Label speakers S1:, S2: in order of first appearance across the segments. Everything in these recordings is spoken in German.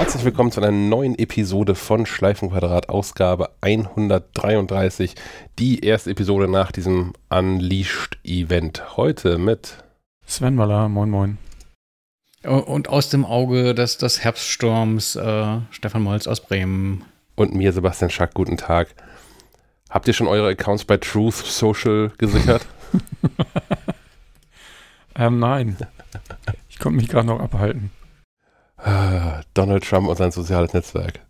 S1: Herzlich willkommen zu einer neuen Episode von Schleifenquadrat, Ausgabe 133. Die erste Episode nach diesem Unleashed-Event. Heute mit
S2: Sven Waller, moin moin.
S3: Und aus dem Auge des, des Herbststurms äh, Stefan Molz aus Bremen.
S1: Und mir, Sebastian Schack, guten Tag. Habt ihr schon eure Accounts bei Truth Social gesichert?
S2: ähm, nein. Ich konnte mich gerade noch abhalten.
S1: Donald Trump und sein soziales Netzwerk.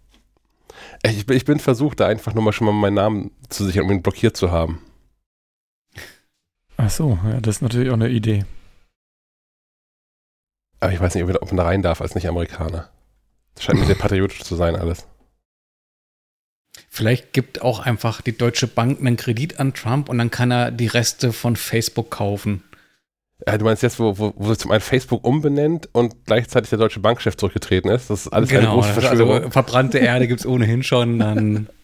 S1: Ich, ich bin versucht, da einfach nur mal schon mal meinen Namen zu sichern, um ihn blockiert zu haben.
S2: Ach so, ja, das ist natürlich auch eine Idee.
S1: Aber ich weiß nicht, ob man da rein darf als Nicht-Amerikaner. Das scheint mir sehr patriotisch zu sein, alles.
S3: Vielleicht gibt auch einfach die Deutsche Bank einen Kredit an Trump und dann kann er die Reste von Facebook kaufen.
S1: Ja, du meinst jetzt, wo, wo, wo sich zum einen Facebook umbenennt und gleichzeitig der deutsche Bankchef zurückgetreten ist? Das ist alles genau, eine große Verschwörung. Also
S3: verbrannte Erde gibt es ohnehin schon, dann.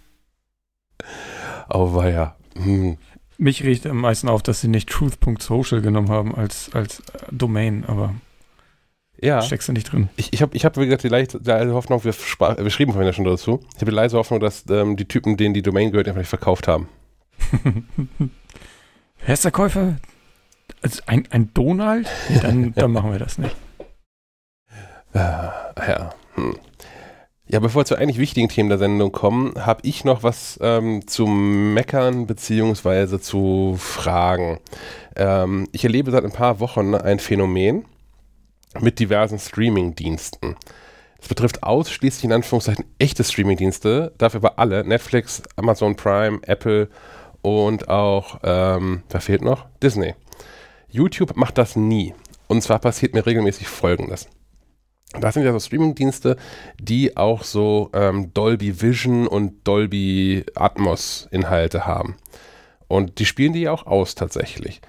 S1: Oh, weia. Hm.
S2: Mich riecht am meisten auf, dass sie nicht truth.social genommen haben als, als Domain, aber
S1: ja.
S2: steckst du nicht drin.
S1: Ich, ich habe, ich hab, wie gesagt, die leise Hoffnung, wir, wir schrieben vorhin ja schon dazu, ich habe die leise Hoffnung, dass ähm, die Typen, denen die Domain gehört, einfach nicht verkauft haben.
S2: Wer ist der Käufer? Also ein, ein Donald? Dann, dann machen wir das nicht.
S1: Äh, ja. Hm. Ja, bevor wir zu eigentlich wichtigen Themen der Sendung kommen, habe ich noch was ähm, zu meckern bzw. zu fragen. Ähm, ich erlebe seit ein paar Wochen ein Phänomen mit diversen Streaming-Diensten. Das betrifft ausschließlich in Anführungszeichen echte Streaming-Dienste, dafür aber alle, Netflix, Amazon Prime, Apple und auch, ähm, wer fehlt noch? Disney. YouTube macht das nie. Und zwar passiert mir regelmäßig Folgendes. Das sind ja so Streaming-Dienste, die auch so ähm, Dolby Vision und Dolby Atmos Inhalte haben. Und die spielen die auch aus tatsächlich.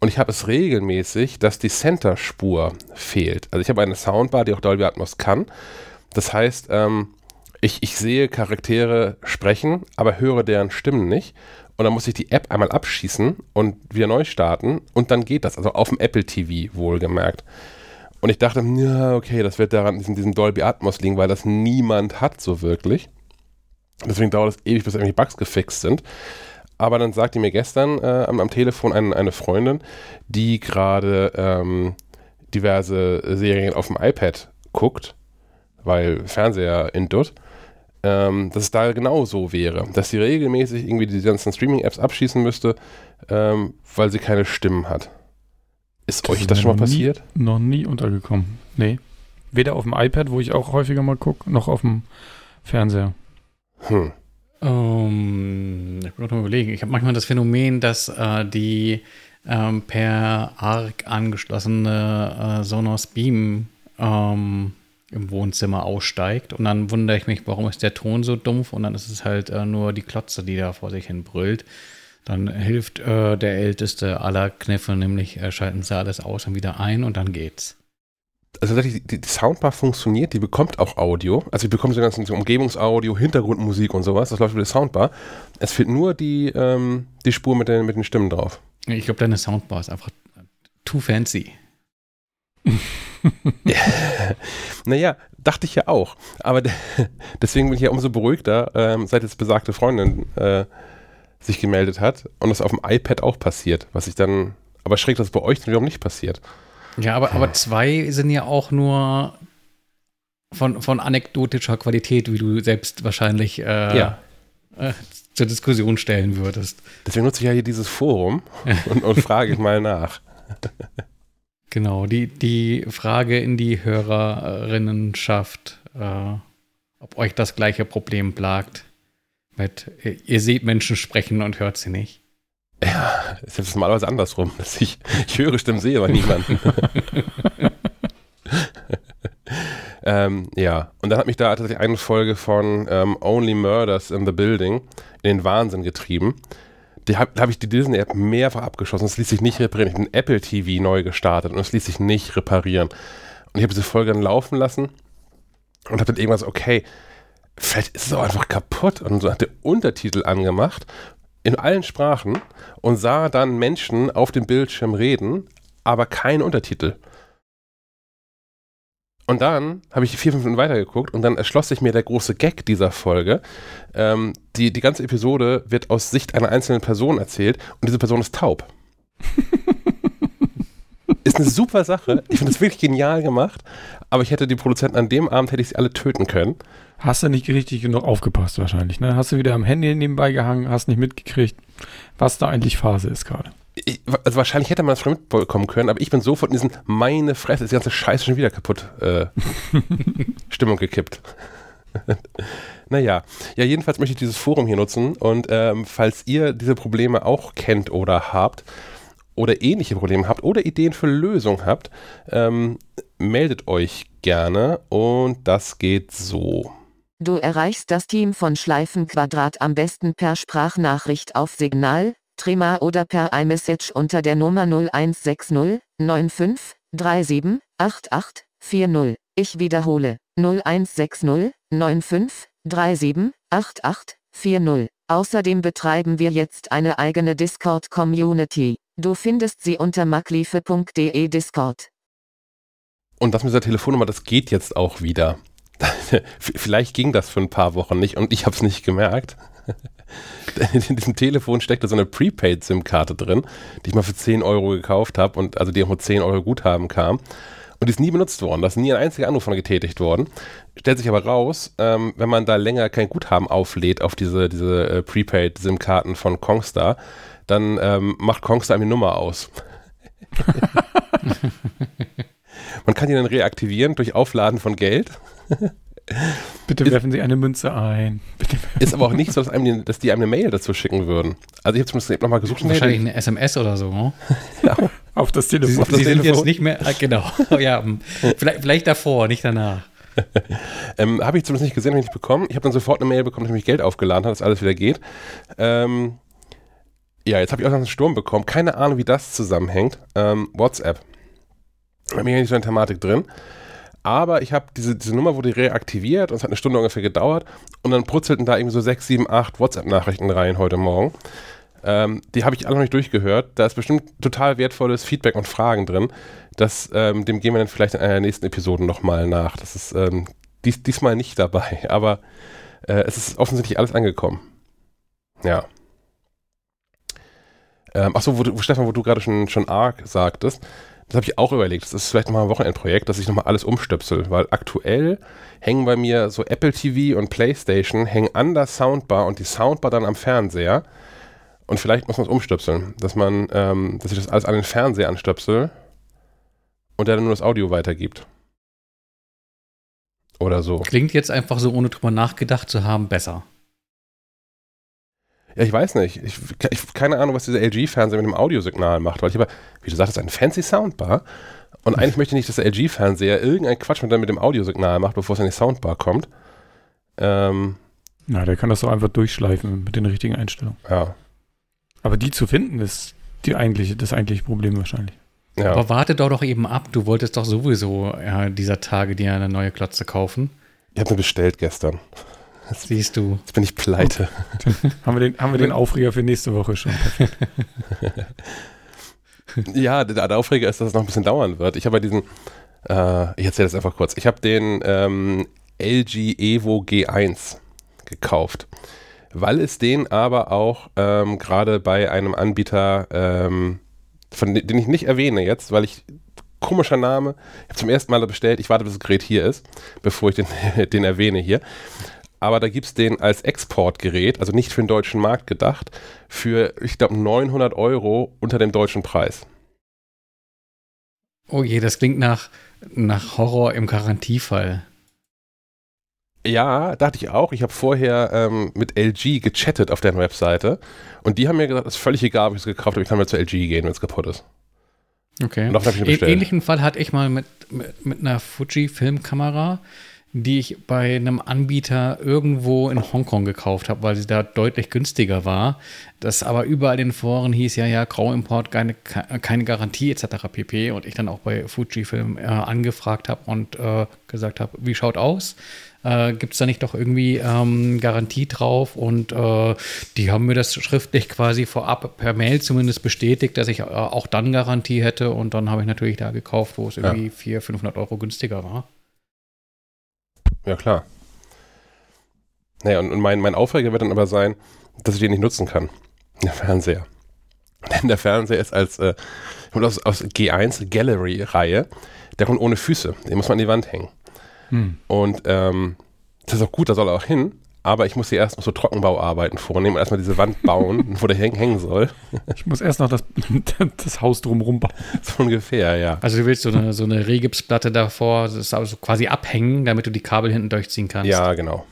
S1: Und ich habe es regelmäßig, dass die Center-Spur fehlt. Also ich habe eine Soundbar, die auch Dolby Atmos kann. Das heißt, ähm, ich, ich sehe Charaktere sprechen, aber höre deren Stimmen nicht. Und dann muss ich die App einmal abschießen und wieder neu starten und dann geht das. Also auf dem Apple TV wohlgemerkt. Und ich dachte, ja, okay, das wird daran in diesem Dolby Atmos liegen, weil das niemand hat so wirklich. Deswegen dauert es ewig, bis irgendwie Bugs gefixt sind. Aber dann sagte mir gestern äh, am, am, Telefon ein, eine Freundin, die gerade ähm, diverse Serien auf dem iPad guckt, weil Fernseher in Dutt ähm, dass es da genau so wäre, dass sie regelmäßig irgendwie die ganzen Streaming-Apps abschießen müsste, ähm, weil sie keine Stimmen hat. Ist das euch das schon mal passiert?
S2: Nie, noch nie untergekommen. Nee. Weder auf dem iPad, wo ich auch häufiger mal gucke, noch auf dem Fernseher.
S3: Hm. Um, ich muss mal überlegen. Ich habe manchmal das Phänomen, dass äh, die ähm, per ARC angeschlossene äh, Sonos Beam ähm, im Wohnzimmer aussteigt. Und dann wundere ich mich, warum ist der Ton so dumpf? Und dann ist es halt äh, nur die Klotze, die da vor sich hin brüllt. Dann hilft äh, der älteste aller Kniffe, nämlich äh, schalten sie alles aus und wieder ein und dann geht's.
S1: Also tatsächlich, die, die Soundbar funktioniert, die bekommt auch Audio. Also die bekommt so ganzen Umgebungsaudio, Hintergrundmusik und sowas. Das läuft über die Soundbar. Es fehlt nur die, ähm, die Spur mit den, mit den Stimmen drauf.
S3: Ich glaube, deine Soundbar ist einfach too fancy.
S1: naja, dachte ich ja auch. Aber deswegen bin ich ja umso beruhigter, ähm, seit jetzt besagte Freundin äh, sich gemeldet hat und das auf dem iPad auch passiert, was ich dann, aber schräg, dass es bei euch wiederum nicht passiert.
S3: Ja, aber, aber zwei sind ja auch nur von, von anekdotischer Qualität, wie du selbst wahrscheinlich äh, ja. äh, zur Diskussion stellen würdest.
S1: Deswegen nutze ich ja hier dieses Forum und, und frage mal nach.
S3: Genau, die, die Frage in die Hörerinnenschaft, äh, ob euch das gleiche Problem plagt. Mit, ihr seht Menschen sprechen und hört sie nicht.
S1: Ja, es ist normalerweise andersrum. Ich, ich höre Stimmen, sehe aber niemanden. ähm, ja, und dann hat mich da tatsächlich eine Folge von ähm, Only Murders in the Building in den Wahnsinn getrieben die habe hab ich die Disney-App mehrfach abgeschossen. Es ließ sich nicht reparieren. Ich habe den Apple TV neu gestartet und es ließ sich nicht reparieren. Und ich habe diese Folge dann laufen lassen und habe dann irgendwas, okay, vielleicht ist es auch einfach kaputt. Und so hat der Untertitel angemacht in allen Sprachen und sah dann Menschen auf dem Bildschirm reden, aber kein Untertitel. Und dann habe ich vier, fünf Minuten weitergeguckt und dann erschloss sich mir der große Gag dieser Folge. Ähm, die, die ganze Episode wird aus Sicht einer einzelnen Person erzählt und diese Person ist taub. ist eine super Sache. Ich finde es wirklich genial gemacht, aber ich hätte die Produzenten an dem Abend hätte ich sie alle töten können.
S2: Hast du nicht richtig genug aufgepasst wahrscheinlich, ne? Hast du wieder am Handy nebenbei gehangen, hast nicht mitgekriegt, was da eigentlich Phase ist gerade.
S1: Ich, also wahrscheinlich hätte man das schon mitbekommen können, aber ich bin sofort in diesen meine Fresse, ist die ganze Scheiße schon wieder kaputt äh, Stimmung gekippt. naja, ja, jedenfalls möchte ich dieses Forum hier nutzen und ähm, falls ihr diese Probleme auch kennt oder habt oder ähnliche Probleme habt oder Ideen für Lösungen habt, ähm, meldet euch gerne und das geht so.
S4: Du erreichst das Team von Schleifenquadrat am besten per Sprachnachricht auf Signal, Trima oder per iMessage unter der Nummer 0160 95 37 88 40. Ich wiederhole 0160 95 37 88 40. Außerdem betreiben wir jetzt eine eigene Discord-Community. Du findest sie unter makliefe.de Discord.
S1: Und das mit der Telefonnummer, das geht jetzt auch wieder. Vielleicht ging das für ein paar Wochen nicht und ich habe es nicht gemerkt. In diesem Telefon steckte so eine Prepaid-SIM-Karte drin, die ich mal für 10 Euro gekauft habe und also die auch mit 10 Euro Guthaben kam. Und die ist nie benutzt worden. Da ist nie ein einziger Anruf von getätigt worden. Stellt sich aber raus, ähm, wenn man da länger kein Guthaben auflädt auf diese, diese äh, Prepaid-SIM-Karten von Kongstar, dann ähm, macht Kongstar eine Nummer aus. man kann die dann reaktivieren durch Aufladen von Geld.
S2: Bitte
S1: Ist-
S2: werfen Sie eine Münze ein. Bitte
S1: Ist aber auch nicht so, dass, einem die, dass die einem eine Mail dazu schicken würden. Also ich habe zumindest nochmal gesucht.
S3: Wahrscheinlich eine SMS oder so. Ne?
S2: auf das
S3: Sie,
S2: Telefon.
S3: Sie sind jetzt nicht mehr, ah, genau. ja, hm. vielleicht, vielleicht davor, nicht danach.
S1: Ähm, habe ich zumindest nicht gesehen, habe ich nicht bekommen. Ich habe dann sofort eine Mail bekommen, dass ich mich Geld aufgeladen habe, dass alles wieder geht. Ähm, ja, jetzt habe ich auch noch einen Sturm bekommen. Keine Ahnung, wie das zusammenhängt. Ähm, WhatsApp. Da bin ich ja nicht so in der Thematik drin. Aber ich habe diese, diese Nummer wurde reaktiviert und es hat eine Stunde ungefähr gedauert und dann brutzelten da irgendwie so sechs, sieben, acht WhatsApp-Nachrichten rein heute Morgen. Ähm, die habe ich alle noch nicht durchgehört. Da ist bestimmt total wertvolles Feedback und Fragen drin. Das, ähm, dem gehen wir dann vielleicht in einer der nächsten Episoden nochmal nach. Das ist ähm, dies, diesmal nicht dabei, aber äh, es ist offensichtlich alles angekommen. Ja. Ähm, achso, wo, wo, Stefan, wo du gerade schon, schon Arc sagtest, das habe ich auch überlegt. Das ist vielleicht nochmal ein Wochenendprojekt, dass ich nochmal alles umstöpsel, weil aktuell hängen bei mir so Apple TV und Playstation hängen an der Soundbar und die Soundbar dann am Fernseher. Und vielleicht muss man es umstöpseln, dass man, ähm, dass ich das alles an den Fernseher anstöpsel und der dann nur das Audio weitergibt. Oder so.
S3: Klingt jetzt einfach so, ohne drüber nachgedacht zu haben, besser.
S1: Ja, ich weiß nicht. Ich, ich keine Ahnung, was dieser LG-Fernseher mit dem Audiosignal macht, weil ich aber, wie du sagtest, ein fancy Soundbar. Und eigentlich möchte ich nicht, dass der LG-Fernseher irgendeinen Quatsch mit, mit dem Audiosignal macht, bevor es in die Soundbar kommt. Ähm,
S2: Na, der kann das doch einfach durchschleifen mit den richtigen Einstellungen.
S1: ja.
S2: Aber die zu finden, ist die eigentliche, das eigentliche Problem wahrscheinlich.
S1: Ja.
S3: Aber warte doch doch eben ab. Du wolltest doch sowieso ja, dieser Tage dir eine neue Klotze kaufen.
S1: ich habe mir bestellt gestern.
S3: Siehst du.
S1: Jetzt bin ich pleite.
S2: Haben wir den, haben wir den Aufreger für nächste Woche schon.
S1: Ja, der, der Aufreger ist, dass es noch ein bisschen dauern wird. Ich habe bei diesen, äh, ich erzähle das einfach kurz. Ich habe den ähm, LG Evo G1 gekauft, weil es den aber auch ähm, gerade bei einem Anbieter, ähm, von de- den ich nicht erwähne jetzt, weil ich komischer Name, ich habe zum ersten Mal bestellt, ich warte, bis das Gerät hier ist, bevor ich den, den erwähne hier. Aber da gibt es den als Exportgerät, also nicht für den deutschen Markt gedacht, für, ich glaube, 900 Euro unter dem deutschen Preis.
S3: Oh je, das klingt nach, nach Horror im Garantiefall.
S1: Ja, dachte ich auch. Ich habe vorher ähm, mit LG gechattet auf deren Webseite und die haben mir gesagt, es ist völlig egal, ob ich es gekauft habe, ich kann mal zu LG gehen, wenn es kaputt ist.
S3: Okay.
S1: Und dafür habe ich ihn
S3: Im
S1: bestellt.
S3: ähnlichen Fall hatte ich mal mit, mit, mit einer Fuji-Filmkamera, die ich bei einem Anbieter irgendwo in Hongkong gekauft habe, weil sie da deutlich günstiger war. Das aber überall in den Foren hieß ja, ja, Grauimport, keine, keine Garantie etc. pp. Und ich dann auch bei Fujifilm äh, angefragt habe und äh, gesagt habe, wie schaut aus? Äh, Gibt es da nicht doch irgendwie ähm, Garantie drauf? Und äh, die haben mir das schriftlich quasi vorab per Mail zumindest bestätigt, dass ich äh, auch dann Garantie hätte. Und dann habe ich natürlich da gekauft, wo es irgendwie 400, 500 Euro günstiger war.
S1: Ja, klar. Naja, und, und mein, mein Aufreger wird dann aber sein, dass ich den nicht nutzen kann. Der Fernseher. Denn der Fernseher ist als äh, aus, aus G1 Gallery-Reihe. Der kommt ohne Füße. Den muss man an die Wand hängen.
S2: Hm.
S1: Und ähm, das ist auch gut, da soll er auch hin. Aber ich muss hier erst noch so Trockenbauarbeiten vornehmen und erstmal diese Wand bauen, wo der häng, hängen soll.
S2: Ich muss erst noch das, das Haus drumherum bauen.
S1: So ungefähr, ja.
S3: Also du willst so eine, so eine Regipsplatte davor, das ist also quasi abhängen, damit du die Kabel hinten durchziehen kannst.
S1: Ja, genau.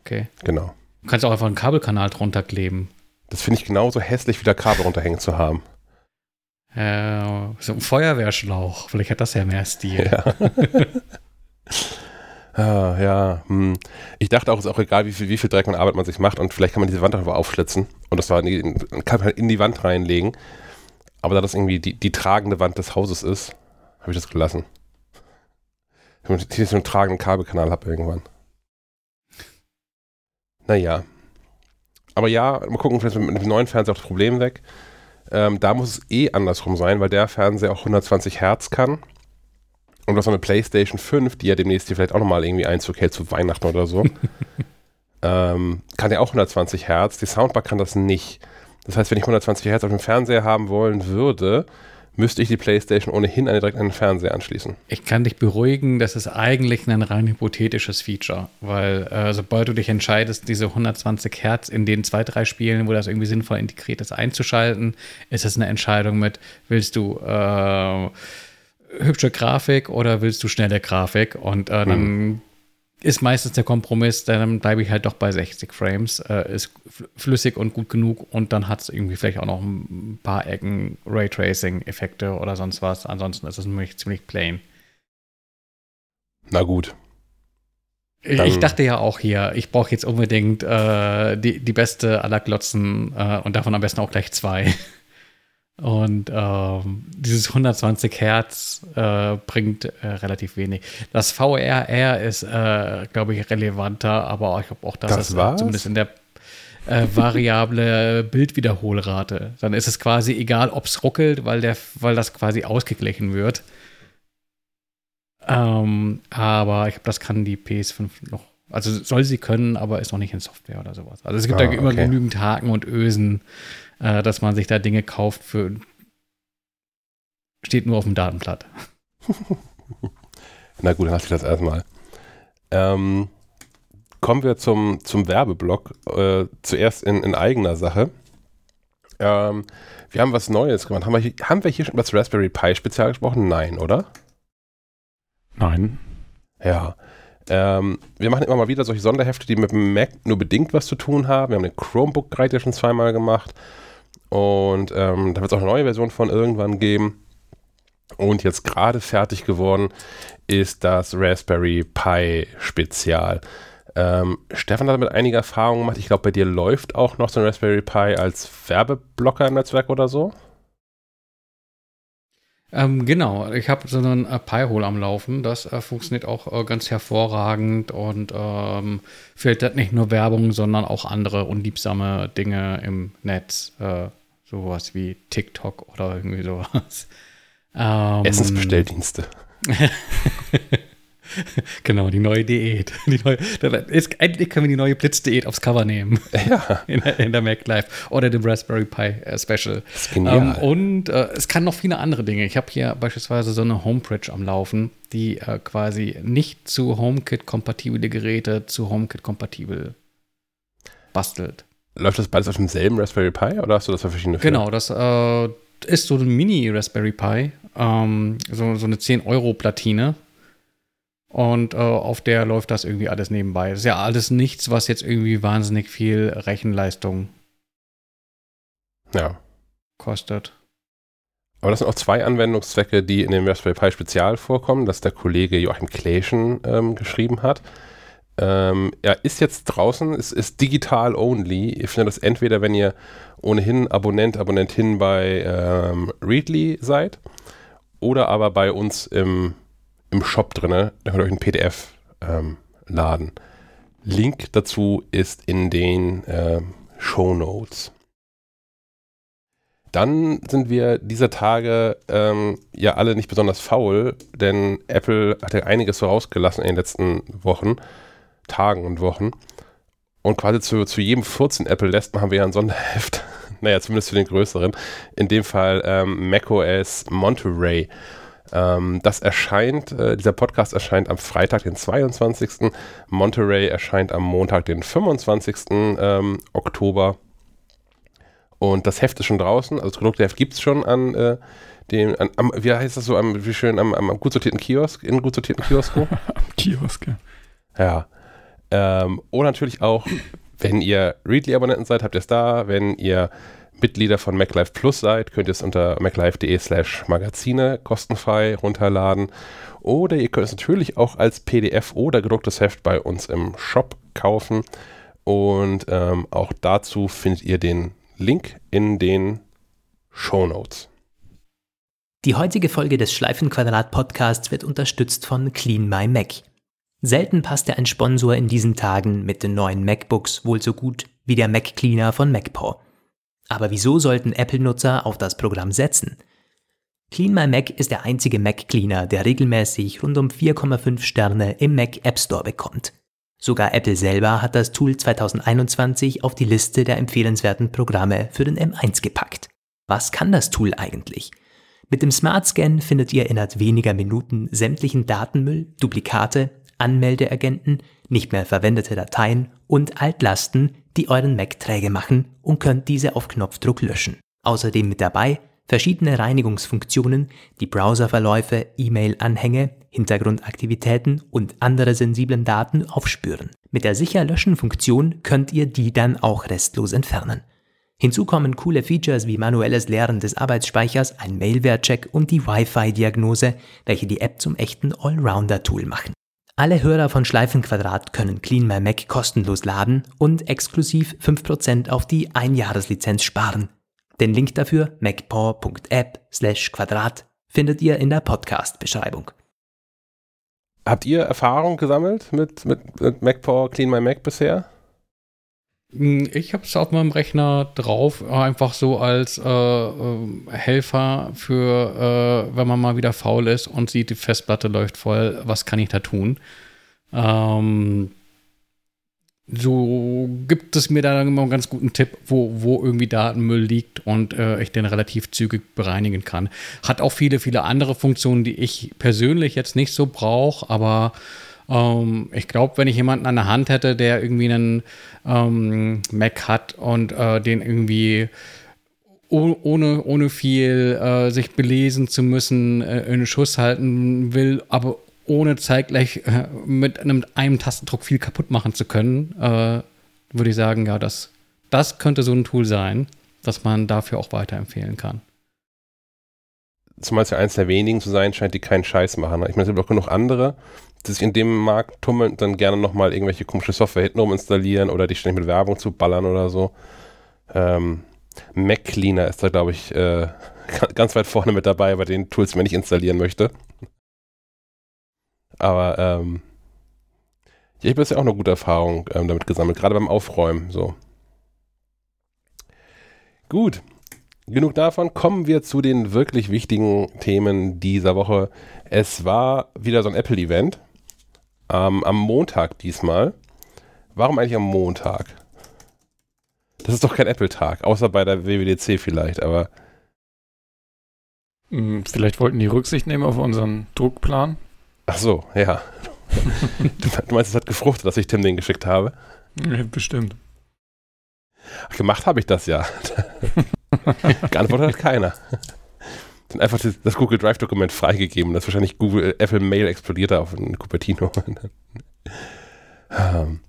S3: Okay.
S1: Genau.
S3: Du kannst auch einfach einen Kabelkanal drunter kleben.
S1: Das finde ich genauso hässlich, wie der Kabel runterhängen zu haben.
S3: Äh, so ein Feuerwehrschlauch. Vielleicht hat das ja mehr Stil.
S1: Ja. ah, ja. Hm. Ich dachte auch, es ist auch egal, wie viel, wie viel Dreck und Arbeit man sich macht und vielleicht kann man diese Wand einfach aufschlitzen und das war in, kann man halt in die Wand reinlegen. Aber da das irgendwie die, die tragende Wand des Hauses ist, habe ich das gelassen. Wenn ich so einen tragenden Kabelkanal habe irgendwann. Naja. Aber ja, mal gucken, vielleicht mit dem neuen Fernseher auch das Problem weg. Ähm, da muss es eh andersrum sein, weil der Fernseher auch 120 Hertz kann. Und was so eine PlayStation 5, die ja demnächst hier vielleicht auch nochmal irgendwie Einzug hält zu Weihnachten oder so, ähm, kann ja auch 120 Hertz. Die Soundbar kann das nicht. Das heißt, wenn ich 120 Hertz auf dem Fernseher haben wollen würde, müsste ich die PlayStation ohnehin direkt an den Fernseher anschließen.
S3: Ich kann dich beruhigen, das ist eigentlich ein rein hypothetisches Feature, weil äh, sobald du dich entscheidest, diese 120 Hertz in den zwei, drei Spielen, wo das irgendwie sinnvoll integriert ist, einzuschalten, ist es eine Entscheidung mit, willst du äh, hübsche Grafik oder willst du schnelle Grafik? Und äh, dann
S1: Mhm.
S3: ist meistens der Kompromiss, dann bleibe ich halt doch bei 60 Frames, äh, ist fl- flüssig und gut genug und dann hat es irgendwie vielleicht auch noch ein paar Ecken Raytracing-Effekte oder sonst was. Ansonsten ist es nämlich ziemlich plain.
S1: Na gut.
S3: Ich,
S1: Dann-
S3: ich dachte ja auch hier, ich brauche jetzt unbedingt äh, die, die beste aller Glotzen äh, und davon am besten auch gleich zwei. Und ähm, dieses 120 Hertz äh, bringt äh, relativ wenig. Das VRR ist, äh, glaube ich, relevanter, aber ich glaube auch, dass
S1: Das
S3: es äh, zumindest in der äh, variable Bildwiederholrate. Dann ist es quasi egal, ob es ruckelt, weil, der, weil das quasi ausgeglichen wird. Ähm, aber ich glaube, das kann die PS5 noch. Also soll sie können, aber ist noch nicht in Software oder sowas. Also es gibt
S1: Ah,
S3: da immer
S1: okay.
S3: genügend Haken und Ösen, äh, dass man sich da Dinge kauft für. Steht nur auf dem Datenblatt.
S1: Na gut, dann lasse ich das erstmal. Ähm, kommen wir zum, zum Werbeblock. Äh, zuerst in, in eigener Sache. Ähm, wir haben was Neues gemacht. Haben wir, hier, haben wir hier schon über das Raspberry Pi Spezial gesprochen? Nein, oder?
S2: Nein.
S1: Ja. Ähm, wir machen immer mal wieder solche Sonderhefte, die mit dem Mac nur bedingt was zu tun haben. Wir haben den Chromebook Guide ja schon zweimal gemacht. Und ähm, da wird es auch eine neue Version von irgendwann geben. Und jetzt gerade fertig geworden ist das Raspberry Pi Spezial. Ähm, Stefan hat damit einige Erfahrungen gemacht. Ich glaube, bei dir läuft auch noch so ein Raspberry Pi als Werbeblocker im Netzwerk oder so.
S3: Ähm, genau, ich habe so einen äh, Pi-Hole am Laufen. Das äh, funktioniert auch äh, ganz hervorragend und ähm, filtert nicht nur Werbung, sondern auch andere unliebsame Dinge im Netz. Äh, sowas wie TikTok oder irgendwie sowas. Ähm,
S1: Essensbestelldienste.
S3: genau, die neue Diät. Die neue, jetzt, endlich können wir die neue Blitzdiät aufs Cover nehmen.
S1: Ja,
S3: In der, in der Mac Live oder dem Raspberry Pi äh, Special.
S1: das ist genial.
S3: Ähm, und äh, es kann noch viele andere Dinge. Ich habe hier beispielsweise so eine Homebridge am Laufen, die äh, quasi nicht zu HomeKit-kompatible Geräte zu HomeKit-kompatibel bastelt.
S1: Läuft das beides auf demselben Raspberry Pi oder hast du das für verschiedene für?
S3: Genau, das äh, ist so ein Mini-Raspberry Pi, ähm, so, so eine 10-Euro-Platine. Und äh, auf der läuft das irgendwie alles nebenbei. Das ist ja alles nichts, was jetzt irgendwie wahnsinnig viel Rechenleistung
S1: Ja.
S3: kostet.
S1: Aber das sind auch zwei Anwendungszwecke, die in dem Raspberry Pi Spezial vorkommen, das der Kollege Joachim Kleeschen ähm, geschrieben hat. Ähm, er ist jetzt draußen, es ist digital only. Ihr findet das entweder, wenn ihr ohnehin Abonnent, Abonnentin bei ähm, Readly seid oder aber bei uns im, im Shop drinne. Da könnt ihr euch ein PDF ähm, laden. Link dazu ist in den ähm, Show Notes. Dann sind wir dieser Tage ähm, ja alle nicht besonders faul, denn Apple hat ja einiges so rausgelassen in den letzten Wochen. Tagen und Wochen. Und quasi zu, zu jedem 14 Apple lässt machen wir ja ein Sonderheft. naja, zumindest für den größeren. In dem Fall ähm, macOS Monterey. Ähm, das erscheint, äh, dieser Podcast erscheint am Freitag, den 22. Monterey erscheint am Montag, den 25. Ähm, Oktober. Und das Heft ist schon draußen, also das Produktheft gibt es schon an äh, dem, an, am, wie heißt das so, am, wie schön, am, am, gut sortierten Kiosk, in gut sortierten Kiosko.
S2: Am Kiosk, ja.
S1: Ja. Ähm, oder natürlich auch, wenn ihr Readly-Abonnenten seid, habt ihr es da. Wenn ihr Mitglieder von MacLife Plus seid, könnt ihr es unter maclife.de slash Magazine kostenfrei runterladen. Oder ihr könnt es natürlich auch als PDF oder gedrucktes Heft bei uns im Shop kaufen. Und ähm, auch dazu findet ihr den Link in den Show Notes.
S5: Die heutige Folge des Schleifenquadrat Podcasts wird unterstützt von Clean My Mac. Selten passte ein Sponsor in diesen Tagen mit den neuen MacBooks wohl so gut wie der Mac Cleaner von MacPaw. Aber wieso sollten Apple-Nutzer auf das Programm setzen? Clean My Mac ist der einzige Mac Cleaner, der regelmäßig rund um 4,5 Sterne im Mac App Store bekommt. Sogar Apple selber hat das Tool 2021 auf die Liste der empfehlenswerten Programme für den M1 gepackt. Was kann das Tool eigentlich? Mit dem Smart Scan findet ihr innerhalb weniger Minuten sämtlichen Datenmüll, Duplikate, Anmeldeagenten, nicht mehr verwendete Dateien und Altlasten, die euren Mac träge machen und könnt diese auf Knopfdruck löschen. Außerdem mit dabei verschiedene Reinigungsfunktionen, die Browserverläufe, E-Mail-Anhänge, Hintergrundaktivitäten und andere sensiblen Daten aufspüren. Mit der Sicher-Löschen-Funktion könnt ihr die dann auch restlos entfernen. Hinzu kommen coole Features wie manuelles Leeren des Arbeitsspeichers, ein Mailware-Check und die Wi-Fi-Diagnose, welche die App zum echten Allrounder-Tool machen. Alle Hörer von Schleifenquadrat können Clean My Mac kostenlos laden und exklusiv 5% auf die Einjahreslizenz sparen. Den Link dafür, macpaw.app slash Quadrat, findet ihr in der Podcast-Beschreibung.
S1: Habt ihr Erfahrung gesammelt mit, mit, mit MacPaw Clean My Mac bisher?
S3: Hm, ich habe es auf meinem Rechner drauf, einfach so als äh, äh, Helfer für, äh, wenn man mal wieder faul ist und sieht, die Festplatte läuft voll, was kann ich da tun? Ähm, so gibt es mir da immer einen ganz guten Tipp, wo, wo irgendwie Datenmüll liegt und äh, ich den relativ zügig bereinigen kann. Hat auch viele, viele andere Funktionen, die ich persönlich jetzt nicht so brauche, aber ähm, ich glaube, wenn ich jemanden an der Hand hätte, der irgendwie einen ähm, Mac hat und äh, den irgendwie ohne, ohne viel äh, sich belesen zu müssen, äh, in Schuss halten will, aber ohne zeitgleich äh, mit einem, einem Tastendruck viel kaputt machen zu können, äh, würde ich sagen, ja, das, das könnte so ein Tool sein, das man dafür auch weiterempfehlen kann.
S1: Zumal es ja eins der wenigen zu sein scheint, die keinen Scheiß machen. Ich meine, es gibt auch genug andere, sich in dem Markt tummeln dann gerne nochmal irgendwelche komische Software hintenrum installieren oder die ständig mit Werbung zu ballern oder so. Ähm, Mac Cleaner ist da, glaube ich, äh, ganz weit vorne mit dabei bei den Tools, die man nicht installieren möchte. Aber ähm, ich habe bisher auch eine gute Erfahrung ähm, damit gesammelt, gerade beim Aufräumen. So. Gut. Genug davon. Kommen wir zu den wirklich wichtigen Themen dieser Woche. Es war wieder so ein Apple-Event. Ähm, am Montag diesmal. Warum eigentlich am Montag? Das ist doch kein Apple-Tag, außer bei der WWDC vielleicht, aber.
S2: Hm, vielleicht wollten die Rücksicht nehmen auf unseren Druckplan.
S1: Ach so, ja. du meinst, es hat gefruchtet, dass ich Tim den geschickt habe?
S2: Ja, bestimmt.
S1: Ach, gemacht habe ich das ja. Geantwortet hat keiner. Dann einfach das, das Google Drive-Dokument freigegeben. Das wahrscheinlich Google, äh, Apple Mail explodiert auf in Cupertino. Ähm,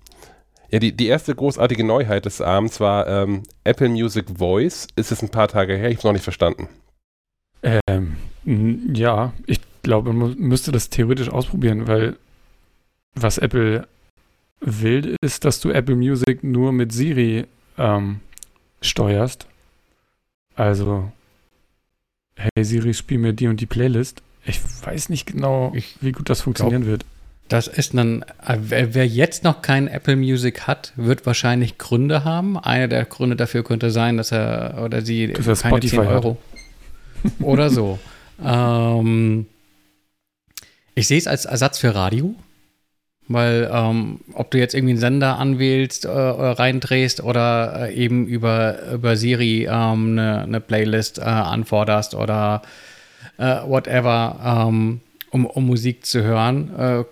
S1: ja, die, die erste großartige Neuheit des Abends war ähm, Apple Music Voice. Ist es ein paar Tage her? Ich habe es noch nicht verstanden.
S2: Ähm, ja, ich glaube, man müsste das theoretisch ausprobieren, weil was Apple will, ist, dass du Apple Music nur mit Siri ähm, steuerst. Also, hey Siri, spiel mir die und die Playlist. Ich weiß nicht genau, ich, wie gut das funktionieren glaub, wird.
S3: Das ist dann, wer, wer jetzt noch kein Apple Music hat, wird wahrscheinlich Gründe haben. Einer der Gründe dafür könnte sein, dass er oder sie
S2: dass er keine Spotify 10 Euro
S3: hat. oder so. ähm, ich sehe es als Ersatz für Radio. Weil ähm, ob du jetzt irgendwie einen Sender anwählst, äh, reindrehst oder äh, eben über, über Siri ähm, eine, eine Playlist äh, anforderst oder äh, whatever, ähm, um, um Musik zu hören, äh,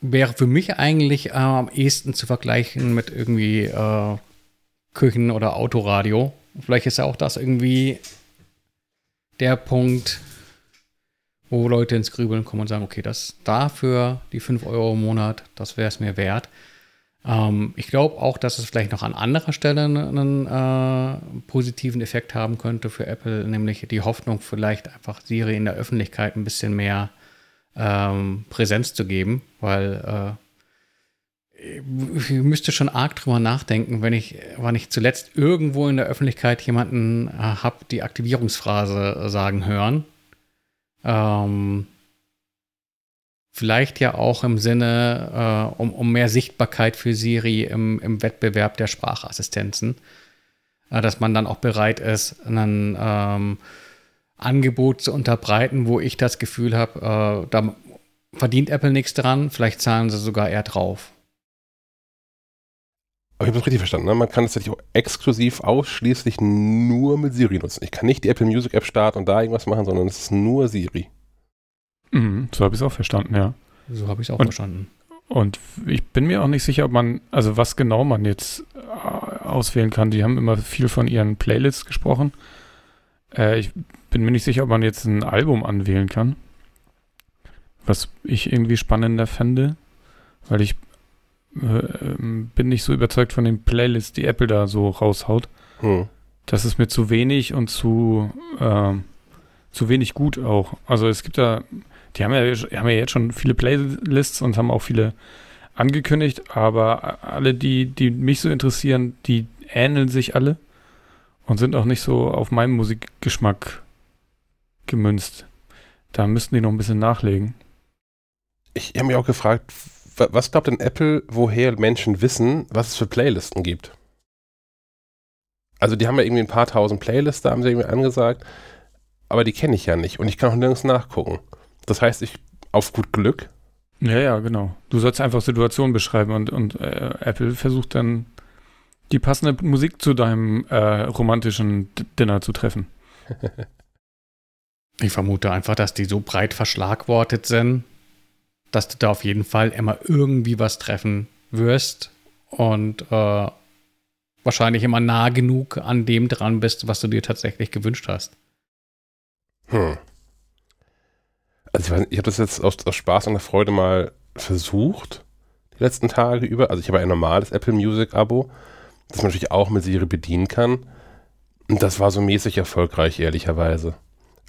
S3: wäre für mich eigentlich äh, am ehesten zu vergleichen mit irgendwie Küchen- oder Autoradio. Vielleicht ist ja auch das irgendwie der Punkt, wo Leute ins Grübeln kommen und sagen, okay, das dafür die 5 Euro im Monat, das wäre es mir wert. Ähm, ich glaube auch, dass es vielleicht noch an anderer Stelle einen äh, positiven Effekt haben könnte für Apple, nämlich die Hoffnung, vielleicht einfach Siri in der Öffentlichkeit ein bisschen mehr ähm, Präsenz zu geben, weil äh, ich müsste schon arg drüber nachdenken, wenn ich, wann ich zuletzt irgendwo in der Öffentlichkeit jemanden äh, habe, die Aktivierungsphrase sagen hören. Ähm, vielleicht ja auch im Sinne, äh, um, um mehr Sichtbarkeit für Siri im, im Wettbewerb der Sprachassistenzen, äh, dass man dann auch bereit ist, ein ähm, Angebot zu unterbreiten, wo ich das Gefühl habe, äh, da verdient Apple nichts dran, vielleicht zahlen sie sogar eher drauf.
S1: Aber ich habe das richtig verstanden. Ne? Man kann es tatsächlich auch exklusiv ausschließlich nur mit Siri nutzen. Ich kann nicht die Apple Music App starten und da irgendwas machen, sondern es ist nur Siri.
S2: Mhm, so habe ich es auch verstanden, ja.
S3: So habe ich es auch
S2: und,
S3: verstanden.
S2: Und ich bin mir auch nicht sicher, ob man, also was genau man jetzt äh, auswählen kann. Die haben immer viel von ihren Playlists gesprochen. Äh, ich bin mir nicht sicher, ob man jetzt ein Album anwählen kann. Was ich irgendwie spannender fände, weil ich bin nicht so überzeugt von den Playlists, die Apple da so raushaut. Hm. Das ist mir zu wenig und zu, äh, zu wenig gut auch. Also es gibt da, die haben ja, haben ja jetzt schon viele Playlists und haben auch viele angekündigt, aber alle, die, die mich so interessieren, die ähneln sich alle und sind auch nicht so auf meinen Musikgeschmack gemünzt. Da müssten die noch ein bisschen nachlegen.
S1: Ich habe mich auch gefragt, was glaubt denn Apple, woher Menschen wissen, was es für Playlisten gibt? Also die haben ja irgendwie ein paar tausend Playlists, da haben sie irgendwie angesagt, aber die kenne ich ja nicht und ich kann auch nirgends nachgucken. Das heißt, ich auf gut Glück.
S2: Ja, ja, genau. Du sollst einfach Situationen beschreiben und, und äh, Apple versucht dann die passende Musik zu deinem äh, romantischen D Dinner zu treffen.
S3: ich vermute einfach, dass die so breit verschlagwortet sind, dass du da auf jeden Fall immer irgendwie was treffen wirst und äh, wahrscheinlich immer nah genug an dem dran bist, was du dir tatsächlich gewünscht hast.
S1: Hm. Also ich, ich habe das jetzt aus, aus Spaß und der Freude mal versucht, die letzten Tage über. Also ich habe ein normales Apple Music Abo, das man natürlich auch mit Siri bedienen kann. Und das war so mäßig erfolgreich, ehrlicherweise.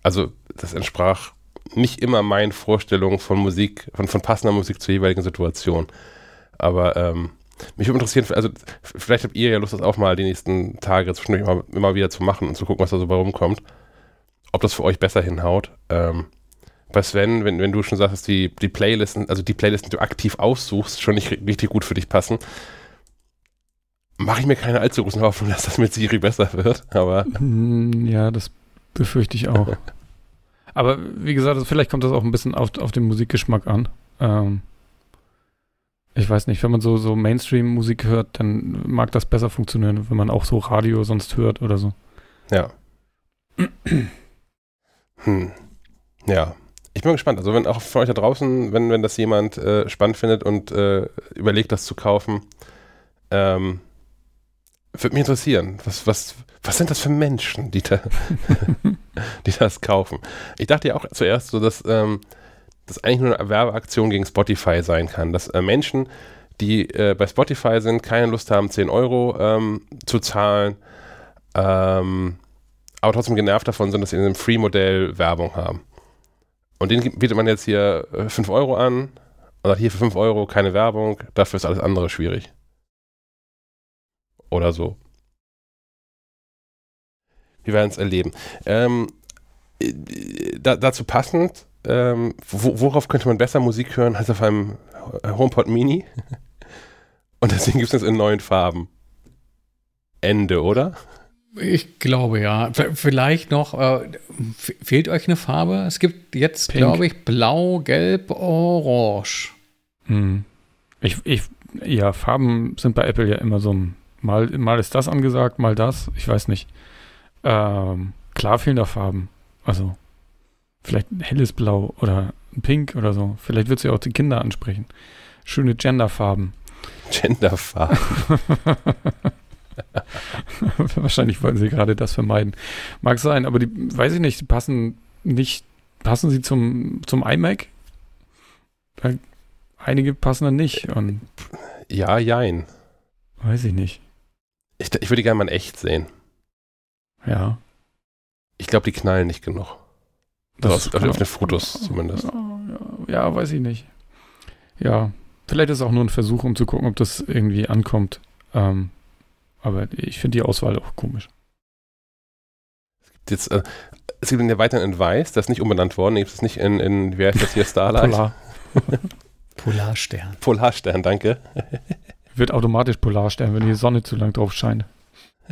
S1: Also das entsprach nicht immer meinen Vorstellungen von Musik, von, von passender Musik zur jeweiligen Situation. Aber ähm, mich würde interessieren, also vielleicht habt ihr ja Lust, das auch mal die nächsten Tage zwischendurch immer, immer wieder zu machen und zu gucken, was da so bei rumkommt. Ob das für euch besser hinhaut. Ähm, bei Sven, wenn, wenn du schon sagst, dass die, die Playlisten, also die Playlisten, die du aktiv aussuchst, schon nicht richtig gut für dich passen, mache ich mir keine allzu großen Hoffnung, dass das mit Siri besser wird. Aber
S2: hm, ja, das befürchte ich auch. Aber wie gesagt, also vielleicht kommt das auch ein bisschen auf, auf den Musikgeschmack an. Ähm, ich weiß nicht, wenn man so, so Mainstream-Musik hört, dann mag das besser funktionieren, wenn man auch so Radio sonst hört oder so.
S1: Ja. hm. Ja. Ich bin gespannt. Also, wenn auch von euch da draußen, wenn, wenn das jemand äh, spannend findet und äh, überlegt, das zu kaufen, ähm, würde mich interessieren. Was, was, was sind das für Menschen, die, da, die das kaufen? Ich dachte ja auch zuerst so, dass ähm, das eigentlich nur eine Werbeaktion gegen Spotify sein kann. Dass äh, Menschen, die äh, bei Spotify sind, keine Lust haben, 10 Euro ähm, zu zahlen, ähm, aber trotzdem genervt davon sind, dass sie in einem Free-Modell Werbung haben. Und denen bietet man jetzt hier 5 äh, Euro an und sagt hier für 5 Euro keine Werbung, dafür ist alles andere schwierig. Oder so. Wir werden es erleben. Ähm, äh, da, dazu passend, ähm, wo, worauf könnte man besser Musik hören als auf einem HomePod Mini? Und deswegen gibt es jetzt in neuen Farben. Ende, oder?
S3: Ich glaube ja. Vielleicht noch, äh, fehlt euch eine Farbe? Es gibt jetzt, glaube ich, blau, gelb, orange.
S2: Hm. Ich, ich, ja, Farben sind bei Apple ja immer so ein, mal, mal ist das angesagt, mal das, ich weiß nicht. Ähm, klar fehlen da Farben. Also, vielleicht ein helles Blau oder ein Pink oder so. Vielleicht wird es ja auch die Kinder ansprechen. Schöne Genderfarben.
S1: Genderfarben.
S2: Wahrscheinlich wollen sie gerade das vermeiden. Mag sein, aber die, weiß ich nicht, die passen nicht, passen sie zum, zum iMac? Einige passen dann nicht und
S1: Ja, jein.
S2: weiß ich nicht.
S1: Ich, ich würde die gerne mal in echt sehen.
S2: Ja.
S1: Ich glaube, die knallen nicht genug.
S2: Das
S1: auf, auf, auf den Fotos zumindest.
S2: Ja, ja, weiß ich nicht. Ja, vielleicht ist es auch nur ein Versuch, um zu gucken, ob das irgendwie ankommt. Ähm, aber ich finde die Auswahl auch komisch.
S1: Jetzt, äh, es gibt ja weiterhin in Weiß, das ist nicht umbenannt worden, gibt es nicht in, in, wie heißt das hier, Starlight?
S2: Polar.
S3: Polarstern.
S1: Polarstern, danke.
S2: Wird automatisch Polarstern, wenn die Sonne zu lang drauf scheint.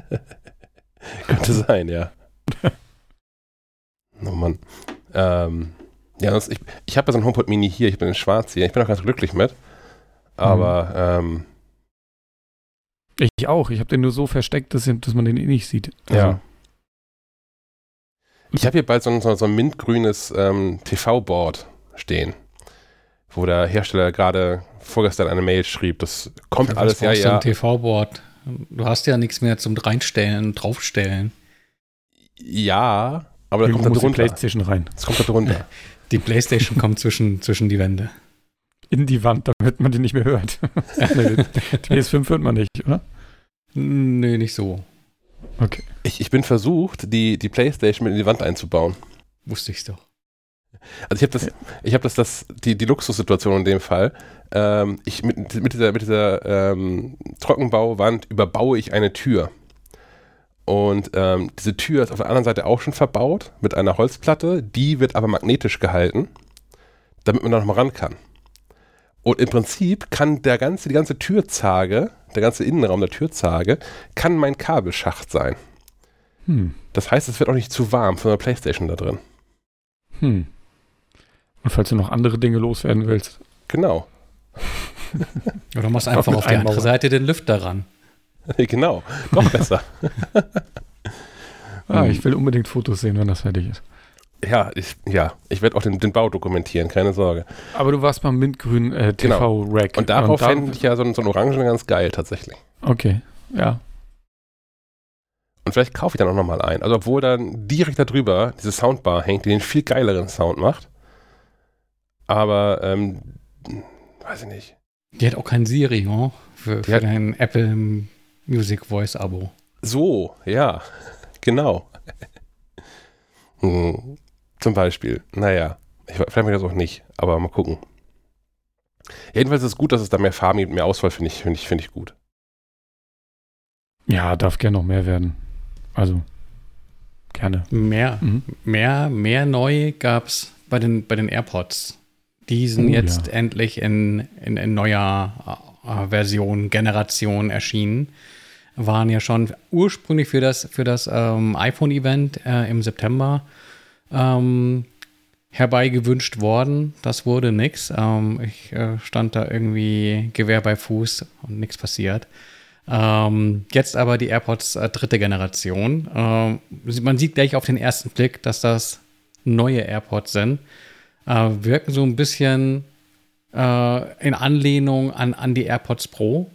S1: Könnte sein, ja. oh Mann. Ähm, ja, das, ich, ich habe ja so ein HomePod Mini hier, ich bin in schwarz hier, ich bin auch ganz glücklich mit. Aber, ähm,
S2: Ich auch. Ich habe den nur so versteckt, dass, dass man den eh nicht sieht.
S1: ja. Ich habe hier bald so ein, so ein mintgrünes ähm, TV-Board stehen, wo der Hersteller gerade vorgestern eine Mail schrieb. Das kommt
S3: Für
S1: alles, ja, ja.
S3: ein TV-Board. Du hast ja nichts mehr zum Reinstellen und draufstellen.
S1: Ja, aber da
S2: Irgendwo
S1: kommt da
S2: muss die
S1: drunter.
S2: Playstation rein.
S1: Das kommt da drunter.
S3: Die Playstation kommt zwischen, zwischen die Wände.
S2: In die Wand, damit man die nicht mehr hört. nee, die PS5 hört man nicht, oder?
S3: Nee, nicht so.
S2: Okay.
S1: Ich, ich bin versucht, die, die Playstation mit in die Wand einzubauen.
S3: Wusste ich's doch.
S1: Also ich habe das, ich habe das, das, die, die Luxussituation in dem Fall. Ähm, ich mit, mit dieser, mit dieser ähm, Trockenbauwand überbaue ich eine Tür. Und ähm, diese Tür ist auf der anderen Seite auch schon verbaut mit einer Holzplatte. Die wird aber magnetisch gehalten, damit man da nochmal ran kann. Und im Prinzip kann der ganze, die ganze Türzage, der ganze Innenraum der Türzage, kann mein Kabelschacht sein.
S2: Hm.
S1: Das heißt, es wird auch nicht zu warm für eine Playstation da drin.
S2: Hm. Und falls du noch andere Dinge loswerden willst.
S1: Genau.
S3: Oder machst
S2: Einfach
S3: auf die andere. Seite den Lüfter ran.
S1: genau. Noch besser.
S2: Ah, ich will unbedingt Fotos sehen, wenn das fertig ist.
S1: Ja, ich, ja, ich werde auch den, den Bau dokumentieren, keine Sorge.
S2: Aber du warst beim mintgrünen äh, TV-Rack.
S1: Und darauf
S2: da-
S1: fände ich ja so, ein- so ein Orangen ganz geil, tatsächlich.
S2: Okay, ja.
S1: Und vielleicht kaufe ich dann auch nochmal ein. Also, obwohl dann direkt darüber diese Soundbar hängt, die den viel geileren Sound macht. Aber, ähm, weiß ich nicht.
S3: Die hat auch kein Siri, oh, für, für dein Apple Music Voice Abo.
S1: So, ja, genau. hm, zum Beispiel. Naja, ich, vielleicht mache ich das auch nicht, aber mal gucken. Jedenfalls ist es gut, dass es da mehr Farben gibt, mehr Auswahl, finde ich, finde ich, finde ich gut.
S2: Ja, darf gerne noch mehr werden. Also, gerne.
S3: Mehr,
S2: Mhm.
S3: mehr, mehr neu gab's bei den, bei den AirPods. Die sind
S2: Oh,
S3: jetzt
S2: ja.
S3: endlich in, in, in neuer äh, Version, Generation erschienen. Waren ja schon ursprünglich für das, für das ähm, iPhone-Event äh, im September ähm, herbeigewünscht worden. Das wurde nix. Ähm, ich äh, stand da irgendwie Gewehr bei Fuß und nichts passiert. Ähm, jetzt aber die AirPods äh, dritte Generation. Ähm, man sieht gleich auf den ersten Blick, dass das neue AirPods sind. Äh, wirken so ein bisschen äh, in Anlehnung an, an die AirPods Pro.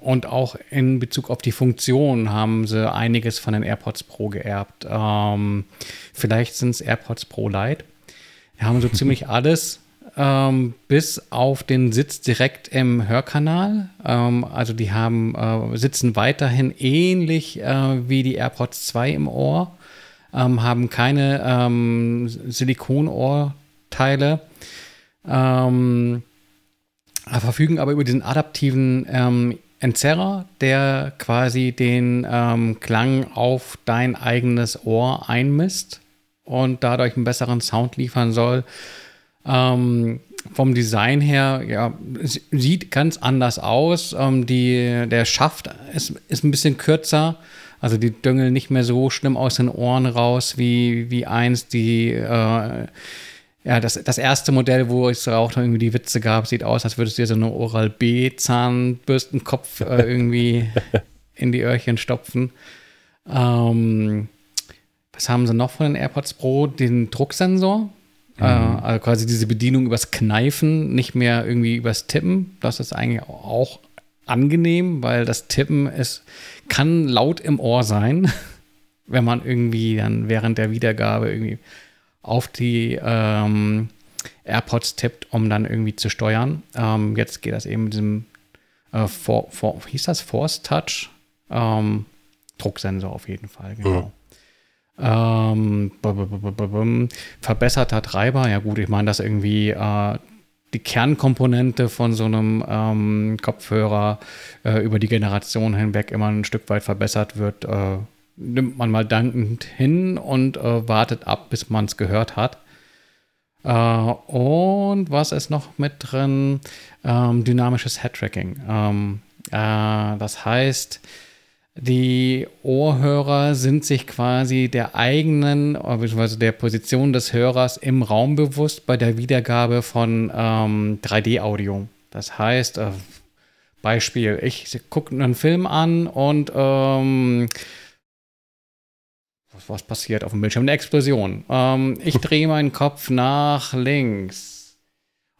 S3: Und auch in Bezug auf die Funktion haben sie einiges von den AirPods Pro geerbt. Ähm, vielleicht sind es AirPods Pro Lite. Die haben so ziemlich alles, ähm, bis auf den Sitz direkt im Hörkanal. Ähm, also die haben, äh, sitzen weiterhin ähnlich äh, wie die AirPods 2 im Ohr, ähm, haben keine ähm, Silikonohrteile, ähm, verfügen aber über diesen adaptiven ähm, Entzerrer, der quasi den ähm, Klang auf dein eigenes Ohr einmisst und dadurch einen besseren Sound liefern soll. Ähm, vom Design her, ja, sieht ganz anders aus. Ähm, die, der Schaft ist, ist ein bisschen kürzer. Also die düngeln nicht mehr so schlimm aus den Ohren raus wie, wie einst die äh, ja, das, das erste Modell, wo es auch noch irgendwie die Witze gab, sieht aus, als würdest du dir so eine Oral-B-Zahnbürstenkopf äh, irgendwie in die Öhrchen stopfen. Ähm, was haben sie noch von den AirPods Pro? Den Drucksensor. Mhm. Äh, also quasi diese Bedienung übers Kneifen, nicht mehr irgendwie übers Tippen. Das ist eigentlich auch angenehm, weil das Tippen ist, kann laut im Ohr sein, wenn man irgendwie dann während der Wiedergabe irgendwie auf die ähm, AirPods tippt, um dann irgendwie zu steuern. Ähm, jetzt geht das eben mit diesem äh, for, for, hieß das Force Touch? Ähm, Drucksensor auf jeden Fall, genau. Mhm. Ähm, verbesserter Treiber, ja gut, ich meine, dass irgendwie äh, die Kernkomponente von so einem ähm, Kopfhörer äh, über die Generation hinweg immer ein Stück weit verbessert wird, äh, nimmt man mal dankend hin und äh, wartet ab, bis man es gehört hat. Äh, und was ist noch mit drin? Ähm, dynamisches Head-Tracking. Ähm, äh, das heißt, die Ohrhörer sind sich quasi der eigenen, beziehungsweise der Position des Hörers im Raum bewusst bei der Wiedergabe von ähm, 3D-Audio. Das heißt, äh, Beispiel, ich gucke einen Film an und ähm, was, was, passiert auf dem Bildschirm? Eine Explosion. Ähm, ich drehe meinen Kopf nach links.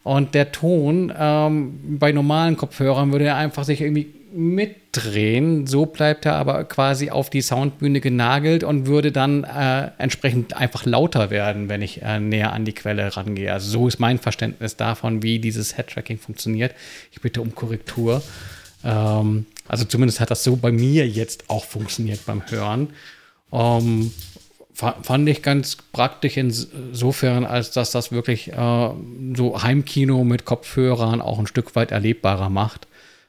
S3: Und der Ton ähm, bei normalen Kopfhörern würde einfach sich irgendwie mitdrehen. So bleibt er aber quasi auf die Soundbühne genagelt und würde dann äh, entsprechend einfach lauter werden, wenn ich äh, näher an die Quelle rangehe. Also so ist mein Verständnis davon, wie dieses Headtracking funktioniert. Ich bitte um Korrektur. Ähm, also zumindest hat das so bei mir jetzt auch funktioniert beim Hören. Ähm, fand ich ganz praktisch insofern, als dass das wirklich äh, so Heimkino mit Kopfhörern auch ein Stück weit erlebbarer macht.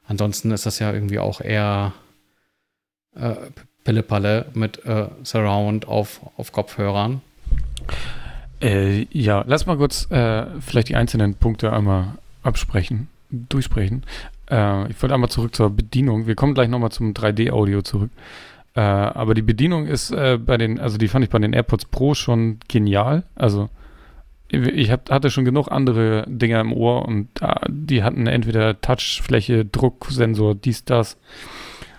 S3: Ansonsten ist das ja irgendwie auch eher äh, Pillepalle mit äh, Surround auf, auf Kopfhörern.
S2: Äh, ja, lass mal kurz äh, vielleicht die einzelnen Punkte einmal absprechen, durchsprechen. Äh, ich wollte einmal zurück zur Bedienung. Wir kommen gleich nochmal zum 3D-Audio zurück. Äh, aber die Bedienung ist äh, bei den, also die fand ich bei den AirPods Pro schon genial. Also ich hab, hatte schon genug andere Dinger im Ohr und uh, die hatten entweder Touchfläche, Drucksensor, dies, das.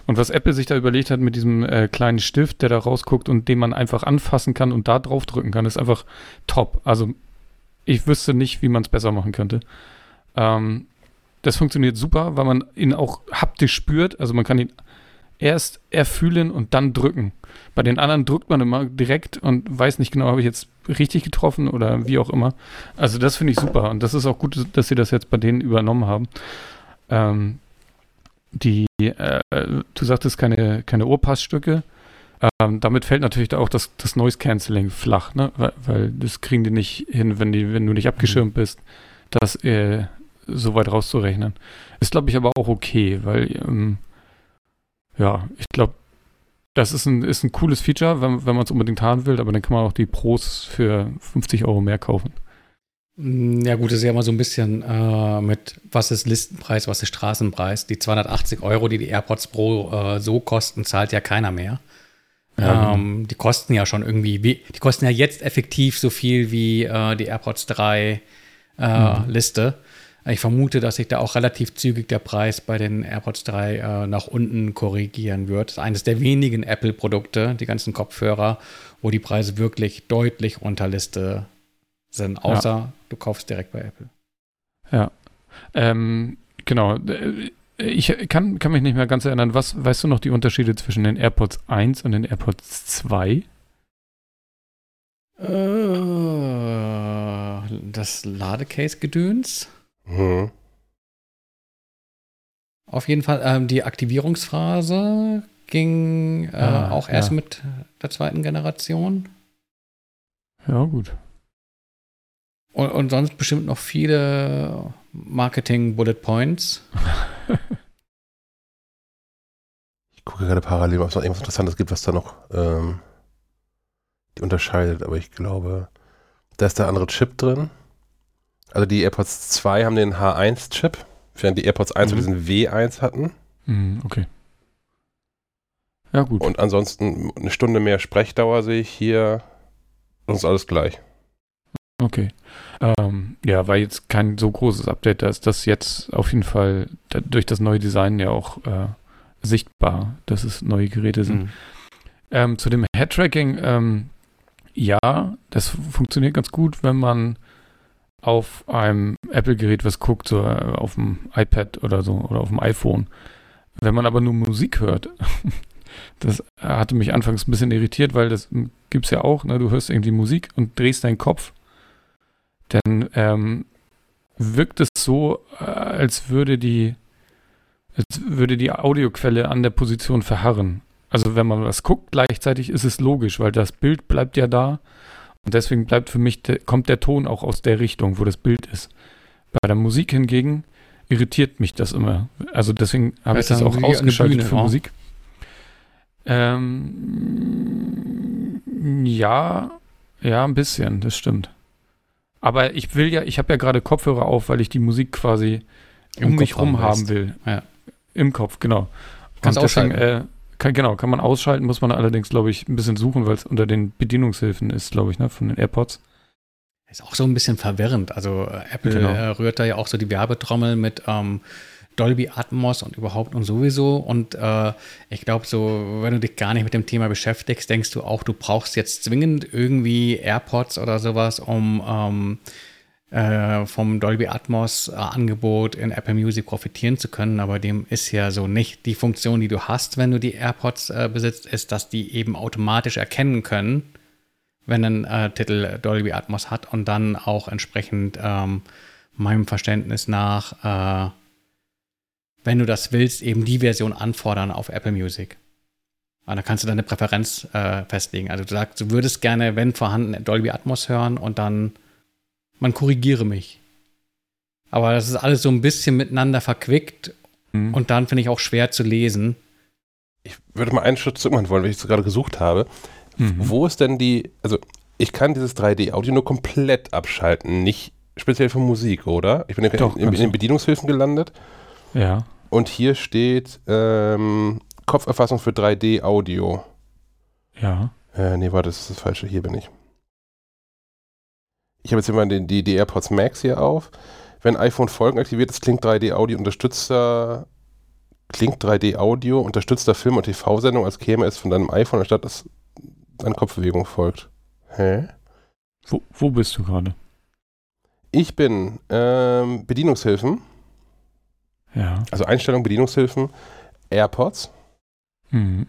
S2: Und was Apple sich da überlegt hat mit diesem äh, kleinen Stift, der da rausguckt und den man einfach anfassen kann und da drauf drücken kann, ist einfach top. Also ich wüsste nicht, wie man es besser machen könnte. Ähm, das funktioniert super, weil man ihn auch haptisch spürt. Also man kann ihn erst erfühlen und dann drücken. Bei den anderen drückt man immer direkt und weiß nicht genau, habe ich jetzt richtig getroffen oder wie auch immer. Also das finde ich super und das ist auch gut, dass sie das jetzt bei denen übernommen haben. Ähm, die, äh, du sagtest keine, keine Ohrpassstücke. Ähm, damit fällt natürlich auch das, das Noise Cancelling flach, ne? Weil, weil, das kriegen die nicht hin, wenn, die, wenn du nicht abgeschirmt bist, das äh, so weit rauszurechnen. Ist, glaube ich, aber auch okay, weil ähm, ja, ich glaube, das ist ein, ist ein cooles Feature, wenn, wenn man es unbedingt haben will, aber dann kann man auch die Pros für 50 Euro mehr kaufen.
S3: Mm, ja, gut, das ist ja immer so ein bisschen äh, mit, was ist Listenpreis, was ist Straßenpreis. Die 280 Euro, die die AirPods Pro äh, so kosten, zahlt ja keiner mehr. Ja. Ähm, die kosten ja schon irgendwie, die kosten ja jetzt effektiv so viel wie äh, die AirPods 3 äh, mhm. Liste. Ich vermute, dass sich da auch relativ zügig der Preis bei den AirPods 3 äh, nach unten korrigieren wird. Das ist eines der wenigen Apple-Produkte, die ganzen Kopfhörer, wo die Preise wirklich deutlich unter Liste sind, außer ja. du kaufst direkt bei Apple.
S2: Ja. Ähm, genau. Ich kann, kann mich nicht mehr ganz erinnern. Was weißt du noch die Unterschiede zwischen den AirPods 1 und den AirPods 2?
S3: Äh, das Ladecase-Gedöns. Mhm. Auf jeden Fall, ähm, die Aktivierungsphase ging äh, ah, auch erst ja. mit der zweiten Generation.
S2: Ja, gut.
S3: Und, und sonst bestimmt noch viele Marketing-Bullet Points.
S1: ich gucke gerade parallel, ob es noch irgendwas Interessantes gibt, was da noch ähm, die unterscheidet, aber ich glaube, da ist der andere Chip drin. Also die AirPods 2 haben den H1-Chip, während die AirPods 1 mhm. diesen W1 hatten.
S2: Mhm, okay. Ja, gut.
S1: Und ansonsten eine Stunde mehr Sprechdauer sehe ich hier. Sonst alles gleich.
S2: Okay. Ähm, ja, war jetzt kein so großes Update. Da ist das jetzt auf jeden Fall da, durch das neue Design ja auch äh, sichtbar, dass es neue Geräte sind.
S3: Mhm.
S2: Ähm, zu dem Head-Tracking, ähm, ja, das funktioniert ganz gut, wenn man auf einem Apple-Gerät was guckt, so äh, auf dem iPad oder so oder auf dem iPhone. Wenn man aber nur Musik hört, das hatte mich anfangs ein bisschen irritiert, weil das gibt es ja auch, ne? du hörst irgendwie Musik und drehst deinen Kopf, dann ähm, wirkt es so, äh, als würde die, als würde die Audioquelle an der Position verharren. Also wenn man was guckt, gleichzeitig ist es logisch, weil das Bild bleibt ja da und deswegen bleibt für mich, kommt der Ton auch aus der Richtung, wo das Bild ist. Bei der Musik hingegen irritiert mich das immer. Also deswegen habe ich das auch ausgeschaltet Bühne, für ja. Musik. Ähm, ja, ja, ein bisschen, das stimmt. Aber ich will ja, ich habe ja gerade Kopfhörer auf, weil ich die Musik quasi Im um mich rum haben will. Ja. Im Kopf, genau.
S3: Kannst Und deswegen,
S2: äh, kann, genau, kann man ausschalten, muss man allerdings, glaube ich, ein bisschen suchen, weil es unter den Bedienungshilfen ist, glaube ich, ne, von den AirPods.
S3: Ist auch so ein bisschen verwirrend. Also äh, Apple genau. rührt da ja auch so die Werbetrommel mit ähm, Dolby Atmos und überhaupt und sowieso. Und äh, ich glaube, so, wenn du dich gar nicht mit dem Thema beschäftigst, denkst du auch, du brauchst jetzt zwingend irgendwie AirPods oder sowas, um ähm, äh, vom Dolby Atmos äh, Angebot in Apple Music profitieren zu können, aber dem ist ja so nicht. Die Funktion, die du hast, wenn du die AirPods äh, besitzt, ist, dass die eben automatisch erkennen können, wenn ein äh, Titel Dolby Atmos hat und dann auch entsprechend ähm, meinem Verständnis nach, äh, wenn du das willst, eben die Version anfordern auf Apple Music. Und da kannst du deine Präferenz festlegen. Also du sagst, du würdest gerne, wenn vorhanden, Dolby Atmos hören und dann man korrigiere mich. Aber das ist alles so ein bisschen miteinander verquickt mhm. und dann finde ich auch schwer zu lesen.
S1: Ich würde mal einen Schritt zurück machen wollen, weil ich es gerade gesucht habe. Mhm. Wo ist denn die, also ich kann dieses 3D-Audio nur komplett abschalten, nicht speziell für Musik, oder? Ich bin ja Doch, in, in, in den Bedienungshilfen gelandet.
S2: Ja.
S1: Und hier steht ähm, Kopferfassung für 3D-Audio.
S2: Ja.
S1: Äh, nee, warte, das ist das Falsche. Hier bin ich. Ich habe jetzt immer die, die, die AirPods Max hier auf. Wenn iPhone Folgen aktiviert ist, klingt 3D Audio unterstützter klingt 3D Audio unterstützter Film- und TV-Sendung, als käme es von deinem iPhone, anstatt dass eine Kopfbewegung folgt. Hä?
S2: Wo, wo bist du gerade?
S1: Ich bin ähm, Bedienungshilfen.
S2: Ja.
S1: Also Einstellung, Bedienungshilfen, AirPods.
S2: Mhm.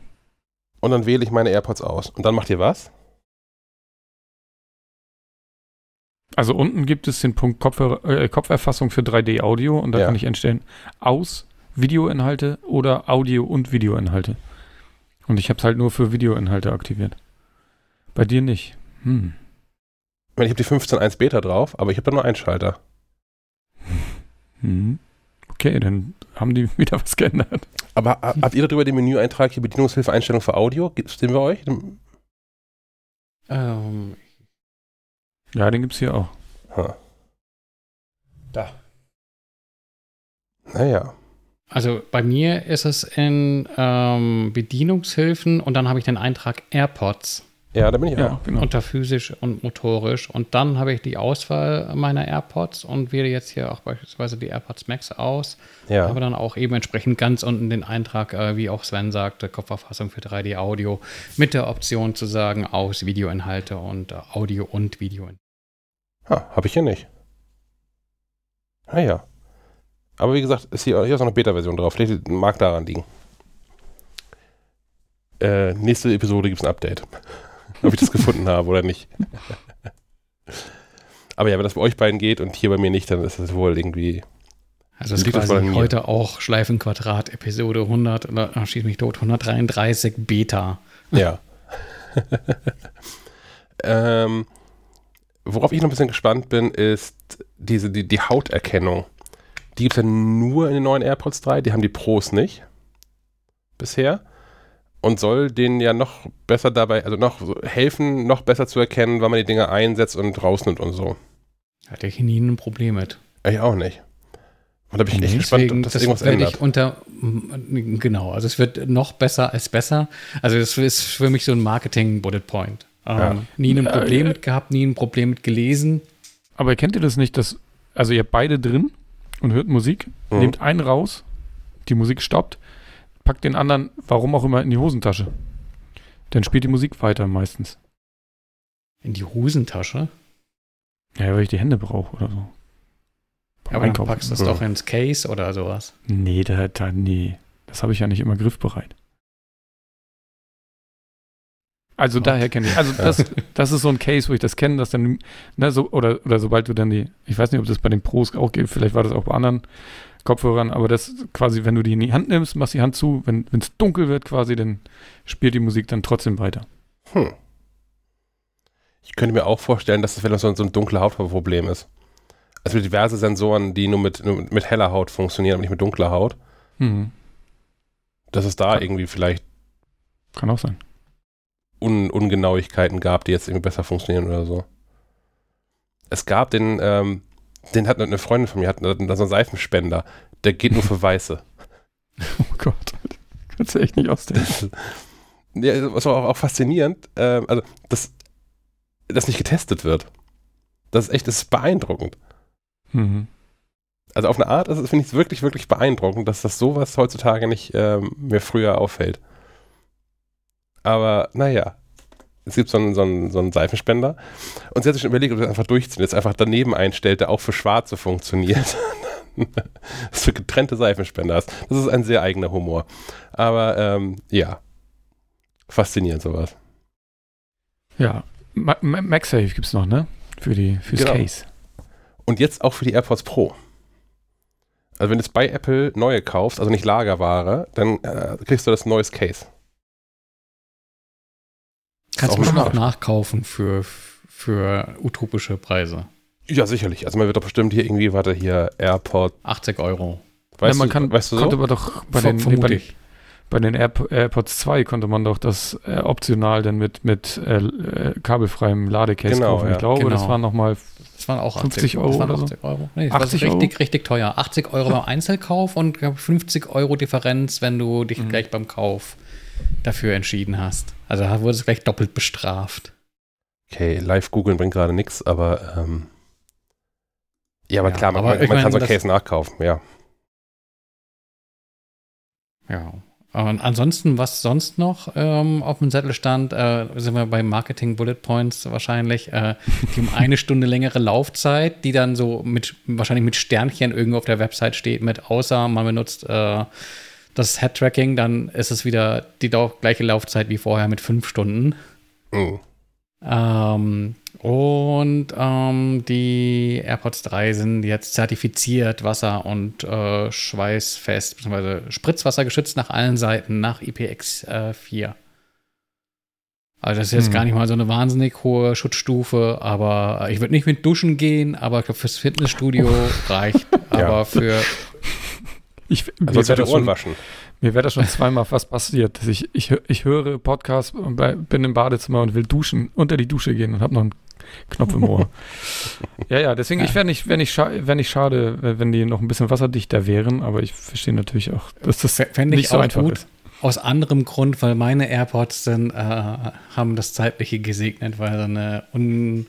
S1: Und dann wähle ich meine AirPods aus. Und dann macht ihr was?
S2: Also unten gibt es den Punkt Kopf, äh, Kopferfassung für 3D-Audio und da ja. kann ich entstellen aus Videoinhalte oder Audio und Videoinhalte. Und ich habe es halt nur für Videoinhalte aktiviert. Bei dir nicht. Hm.
S1: Ich habe die 15.1 Beta drauf, aber ich habe da nur einen Schalter.
S2: Hm. Okay, dann haben die wieder was geändert.
S1: Aber habt ihr darüber den Menüeintrag hier Bedienungshilfe Einstellung für Audio? Gibt es den bei euch?
S3: Ähm,
S2: ja, den gibt es hier auch.
S1: Huh.
S3: Da.
S1: Naja.
S3: Also bei mir ist es in ähm, Bedienungshilfen und dann habe ich den Eintrag AirPods.
S1: Ja, da bin ich
S3: ja, auch. Genau. Unter physisch und motorisch. Und dann habe ich die Auswahl meiner AirPods und wähle jetzt hier auch beispielsweise die AirPods Max aus.
S1: Ja.
S3: Habe dann auch eben entsprechend ganz unten den Eintrag, äh, wie auch Sven sagte, Kopfverfassung für 3D-Audio mit der Option zu sagen aus Videoinhalte und äh, Audio und Videoinhalte.
S1: Ha, habe ich hier nicht. Ah ja. Aber wie gesagt, ist hier, hier ist auch eine Beta-Version drauf. Vielleicht mag daran liegen. Äh, nächste Episode gibt es ein Update. Ob ich das gefunden habe oder nicht. Aber ja, wenn das bei euch beiden geht und hier bei mir nicht, dann ist das wohl irgendwie.
S3: Also es ist quasi heute auch Schleifenquadrat Episode 100 oder oh, schieß mich tot 133 Beta.
S1: Ja. ähm, worauf ich noch ein bisschen gespannt bin, ist diese die, die Hauterkennung. Die gibt es ja nur in den neuen AirPods 3, die haben die Pros nicht. Bisher und soll denen ja noch besser dabei, also noch helfen, noch besser zu erkennen, wann man die Dinge einsetzt und rausnimmt und so.
S3: Hatte ich nie ein Problem mit.
S1: Ich auch nicht.
S3: Und da bin ich echt gespannt, ob das, das irgendwas ändert. Ich unter, genau, also es wird noch besser als besser. Also es ist für mich so ein Marketing-Bullet Point. Ähm, ja. Nie ein Problem ja, mit gehabt, nie ein Problem mit gelesen.
S2: Aber kennt ihr das nicht, dass, also ihr habt beide drin und hört Musik,
S1: Mhm.
S2: nehmt einen raus, die Musik stoppt, packt den anderen, warum auch immer, in die Hosentasche. Dann spielt die Musik weiter meistens.
S3: In die Hosentasche?
S2: Ja, weil ich die Hände brauche oder so. Beim
S3: Aber dann
S2: Einkaufen.
S3: packst du es doch ins Case oder sowas.
S2: Nee, da, da, nee. Das habe ich ja nicht immer griffbereit. Also
S3: Oh.
S2: daher kenne ich. Also das, das ist so ein Case, wo ich das kenne, dass dann, ne, so, oder, oder sobald du dann die, ich weiß nicht, ob das bei den Pros auch geht, vielleicht war das auch bei anderen Kopfhörern, aber das quasi, wenn du die in die Hand nimmst, machst die Hand zu, wenn es dunkel wird quasi, dann spielt die Musik dann trotzdem weiter.
S1: Hm. Ich könnte mir auch vorstellen, dass das vielleicht so, so ein dunkle Hautproblem ist. Also mit diverse Sensoren, die nur mit, nur mit heller Haut funktionieren, aber nicht mit dunkler Haut.
S2: Mhm.
S1: Dass es da
S2: Ja.
S1: irgendwie vielleicht
S2: Kann auch sein.
S1: Un Ungenauigkeiten gab, die jetzt irgendwie besser funktionieren oder so. Es gab den, ähm, den hat eine Freundin von mir, hat, so einen Seifenspender, der geht nur für Weiße.
S2: Oh Gott. Kannst du echt nicht ausdenken.
S1: ja, das war auch, auch faszinierend, ähm, also, dass das nicht getestet wird. Das ist echt, das ist beeindruckend.
S2: Mhm.
S1: Also auf eine Art es, finde ich es wirklich, wirklich beeindruckend, dass das sowas heutzutage nicht ähm, mir früher auffällt. Aber naja, es gibt so einen, so, einen, so einen Seifenspender und sie hat sich schon überlegt, ob das einfach durchziehen, jetzt einfach daneben einstellt, der auch für Schwarze funktioniert. das für getrennte Seifenspender ist. Das ist ein sehr eigener Humor. Aber ähm, ja, faszinierend sowas.
S2: Ja. Ma Ma MagSafe gibt es noch, ne? Für die, fürs
S1: Genau.
S2: Case.
S1: Und jetzt auch für die AirPods Pro. Also wenn du jetzt bei Apple neue kaufst, also nicht Lagerware, dann äh, kriegst du das neues Case.
S3: Kannst du
S1: ein
S3: auch nachkaufen für, für utopische Preise.
S1: Ja, sicherlich. Also man wird doch bestimmt hier irgendwie, warte, hier AirPod,
S3: 80 Euro.
S1: weißt,
S2: ja, man
S1: du,
S2: kann,
S1: weißt du
S2: konnte
S1: so?
S2: man doch bei
S3: Ver-
S2: den, bei, bei den Air AirPods 2 konnte man doch das äh, optional dann mit, mit äh, äh, kabelfreiem Ladecase
S1: Genau,
S2: kaufen.
S1: ja.
S2: Ich glaube, das
S3: Genau.
S2: waren nochmal
S3: Das waren auch
S2: 50
S3: 80
S2: Euro
S3: das waren
S2: oder so?
S3: 80 Euro. Nee, das
S2: 80
S3: war
S2: Euro?
S3: richtig, richtig teuer. 80 Euro beim Einzelkauf und glaub, 50 Euro Differenz, wenn du dich
S2: Mhm.
S3: gleich beim Kauf dafür entschieden hast. Also da wurde es gleich doppelt bestraft.
S1: Okay, live googeln bringt gerade nichts, aber ähm, ja, aber
S3: Ja,
S1: klar, man,
S3: aber
S1: man, man kann so ein Case nachkaufen, ja.
S3: Ja. Und ansonsten, was sonst noch ähm, auf dem Zettel stand, äh, sind wir bei Marketing Bullet Points wahrscheinlich, äh, die um eine Stunde längere Laufzeit, die dann so mit wahrscheinlich mit Sternchen irgendwo auf der Website steht, mit außer man benutzt äh, das Head-Tracking, dann ist es wieder die gleiche Laufzeit wie vorher mit fünf Stunden.
S1: Mhm.
S3: Ähm, und ähm, die AirPods 3 sind jetzt zertifiziert, wasser- und äh, schweißfest, beziehungsweise Spritzwasser geschützt nach allen Seiten, nach IPX4. Also das ist jetzt
S2: Hm.
S3: gar nicht mal so eine wahnsinnig hohe Schutzstufe, aber ich würde nicht mit Duschen gehen, aber ich glaub, fürs Fitnessstudio reicht.
S1: Ja.
S3: Aber für
S2: Ich,
S1: Also
S2: mir wäre das, schon-
S1: waschen.
S2: mir wär das schon zweimal fast passiert. Dass ich, ich, ich höre Podcasts und bei, bin im Badezimmer und will duschen, unter die Dusche gehen und habe noch einen Knopf im Ohr. ja, ja, deswegen, ich wäre nicht, wär nicht, scha wär nicht schade, wenn die noch ein bisschen wasserdichter wären, aber ich verstehe natürlich auch, dass das
S3: fände ich
S2: nicht so
S3: auch
S2: einfach
S3: gut.
S2: ist.
S3: Aus anderem Grund, weil meine AirPods sind, äh, haben das Zeitliche gesegnet, weil sie eine un,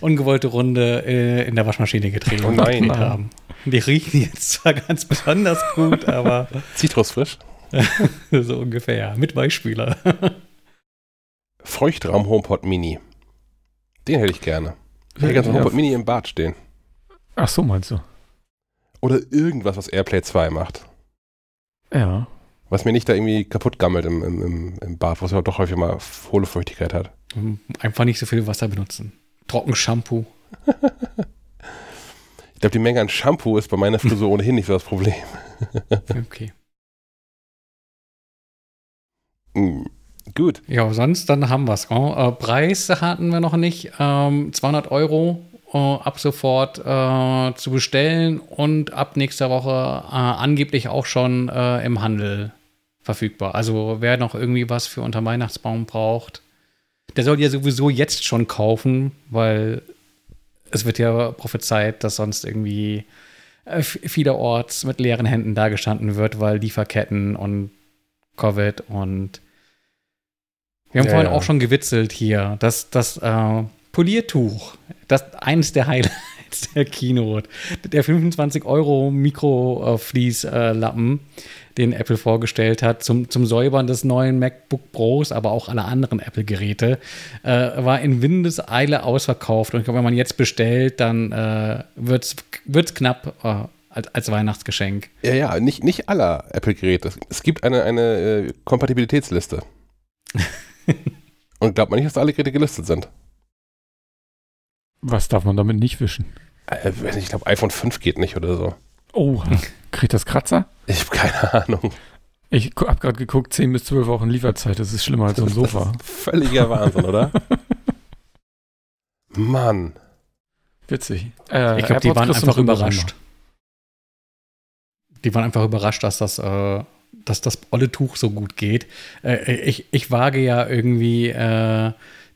S3: ungewollte Runde äh, in der Waschmaschine gedreht,
S1: Oh nein.
S3: gedreht haben. Die riechen jetzt zwar ganz besonders gut, aber
S1: Zitrusfrisch.
S3: so ungefähr. Mit Weichspüler.
S1: Feuchtraum HomePod Mini. Den hätte ich gerne. Ich hätte gerne so einen
S2: Ja.
S1: HomePod Mini im Bad stehen.
S2: Ach so, meinst du?
S1: Oder irgendwas, was AirPlay 2 macht.
S2: Ja.
S1: Was mir nicht da irgendwie kaputt gammelt im, im, im, im Bad, was ja doch häufig mal hohle Feuchtigkeit hat.
S3: Einfach nicht so viel Wasser benutzen. Trockenshampoo.
S1: Ich glaube, die Menge an Shampoo ist bei meiner Frisur ohnehin nicht so das Problem.
S3: Okay.
S1: Mm, Gut.
S3: Ja, sonst dann haben wir es. Äh, Preis hatten wir noch nicht. Ähm, 200 Euro äh, ab sofort äh, zu bestellen und ab nächster Woche äh, angeblich auch schon äh, im Handel verfügbar. Also wer noch irgendwie was für unter Weihnachtsbaum braucht, der soll ja sowieso jetzt schon kaufen, weil es wird ja prophezeit, dass sonst irgendwie äh, vielerorts mit leeren Händen dagestanden wird, weil Lieferketten und Covid und wir haben
S1: Ja,
S3: vorhin
S1: ja.
S3: auch schon gewitzelt hier, dass das äh, Poliertuch, das eines der Highlights der Keynote. Der 25 Euro Mikrofließlappen, den Apple vorgestellt hat, zum, zum Säubern des neuen MacBook Pros, aber auch aller anderen Apple-Geräte, äh, war in Windeseile ausverkauft. Und ich glaube, wenn man jetzt bestellt, dann äh, wird es knapp äh, als, als, Weihnachtsgeschenk.
S1: Ja, ja, nicht, nicht aller Apple-Geräte. Es gibt eine, eine äh, Kompatibilitätsliste. Und glaubt man nicht, dass alle Geräte gelistet sind.
S2: Was darf man damit nicht wischen?
S1: Äh, ich glaube, iPhone 5 geht nicht oder so.
S2: Oh, kriegt das Kratzer?
S1: Ich habe keine Ahnung.
S2: Ich habe gerade geguckt, 10 bis 12 Wochen Lieferzeit, das ist schlimmer als so ein Sofa.
S1: völliger Wahnsinn, oder? Mann.
S2: Witzig.
S3: Äh, ich glaube, die waren einfach überrascht. Die waren einfach überrascht, dass das, äh, dass das olle Tuch so gut geht. Äh, ich, ich wage ja irgendwie äh,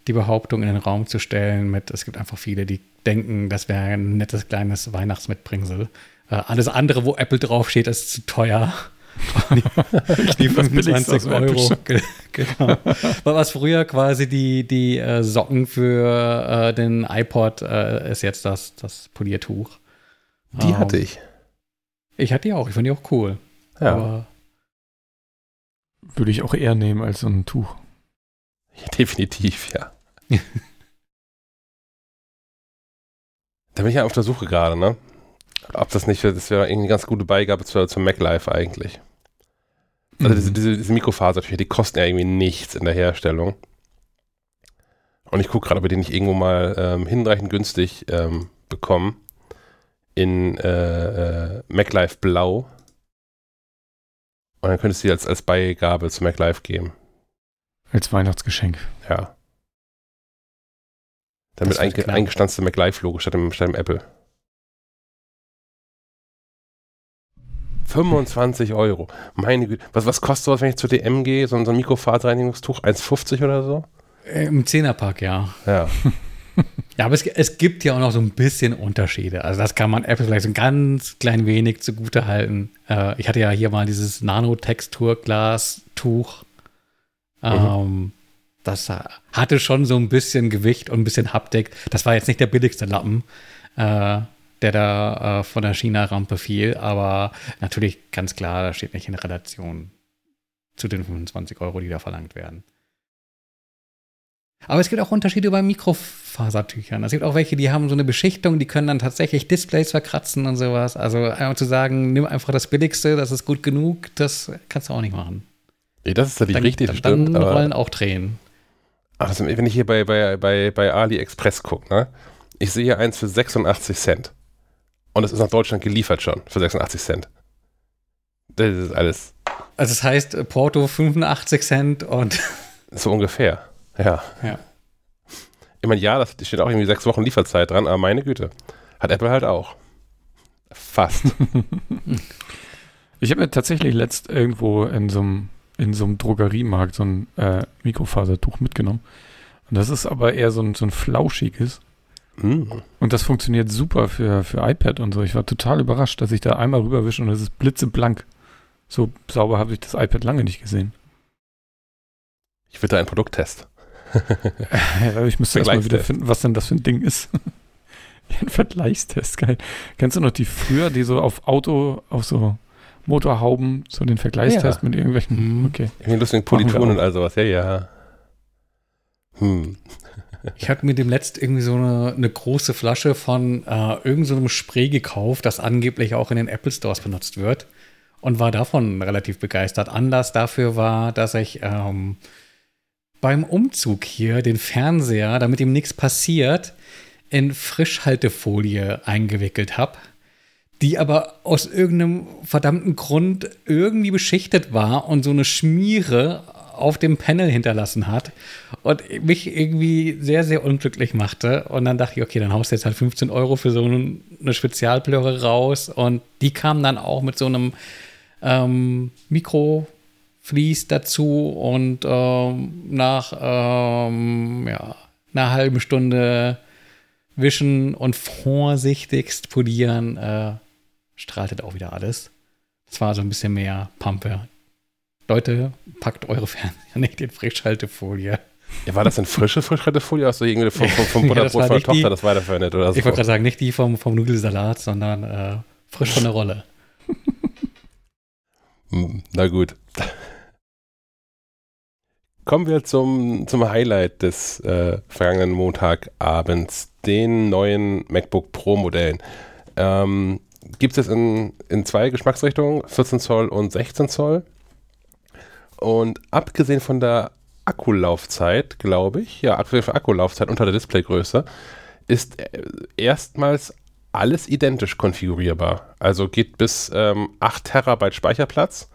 S3: die Behauptung in den Raum zu stellen mit, es gibt einfach viele, die denken, das wäre ein nettes kleines Weihnachtsmitbringsel. Äh, alles andere, wo Apple draufsteht, ist zu teuer. die 25 Euro. genau. Was früher quasi die, die äh, Socken für äh, den iPod äh, ist jetzt das, das Poliertuch.
S1: Die um, hatte ich.
S3: Ich hatte die auch. Ich fand die auch cool.
S1: Ja. Aber
S2: Würde ich auch eher nehmen als so ein Tuch.
S1: Definitiv, ja. da bin ich ja auf der Suche gerade, ne? Ob das nicht, das wäre irgendwie eine ganz gute Beigabe zur, zur MacLife eigentlich. Also mhm. diese, diese, diese Mikrofasertücher, die kosten ja irgendwie nichts in der Herstellung. Und ich gucke gerade, ob wir die nicht irgendwo mal ähm, hinreichend günstig ähm, bekommen. In äh, äh, MacLife Blau. Und dann könntest du die als, als Beigabe zu MacLife geben.
S2: Als Weihnachtsgeschenk.
S1: Ja. Damit einge eingestanzte MacLife-Logo statt dem, statt dem Apple. 25 Euro. Meine Güte. Was, was kostet sowas, wenn ich zur DM gehe? So, so ein Mikrofaserreinigungstuch? 1,50 oder so?
S3: Im Zehnerpack, ja.
S1: Ja.
S3: ja, aber es, es, gibt ja auch noch so ein bisschen Unterschiede. Also das kann man Apple vielleicht so ein ganz klein wenig zugute halten. Äh, ich hatte ja hier mal dieses Nanotexturglas-Tuch. Mhm. Ähm, das hatte schon so ein bisschen Gewicht und ein bisschen Haptik. Das war jetzt nicht der billigste Lappen, äh, der da äh, von der China-Rampe fiel, aber natürlich ganz klar, das steht nicht in Relation zu den 25 Euro, die da verlangt werden. Aber es gibt auch Unterschiede bei Mikrofasertüchern. Es gibt auch welche, die haben so eine Beschichtung, die können dann tatsächlich Displays verkratzen und sowas. Also einfach zu sagen, nimm einfach das Billigste, das ist gut genug, das kannst du auch nicht machen.
S1: Nee, das ist natürlich dann, richtig,
S3: das stimmt. Dann rollen auch Tränen.
S1: Ach, das, wenn ich hier bei, bei, bei, bei AliExpress gucke, ne? Ich sehe eins für 86 Cent. Und es ist nach Deutschland geliefert schon für 86 Cent. Das ist alles.
S3: Also das heißt Porto 85 Cent und.
S1: So ungefähr. Ja.
S3: Ja.
S1: Ich meine, ja, das steht auch irgendwie sechs Wochen Lieferzeit dran, aber meine Güte. Hat Apple halt auch. Fast.
S2: ich habe mir tatsächlich letzt irgendwo in so einem in so einem Drogeriemarkt so ein äh, Mikrofasertuch mitgenommen. Und das ist aber eher so ein, so ein flauschiges. Mm. Und das funktioniert super für, für iPad und so. Ich war total überrascht, dass ich da einmal rüberwische und es ist blitzeblank. So sauber habe ich das iPad lange nicht gesehen.
S1: Ich will da einen Produkttest.
S2: ich müsste erstmal wieder finden, was denn das für ein Ding ist. ein Vergleichstest, geil. Kennst du noch die früher, die so auf Auto, auf so Motorhauben, so den Vergleichstest ja. mit irgendwelchen.
S1: Mhm. Okay. Irgendwie lustigen Polituren und all sowas, ja, ja.
S3: Hm. Ich hatte mir dem letzt irgendwie so eine, eine große Flasche von äh, irgendeinem so Spray gekauft, das angeblich auch in den Apple Stores benutzt wird. Und war davon relativ begeistert. Anlass dafür war, dass ich ähm, beim Umzug hier den Fernseher, damit ihm nichts passiert, in Frischhaltefolie eingewickelt habe die aber aus irgendeinem verdammten Grund irgendwie beschichtet war und so eine Schmiere auf dem Panel hinterlassen hat und mich irgendwie sehr, sehr unglücklich machte. Und dann dachte ich, okay, dann haust du jetzt halt 15 Euro für so eine Spezialplöre raus. Und die kam dann auch mit so einem ähm, Mikroflies dazu und ähm, nach ähm, ja, einer halben Stunde wischen und vorsichtigst polieren äh, strahlte auch wieder alles. Es war so ein bisschen mehr Pampe. Leute, packt eure Fernseher nicht in Frischhaltefolie.
S1: Ja, war das denn frische Frischhaltefolie? Hast du irgendwie vom, vom, vom
S3: Ja, das
S1: Butterbrot
S3: war
S1: von der
S3: nicht die-
S1: Tochter das weiterverwendet oder so?
S3: Ich wollte gerade sagen, nicht die vom, vom Nudelsalat, sondern äh, frisch von der Rolle.
S1: Hm, Na gut. Kommen wir zum, zum Highlight des äh, vergangenen Montagabends, den neuen MacBook Pro Modellen. Ähm, Gibt es in, in zwei Geschmacksrichtungen, 14 Zoll und 16 Zoll. Und abgesehen von der Akkulaufzeit, glaube ich, ja, abgesehen von der Akkulaufzeit unter der Displaygröße, ist äh, erstmals alles identisch konfigurierbar. Also geht bis ähm, 8 Terabyte Speicherplatz,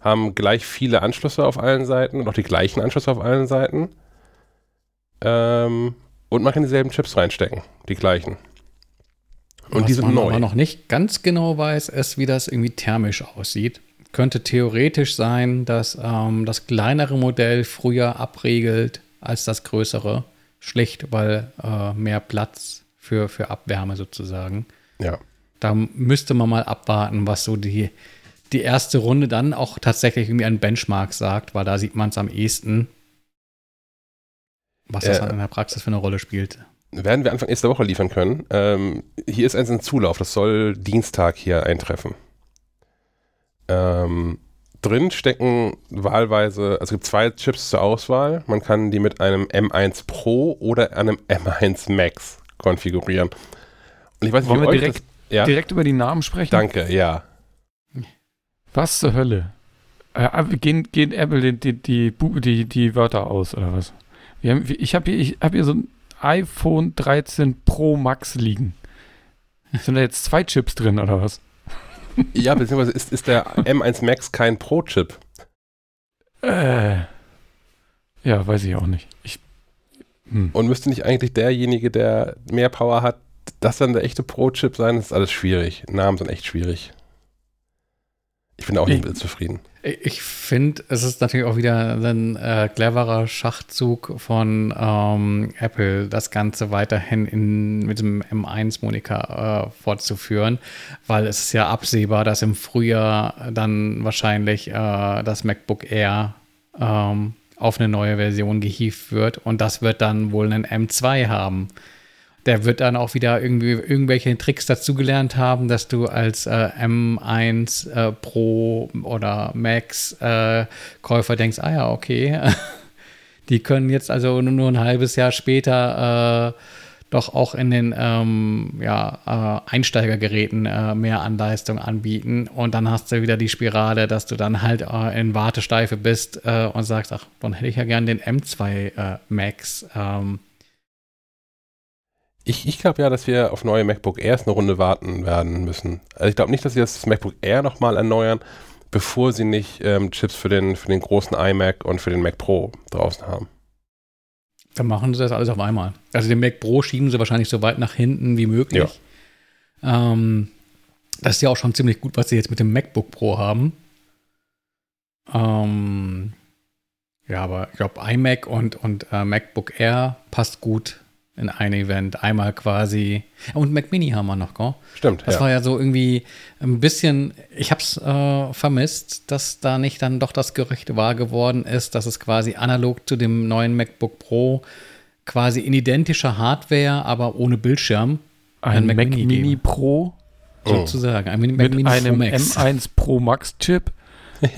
S1: haben gleich viele Anschlüsse auf allen Seiten und auch die gleichen Anschlüsse auf allen Seiten. Ähm, und man kann dieselben Chips reinstecken, die gleichen. Und
S3: Was
S1: die sind
S3: man
S1: neu.
S3: aber noch nicht ganz genau weiß, ist, wie das irgendwie thermisch aussieht. Könnte theoretisch sein, dass ähm, das kleinere Modell früher abregelt als das größere. Schlicht, weil äh, mehr Platz für, für Abwärme sozusagen.
S1: Ja.
S3: Da müsste man mal abwarten, was so die, die erste Runde dann auch tatsächlich irgendwie ein Benchmark sagt, weil da sieht man es am ehesten, was das
S1: Äh,
S3: in der Praxis für eine Rolle spielt.
S1: werden wir Anfang nächster Woche liefern können. Ähm, hier ist eins in Zulauf, das soll Dienstag hier eintreffen. Ähm, drin stecken wahlweise, also es gibt zwei Chips zur Auswahl. Man kann die mit einem M1 Pro oder einem M1 Max konfigurieren. Und ich weiß nicht,
S2: Wollen wir direkt,
S1: das, ja,
S2: direkt über die Namen sprechen?
S1: danke, ja.
S2: Was zur Hölle? Äh, gehen, gehen Apple die, die, die, die, die Wörter aus, oder was? Wir haben, ich habe hier, ich hab hier so ein iPhone 13 Pro Max liegen. Sind da jetzt zwei Chips drin, oder was?
S1: Ja, beziehungsweise ist, ist der M1 Max kein Pro-Chip.
S2: Äh. Ja, weiß ich auch nicht. Ich, hm.
S1: Und müsste nicht eigentlich derjenige, der mehr Power hat, das dann der echte Pro-Chip sein? Das ist alles schwierig. Namen sind echt schwierig. Ich bin auch nicht
S2: Ich-
S1: zufrieden.
S3: Ich finde, es ist natürlich auch wieder ein äh, cleverer Schachzug von ähm, Apple, das Ganze weiterhin in, mit dem M1-Moniker äh, fortzuführen, weil es ist ja absehbar, dass im Frühjahr dann wahrscheinlich äh, das MacBook Air ähm, auf eine neue Version gehievt wird und das wird dann wohl einen M2 haben. Der wird dann auch wieder irgendwie irgendwelche Tricks dazugelernt haben, dass du als äh, M1 äh, Pro oder Max äh, Käufer denkst, ah ja, okay, die können jetzt also nur, nur ein halbes Jahr später äh, doch auch in den ähm, ja, äh, Einsteigergeräten äh, mehr an Leistung anbieten. Und dann hast du wieder die Spirale, dass du dann halt in Wartesteife bist und sagst, ach, dann hätte ich ja gern den M2 äh, Max. Ähm,
S1: Ich, ich glaube ja, dass wir auf neue MacBook Airs eine Runde warten werden müssen. Also ich glaube nicht, dass sie das MacBook Air nochmal erneuern, bevor sie nicht ähm, Chips für den, für den großen iMac und für den Mac Pro draußen haben.
S3: Dann machen sie das alles auf einmal. Also den Mac Pro schieben sie wahrscheinlich so weit nach hinten wie möglich. Ähm, das ist ja auch schon ziemlich gut, was sie jetzt mit dem MacBook Pro haben. Ähm, ja, aber ich glaube, iMac und, und äh, MacBook Air passt gut in ein Event. Einmal quasi. Und Mac Mini haben wir noch, gell?
S1: Stimmt,
S3: Das
S1: ja.
S3: war ja so irgendwie ein bisschen, ich habe es äh, vermisst, dass da nicht dann doch das Gerücht wahr geworden ist, dass es quasi analog zu dem neuen MacBook Pro quasi in identischer Hardware, aber ohne Bildschirm
S2: Ein Mac, Mini,
S3: geben.
S2: Pro
S1: Oh.
S3: sozusagen. Ein Mac
S2: mit
S3: Mini
S2: einem
S3: Pro Max.
S2: M1 Pro Max Chip.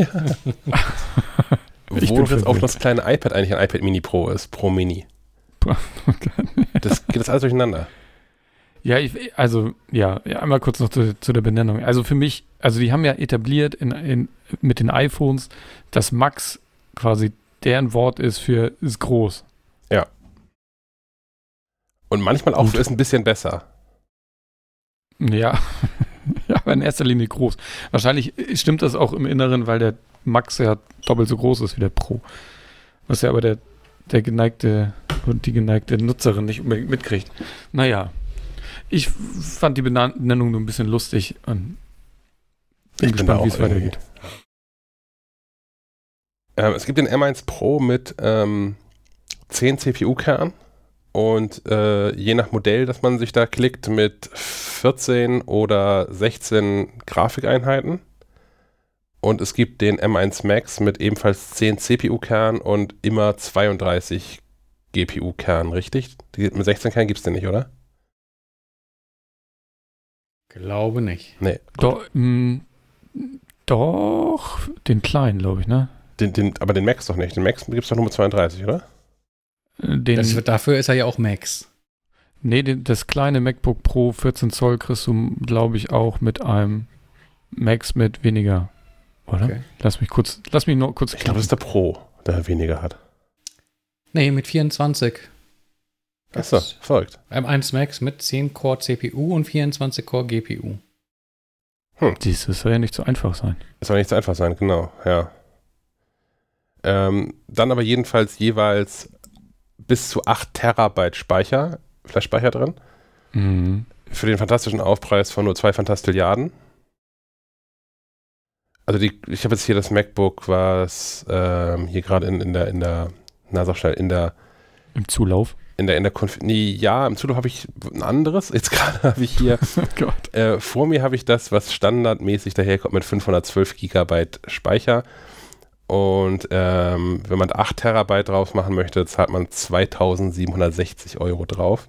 S2: Ich
S1: Wo
S2: bin
S1: jetzt auch
S2: verwirrt.
S1: das kleine iPad eigentlich ein iPad Mini Pro ist, Pro Mini. Das geht das alles durcheinander.
S2: Ja, ich, also, ja, ja, einmal kurz noch zu, zu der Benennung. Also für mich, also die haben ja etabliert in, in, mit den iPhones, dass Max quasi deren Wort ist für ist groß.
S1: Und manchmal auch
S2: Gut.
S1: ist ein bisschen besser.
S2: Ja, ja, aber in erster Linie groß. Wahrscheinlich stimmt das auch im Inneren, weil der Max ja doppelt so groß ist wie der Pro. Was ja aber der, der geneigte und die geneigte Nutzerin nicht unbedingt mitkriegt. Naja, ich fand die Benennung nur ein bisschen lustig und bin
S1: Ich
S2: gespannt, wie es weitergeht.
S1: Ähm, es gibt den M1 Pro mit ähm, 10 CPU-Kernen und äh, je nach Modell, das man sich da klickt, mit 14 oder 16 Grafikeinheiten. Und es gibt den M1 Max mit ebenfalls 10 CPU-Kernen und immer 32 GPU-Kernen, richtig? Die, mit 16 Kernen gibt es den nicht, oder?
S3: Glaube nicht.
S1: Nee.
S2: Do, mh, doch, den kleinen, glaube ich, ne?
S1: Den, den, aber den Max doch nicht. Den Max gibt es doch nur mit 32, oder?
S2: Äh, Den,
S3: Das, dafür ist er ja auch Max.
S2: nee, den, das kleine MacBook Pro 14 Zoll kriegst du, glaube ich, auch mit einem Max mit weniger. Oder?
S3: Okay.
S2: Lass mich kurz, lass mich noch kurz
S1: Ich glaube, das ist der Pro, der weniger hat.
S3: Nee, mit 24.
S1: Achso, folgt.
S3: M1 Max mit 10 Core CPU und 24 Core GPU.
S2: Dies das soll ja nicht so einfach sein.
S1: Das soll nicht so einfach sein, genau, ja. Ähm, dann aber jedenfalls jeweils bis zu 8 Terabyte Speicher, Flash-Speicher drin.
S2: Mhm.
S1: Für den fantastischen Aufpreis von nur 2 Fantastilliarden. Also die, ich habe jetzt hier das MacBook, was ähm, hier gerade in, in der, in der, na sag schnell, in der,
S2: Im Zulauf.
S1: in der, in der Konf nee, ja, im Zulauf habe ich ein anderes. Jetzt gerade habe ich hier
S2: Oh.
S1: Äh, vor mir habe ich das, was standardmäßig daherkommt mit 512 Gigabyte Speicher. Und ähm, wenn man 8 Terabyte draus machen möchte, zahlt man 2760 Euro drauf.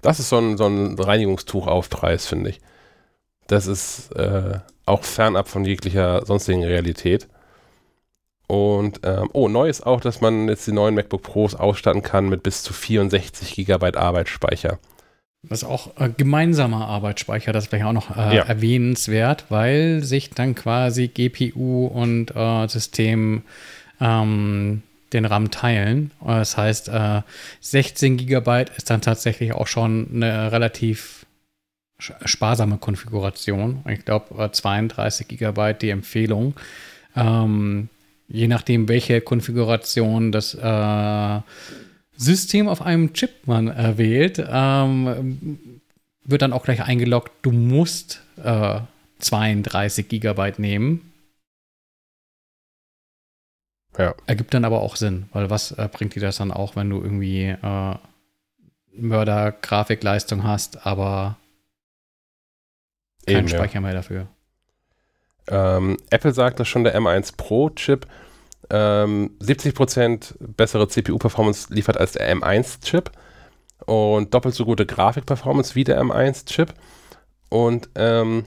S1: Das ist so ein, so ein Reinigungstuchaufpreis, finde ich. Das ist äh, auch fernab von jeglicher sonstigen Realität. Und, ähm, oh, neu ist auch, dass man jetzt die neuen MacBook Pros ausstatten kann mit bis zu 64 Gigabyte Arbeitsspeicher.
S3: Das ist auch äh, gemeinsamer Arbeitsspeicher, das wäre ja auch noch äh,
S1: Ja.
S3: erwähnenswert, weil sich dann quasi GPU und äh, System ähm, den RAM teilen. Äh, Das heißt, äh, 16 GB ist dann tatsächlich auch schon eine relativ sparsame Konfiguration. Ich glaube, äh, 32 GB die Empfehlung. Ähm, je nachdem, welche Konfiguration das äh, System auf einem Chip man äh, wählt, ähm, wird dann auch gleich eingeloggt, du musst äh, 32 Gigabyte nehmen.
S1: Ja.
S3: Ergibt dann aber auch Sinn, weil was äh, bringt dir das dann auch, wenn du irgendwie äh, Mörder-Grafikleistung hast, aber keinen
S1: Eben, ja.
S3: Speicher mehr dafür.
S1: Ähm, Apple sagt, dass schon der M1 Pro Chip ähm, 70% bessere CPU-Performance liefert als der M1 Chip und doppelt so gute Grafik-Performance wie der M1 Chip. Und ähm,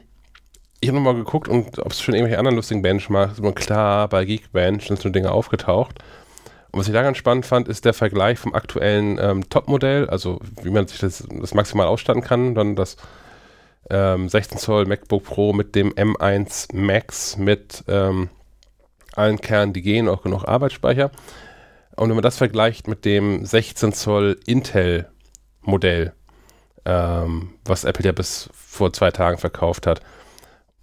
S1: ich habe nochmal geguckt, und ob es schon irgendwelche anderen lustigen Benchmarks. Und klar, bei Geekbench sind so Dinge aufgetaucht. Und was ich da ganz spannend fand, ist der Vergleich vom aktuellen ähm, Top-Modell, also wie man sich das, das maximal ausstatten kann, dann das ähm, 16 Zoll MacBook Pro mit dem M1 Max mit ähm, allen Kernen, die gehen, auch genug Arbeitsspeicher. Und wenn man das vergleicht mit dem 16 Zoll Intel Modell, ähm, was Apple ja bis vor zwei Tagen verkauft hat.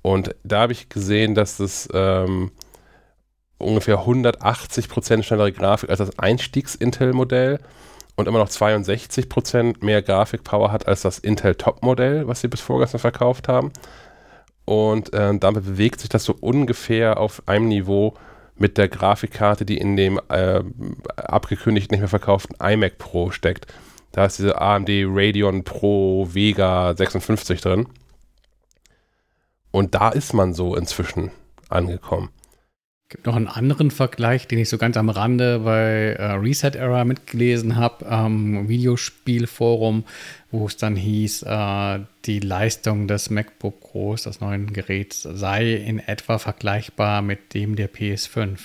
S1: Und da habe ich gesehen, dass das ähm, ungefähr 180% schnellere Grafik als das Einstiegs-Intel-Modell und immer noch 62% mehr Grafikpower hat als das Intel Top-Modell, was sie bis vorgestern verkauft haben. Und ähm, damit bewegt sich das so ungefähr auf einem Niveau mit der Grafikkarte, die in dem äh, abgekündigt nicht mehr verkauften iMac Pro steckt. Da ist diese AMD Radeon Pro Vega 56 drin. Und da ist man so inzwischen angekommen.
S3: Gibt noch einen anderen Vergleich, den ich so ganz am Rande bei äh, Reset Era mitgelesen habe, am Videospielforum, wo es dann hieß, äh, die Leistung des MacBook Pros, des neuen Geräts, sei in etwa vergleichbar mit dem der PS5.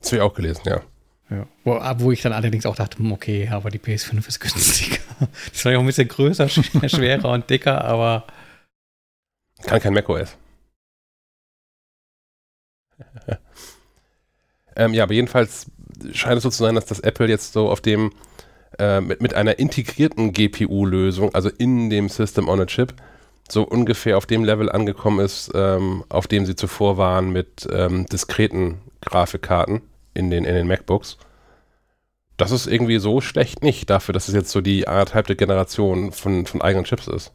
S1: Das habe ich auch gelesen, ja.
S3: Ja. Wo, ah, wo ich dann allerdings auch dachte, hm, okay, aber die PS5 ist günstiger. Das war ja auch ein bisschen größer, sch- schwerer und dicker, aber
S1: Kann kein macOS. ähm, ja, aber jedenfalls scheint es so zu sein, dass das Apple jetzt so auf dem äh, mit, mit einer integrierten GPU-Lösung, also in dem System on a Chip, so ungefähr auf dem Level angekommen ist, ähm, auf dem sie zuvor waren mit ähm, diskreten Grafikkarten in den, in den MacBooks. Das ist irgendwie so schlecht nicht, dafür, dass es jetzt so die anderthalbte Generation von, von eigenen Chips ist.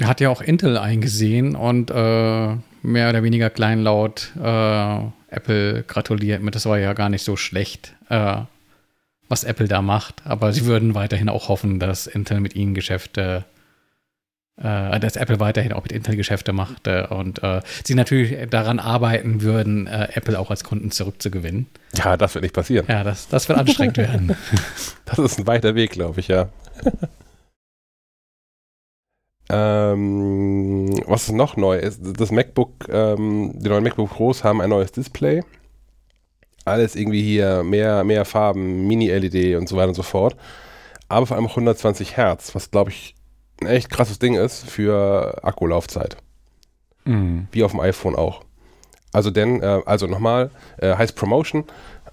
S3: hat ja auch Intel eingesehen und äh, mehr oder weniger kleinlaut äh, Apple gratuliert mit. Das war ja gar nicht so schlecht, äh, was Apple da macht. Aber sie würden weiterhin auch hoffen, dass Intel mit ihnen Geschäfte äh, dass Apple weiterhin auch mit Intel Geschäfte macht und äh, sie natürlich daran arbeiten würden, äh, Apple auch als Kunden zurückzugewinnen.
S1: Ja, das wird nicht passieren.
S3: Ja, das, das wird anstrengend werden.
S1: Das ist ein weiter Weg, glaube ich, ja. ähm, was ist noch neu? Ist, das MacBook, ähm, die neuen MacBook Pros haben ein neues Display. Alles irgendwie hier, mehr, mehr Farben, Mini-LED und so weiter und so fort. Aber vor allem auch 120 Hertz, was glaube ich ein echt krasses Ding ist für Akkulaufzeit.
S2: Mhm.
S1: Wie auf dem iPhone auch. Also denn, äh, also nochmal, äh, heißt Promotion.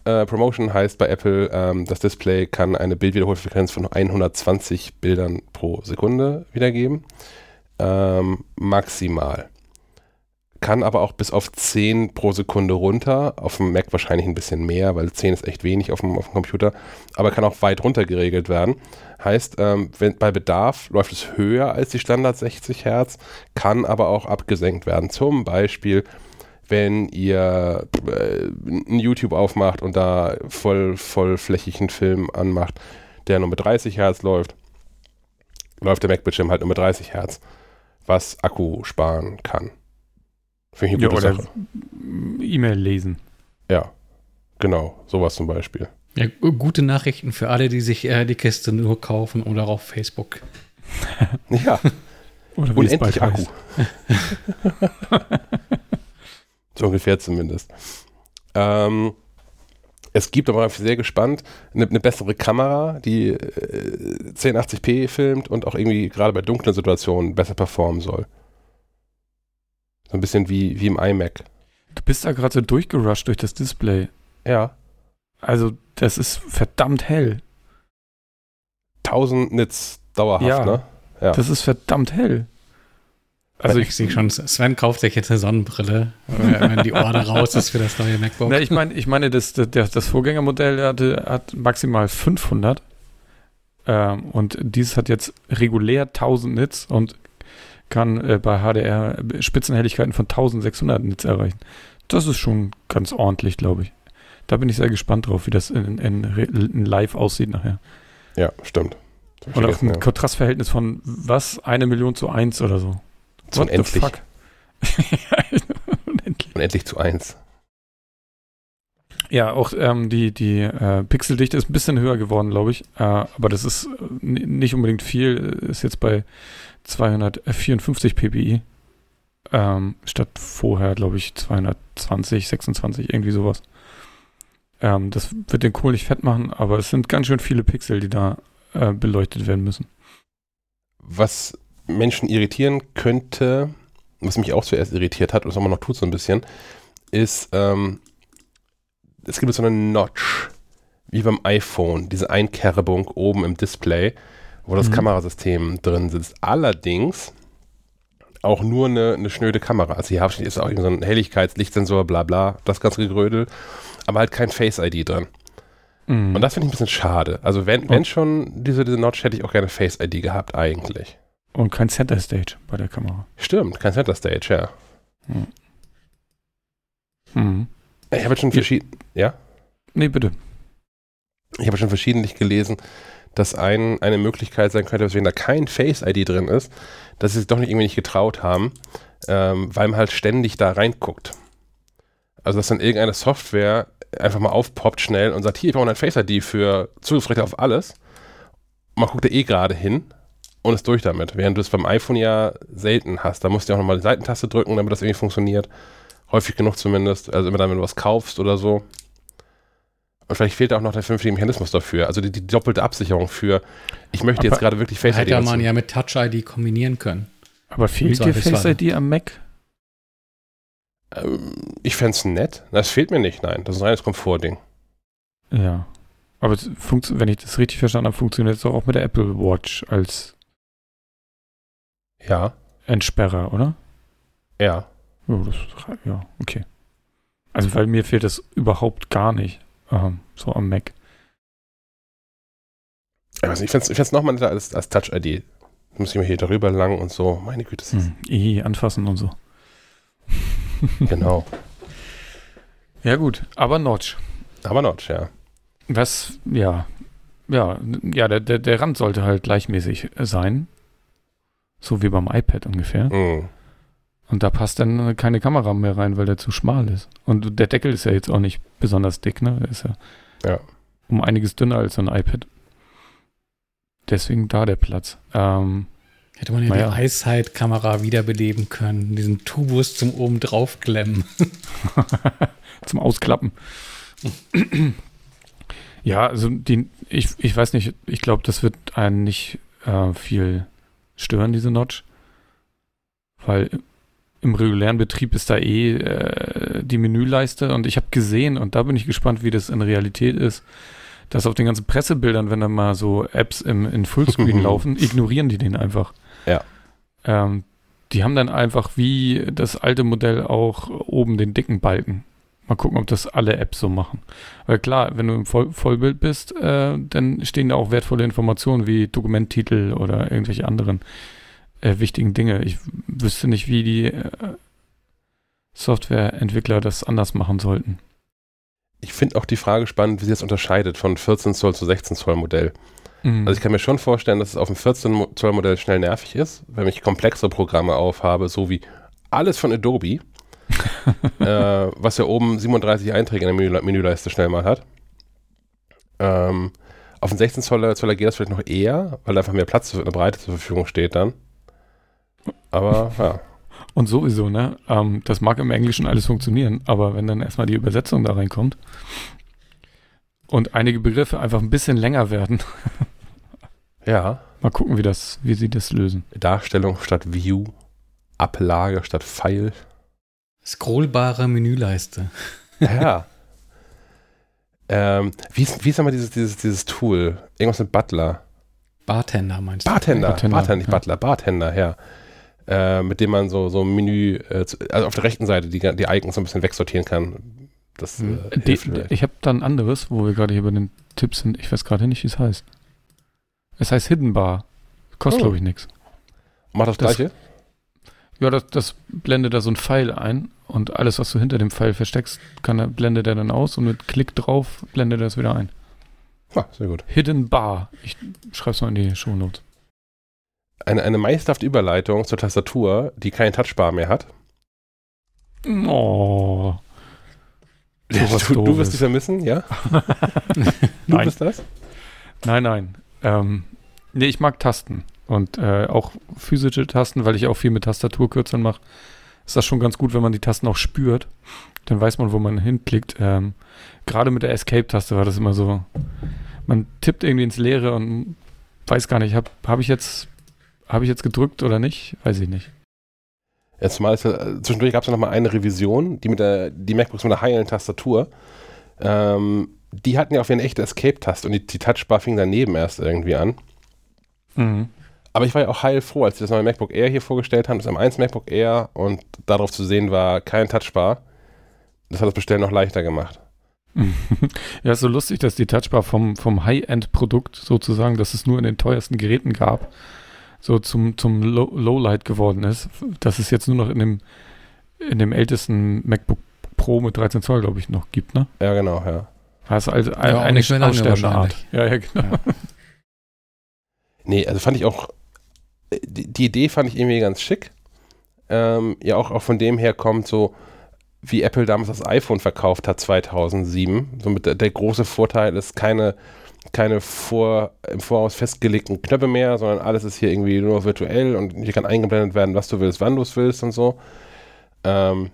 S1: Äh, Promotion heißt bei Apple, ähm, das Display kann eine Bildwiederholfrequenz von 120 Bildern pro Sekunde wiedergeben. Ähm, maximal. Kann aber auch bis auf 10 pro Sekunde runter. Auf dem Mac wahrscheinlich ein bisschen mehr, weil 10 ist echt wenig auf dem, auf dem Computer. Aber kann auch weit runter geregelt werden. Heißt, ähm, wenn, bei Bedarf läuft es höher als die Standard 60 Hertz, kann aber auch abgesenkt werden. Zum Beispiel, wenn ihr äh, ein YouTube aufmacht und da voll, vollflächigen Film anmacht, der nur mit 30 Hertz läuft, läuft der Mac-Bildschirm halt nur mit 30 Hertz, was Akku sparen kann. Finde ich eine
S2: Ja,
S1: gute
S2: oder
S1: Sache.
S2: E-Mail lesen.
S1: Ja, genau, sowas zum Beispiel.
S3: Ja, gu- gute Nachrichten für alle, die sich äh, die Kiste nur kaufen oder auf Facebook.
S1: Ja,
S2: Oder wie es bald
S1: unendlich Akku. so ungefähr zumindest. Ähm, es gibt aber, sehr gespannt, eine, eine bessere Kamera, die äh, 1080p filmt und auch irgendwie gerade bei dunklen Situationen besser performen soll. So ein bisschen wie, wie im iMac.
S2: Du bist da gerade so durchgerusht durch das Display.
S1: Ja.
S2: Also, das ist verdammt hell.
S1: 1000 Nits dauerhaft,
S2: Ja.
S1: ne? Ja.
S2: Das ist verdammt hell.
S3: Also ich sehe schon, Sven kauft sich jetzt eine Sonnenbrille, wenn die Order raus ist für das neue MacBook.
S2: Na, ich meine, ich meine, das, das, das Vorgängermodell hatte, hat maximal 500 ähm, und dieses hat jetzt regulär 1000 Nits und kann äh, bei HDR Spitzenhelligkeiten von 1600 Nits erreichen. Das ist schon ganz ordentlich, glaube ich. Da bin ich sehr gespannt drauf, wie das in, in, in live aussieht nachher.
S1: ja, stimmt.
S2: Und auch ein
S1: ja.
S2: Kontrastverhältnis von was? Eine Million zu eins oder so.
S1: Zu
S2: What the
S1: unendlich.
S2: fuck? Unendlich.
S1: Unendlich zu eins.
S2: Ja, auch ähm, die, die äh, Pixeldichte ist ein bisschen höher geworden, glaube ich. Äh, aber das ist äh, nicht unbedingt viel. Ist jetzt bei 254 ppi. Ähm, statt vorher, glaube ich, 220, 26, irgendwie sowas. Ähm, das wird den Kohl nicht fett machen, aber es sind ganz schön viele Pixel, die da äh, beleuchtet werden müssen.
S1: was Menschen irritieren könnte, was mich auch zuerst irritiert hat und es immer noch tut so ein bisschen, ist, ähm, es gibt so eine Notch, wie beim iPhone, diese Einkerbung oben im Display, wo das
S2: Mhm.
S1: Kamerasystem drin sitzt. Allerdings auch nur eine, eine schnöde Kamera. Also hier ist auch so ein Helligkeitslichtsensor, bla bla, das ganze Gegrödel, aber halt kein Face-ID drin.
S2: Mhm.
S1: Und das finde ich ein bisschen schade. Also wenn, wenn schon diese, diese Notch, hätte ich auch gerne Face-ID gehabt eigentlich.
S2: Und kein Center Stage bei der Kamera.
S1: Stimmt, kein Center Stage, ja.
S2: Mhm.
S1: Ich habe schon
S2: Ja.
S1: verschieden, ja?
S2: Nee, bitte.
S1: Ich habe schon verschiedentlich gelesen, dass ein, eine Möglichkeit sein könnte, dass wenn da kein Face-ID drin ist, dass sie sich doch nicht irgendwie nicht getraut haben, ähm, weil man halt ständig da reinguckt. Also dass dann irgendeine Software einfach mal aufpoppt schnell und sagt, hier, ich brauche ein Face-ID für Zugriffsrechte auf alles. Und man guckt da eh gerade hin und ist durch damit. Während du es beim iPhone ja selten hast. Da musst du auch nochmal die Seitentaste drücken, damit das irgendwie funktioniert. Häufig genug zumindest. Also immer dann, wenn du was kaufst oder so. Und vielleicht fehlt auch noch der vernünftige Mechanismus dafür. Also die, die doppelte Absicherung für, ich möchte jetzt
S2: Aber
S1: gerade wirklich Face ID
S3: Hätte man ja mit Touch ID kombinieren können.
S2: Aber fehlt dir. Face ID am Mac?
S1: Ähm, ich fände es nett. Das fehlt mir nicht, nein. Das ist ein reines Komfortding.
S2: Ja. Aber wenn ich das richtig verstanden habe, funktioniert es auch mit der Apple Watch als
S1: Ja,
S2: Entsperrer, oder?
S1: ja.
S2: Ja, das, ja, okay. Also, weil mir fehlt das überhaupt gar nicht, ähm, so am Mac.
S1: Ich weiß nicht, ich fände es ich fänd's noch mal netter als, als Touch-ID. Muss ich mir hier darüber lang und so. Meine Güte, das ist
S2: Hm. Eh, anfassen und so.
S1: genau.
S2: Ja, gut, aber Notch.
S1: Aber Notch, ja.
S2: Was, ja, ja, ja, der, der, der Rand sollte halt gleichmäßig sein. So wie beim iPad ungefähr.
S1: Mhm.
S2: Und da passt dann keine Kamera mehr rein, weil der zu schmal ist. Und der Deckel ist ja jetzt auch nicht besonders dick, ne? Der ist ja,
S1: Ja.
S2: um einiges dünner als so ein iPad. Deswegen da der Platz. Ähm,
S3: Hätte man ja
S2: Naja.
S3: die Eyesight-Kamera wiederbeleben können. Diesen Tubus zum oben draufklemmen.
S2: zum Ausklappen. ja, also die, ich, ich weiß nicht, ich glaube, das wird einen nicht äh, viel stören, diese Notch. Weil im regulären Betrieb ist da eh äh, die Menüleiste und ich habe gesehen, und da bin ich gespannt, wie das in Realität ist, dass auf den ganzen Pressebildern, wenn da mal so Apps im, in Fullscreen laufen, ignorieren die den einfach.
S1: Ja.
S2: Ähm, die haben dann einfach wie das alte Modell auch oben den dicken Balken. Mal gucken, ob das alle Apps so machen. Weil klar, wenn du im Voll Vollbild bist, äh, dann stehen da auch wertvolle Informationen wie Dokumenttitel oder irgendwelche anderen äh, wichtigen Dinge. Ich wüsste nicht, wie die äh, Softwareentwickler das anders machen sollten.
S1: Ich finde auch die Frage spannend, wie sich das unterscheidet von 14 Zoll zu 16 Zoll Modell.
S2: Mhm.
S1: Also ich kann mir schon vorstellen, dass es auf dem 14 Zoll Modell schnell nervig ist, wenn ich komplexe Programme aufhabe, so wie alles von Adobe, äh, was ja oben 37 Einträge in der Menü Menüleiste schnell mal hat. Ähm, auf dem 16 Zoller, Zoller geht das vielleicht noch eher, weil einfach mehr Platz in der Breite zur Verfügung steht dann. Aber ja.
S2: Und sowieso, ne? Ähm, das mag im Englischen alles funktionieren, aber wenn dann erstmal die Übersetzung da reinkommt und einige Begriffe einfach ein bisschen länger werden,
S1: Ja.
S2: mal gucken, wie das, wie sie das lösen.
S1: Darstellung statt View, Ablage statt Pfeil.
S3: Scrollbare Menüleiste.
S1: Ja. ähm, wie, ist, wie ist nochmal dieses, dieses, dieses Tool? Irgendwas mit Butler.
S3: Bartender meinst du?
S1: Bartender.
S2: Bartender,
S1: Bartender, nicht
S2: ja.
S1: Butler, Bartender, ja. Äh, mit dem man so, so ein Menü, äh, zu- also auf der rechten Seite die, die Icons so ein bisschen wegsortieren kann. Das
S3: Hm.
S1: äh,
S2: Die,
S1: hilft vielleicht.
S2: ich habe da ein anderes, wo wir gerade hier bei den Tipps sind. Ich weiß gerade nicht, wie es heißt. Es heißt Hidden Bar. Kostet,
S1: Oh.
S2: glaube ich, nichts.
S1: Macht das,
S2: das-
S1: gleiche?
S2: Ja, das, das blendet da so ein Pfeil ein und alles, was du hinter dem Pfeil versteckst, kann er, blendet er dann aus und mit Klick drauf blendet er es wieder ein.
S1: Ah, sehr gut.
S2: Hidden Bar. Ich schreib's mal in die Shownotes.
S1: Eine, eine meisterhafte Überleitung zur Tastatur, die keinen Touchbar mehr hat.
S2: Oh.
S1: Du,
S2: was
S1: du, du wirst die vermissen, ja? Du
S2: Nein.
S1: bist das?
S2: Nein, nein. Ähm, nee, ich mag Tasten. Und äh, auch physische Tasten, weil ich auch viel mit Tastaturkürzeln mache. Ist das schon ganz gut, wenn man die Tasten auch spürt. Dann weiß man, wo man hinklickt. Ähm, Gerade mit der Escape-Taste war das immer so. Man tippt irgendwie ins Leere und weiß gar nicht, habe hab ich jetzt habe ich jetzt gedrückt oder nicht? Weiß ich nicht.
S1: Jetzt mal, ist ja- äh, zwischendurch gab es ja noch mal eine Revision, die mit der, die MacBooks mit einer heilen Tastatur. Ähm, die hatten ja auch wie eine echte Escape-Taste und die, die Touchbar fing daneben erst irgendwie an.
S2: Mhm.
S1: Aber ich war ja auch heilfroh, als sie das neue MacBook Air hier vorgestellt haben, das M1 MacBook Air und darauf zu sehen war kein Touchbar. Das hat das Bestellen noch leichter gemacht.
S2: ja, ist so lustig, dass die Touchbar vom, vom High-End-Produkt sozusagen, das es nur in den teuersten Geräten gab, so zum, zum Low Lowlight geworden ist. Dass es jetzt nur noch in dem, in dem ältesten MacBook Pro mit 13 Zoll, glaube ich, noch gibt, ne?
S1: Ja, genau, ja.
S2: Das ist also
S3: Ja,
S2: eine, aussterbende Art. Ja, ja, genau.
S3: Ja.
S1: Nee, also fand ich auch, die, Idee fand ich irgendwie ganz schick. Ähm, ja, auch, auch von dem her kommt so, wie Apple damals das iPhone verkauft hat 2007. Somit der, der große Vorteil ist keine, keine vor, im Voraus festgelegten Knöpfe mehr, sondern alles ist hier irgendwie nur virtuell und hier kann eingeblendet werden, was du willst, wann du es willst und so. Ähm,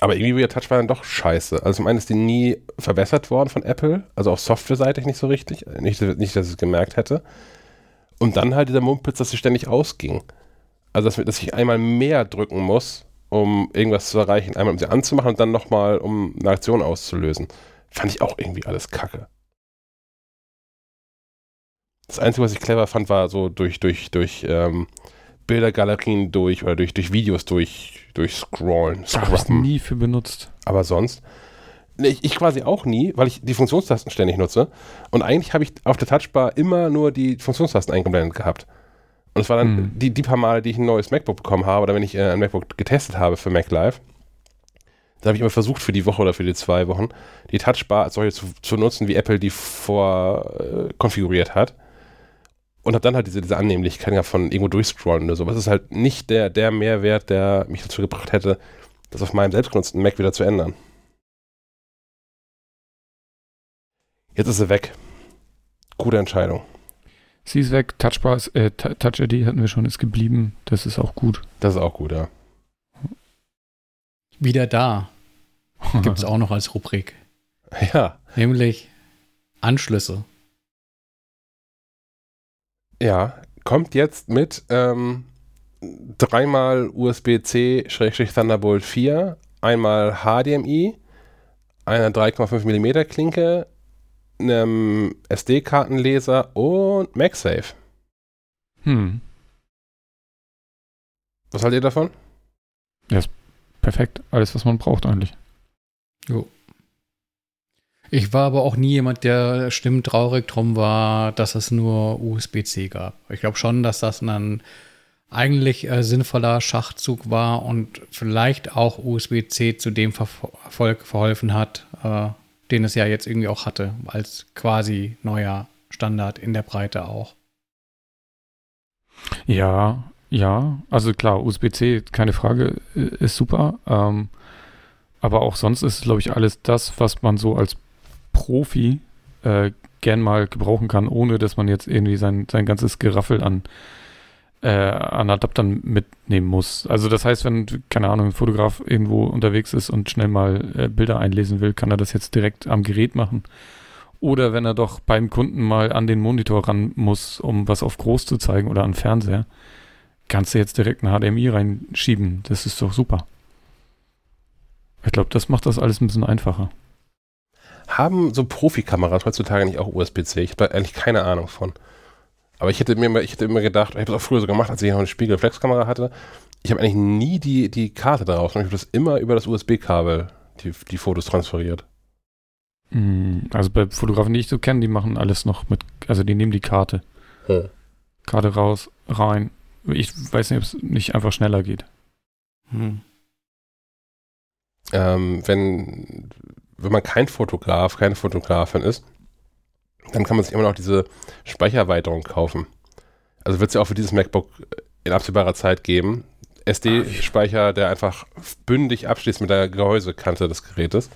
S1: aber irgendwie wird der Touchbar dann doch scheiße. Also zum einen ist die nie verbessert worden von Apple, also auf Software-seitig nicht so richtig. Nicht, nicht, dass ich es gemerkt hätte. Und dann halt dieser Mumpitz, dass sie ständig ausging. Also, dass, dass ich einmal mehr drücken muss, um irgendwas zu erreichen. Einmal, um sie anzumachen und dann nochmal, um eine Aktion auszulösen. Fand ich auch irgendwie alles kacke. Das Einzige, was ich clever fand, war so durch, durch, durch ähm, Bildergalerien durch oder durch, durch Videos durch, durch Scrollen,
S2: Da habe ich nie für benutzt.
S1: Aber sonst. Ich, ich quasi auch nie, weil ich die Funktionstasten ständig nutze. Und eigentlich habe ich auf der Touchbar immer nur die Funktionstasten eingeblendet gehabt. Und es war dann
S2: Hm.
S1: die, die paar Male, die ich ein neues MacBook bekommen habe oder wenn ich äh, ein MacBook getestet habe für Mac Live, da habe ich immer versucht für die Woche oder für die zwei Wochen, die Touchbar als solche zu, zu nutzen, wie Apple die vor äh, konfiguriert hat. und habe dann halt diese, diese Annehmlichkeit ja von irgendwo durchscrollen oder so. Was ist halt nicht der, der Mehrwert, der mich dazu gebracht hätte, das auf meinem selbstgenutzten Mac wieder zu ändern. Jetzt ist sie weg. Gute Entscheidung.
S2: Sie ist weg, Touchbar ist, äh, Touch ID hatten wir schon, ist geblieben. Das ist auch gut.
S1: Das ist auch gut, ja.
S3: Wieder da. Gibt es auch noch als Rubrik.
S1: Ja.
S3: Nämlich Anschlüsse.
S1: Ja, kommt jetzt mit ähm, dreimal USB-C-Thunderbolt 4, einmal HDMI, einer 3,5 mm Klinke, einem SD-Kartenleser und MagSafe.
S2: Hm.
S1: Was haltet ihr davon?
S2: Ja, ist perfekt. Alles, was man braucht eigentlich.
S3: Jo. Ich war aber auch nie jemand, der stimmt traurig drum war, dass es nur USB-C gab. Ich glaube schon, dass das ein eigentlich äh, sinnvoller Schachzug war und vielleicht auch USB-C zu dem Erfolg verholfen hat, äh, den es ja jetzt irgendwie auch hatte, als quasi neuer Standard in der Breite auch.
S2: Ja, ja, also klar, USB-C, keine Frage, ist super. Ähm, aber auch sonst ist, glaube ich, alles das, was man so als Profi äh, gern mal gebrauchen kann, ohne dass man jetzt irgendwie sein, sein ganzes Geraffel an, äh, an Adaptern mitnehmen muss. Also das heißt, wenn, keine Ahnung, ein Fotograf irgendwo unterwegs ist und schnell mal äh, Bilder einlesen will, kann er das jetzt direkt am Gerät machen. Oder wenn er doch beim Kunden mal an den Monitor ran muss, um was auf groß zu zeigen oder an Fernseher, kannst du jetzt direkt ein HDMI reinschieben. Das ist doch super. Ich glaube, das macht das alles ein bisschen einfacher.
S1: Haben so Profikameras heutzutage nicht auch USB-C? Ich habe eigentlich keine Ahnung von. Aber ich hätte mir immer, ich hätte immer gedacht, ich habe es auch früher so gemacht, als ich noch eine Spiegelreflexkamera hatte. Ich habe eigentlich nie die, die Karte daraus, sondern ich habe das immer über das USB-Kabel die, die Fotos transferiert.
S2: Hm, also bei Fotografen, die ich so kenne, die machen alles noch mit, also die nehmen die Karte. Hm. Karte raus, rein. Ich weiß nicht, ob es nicht einfach schneller geht. Hm.
S1: Ähm, wenn, wenn man kein Fotograf, keine Fotografin ist, dann kann man sich immer noch diese Speichererweiterung kaufen. Also wird es ja auch für dieses MacBook in absehbarer Zeit geben. SD-Speicher, der einfach bündig abschließt mit der Gehäusekante des Gerätes.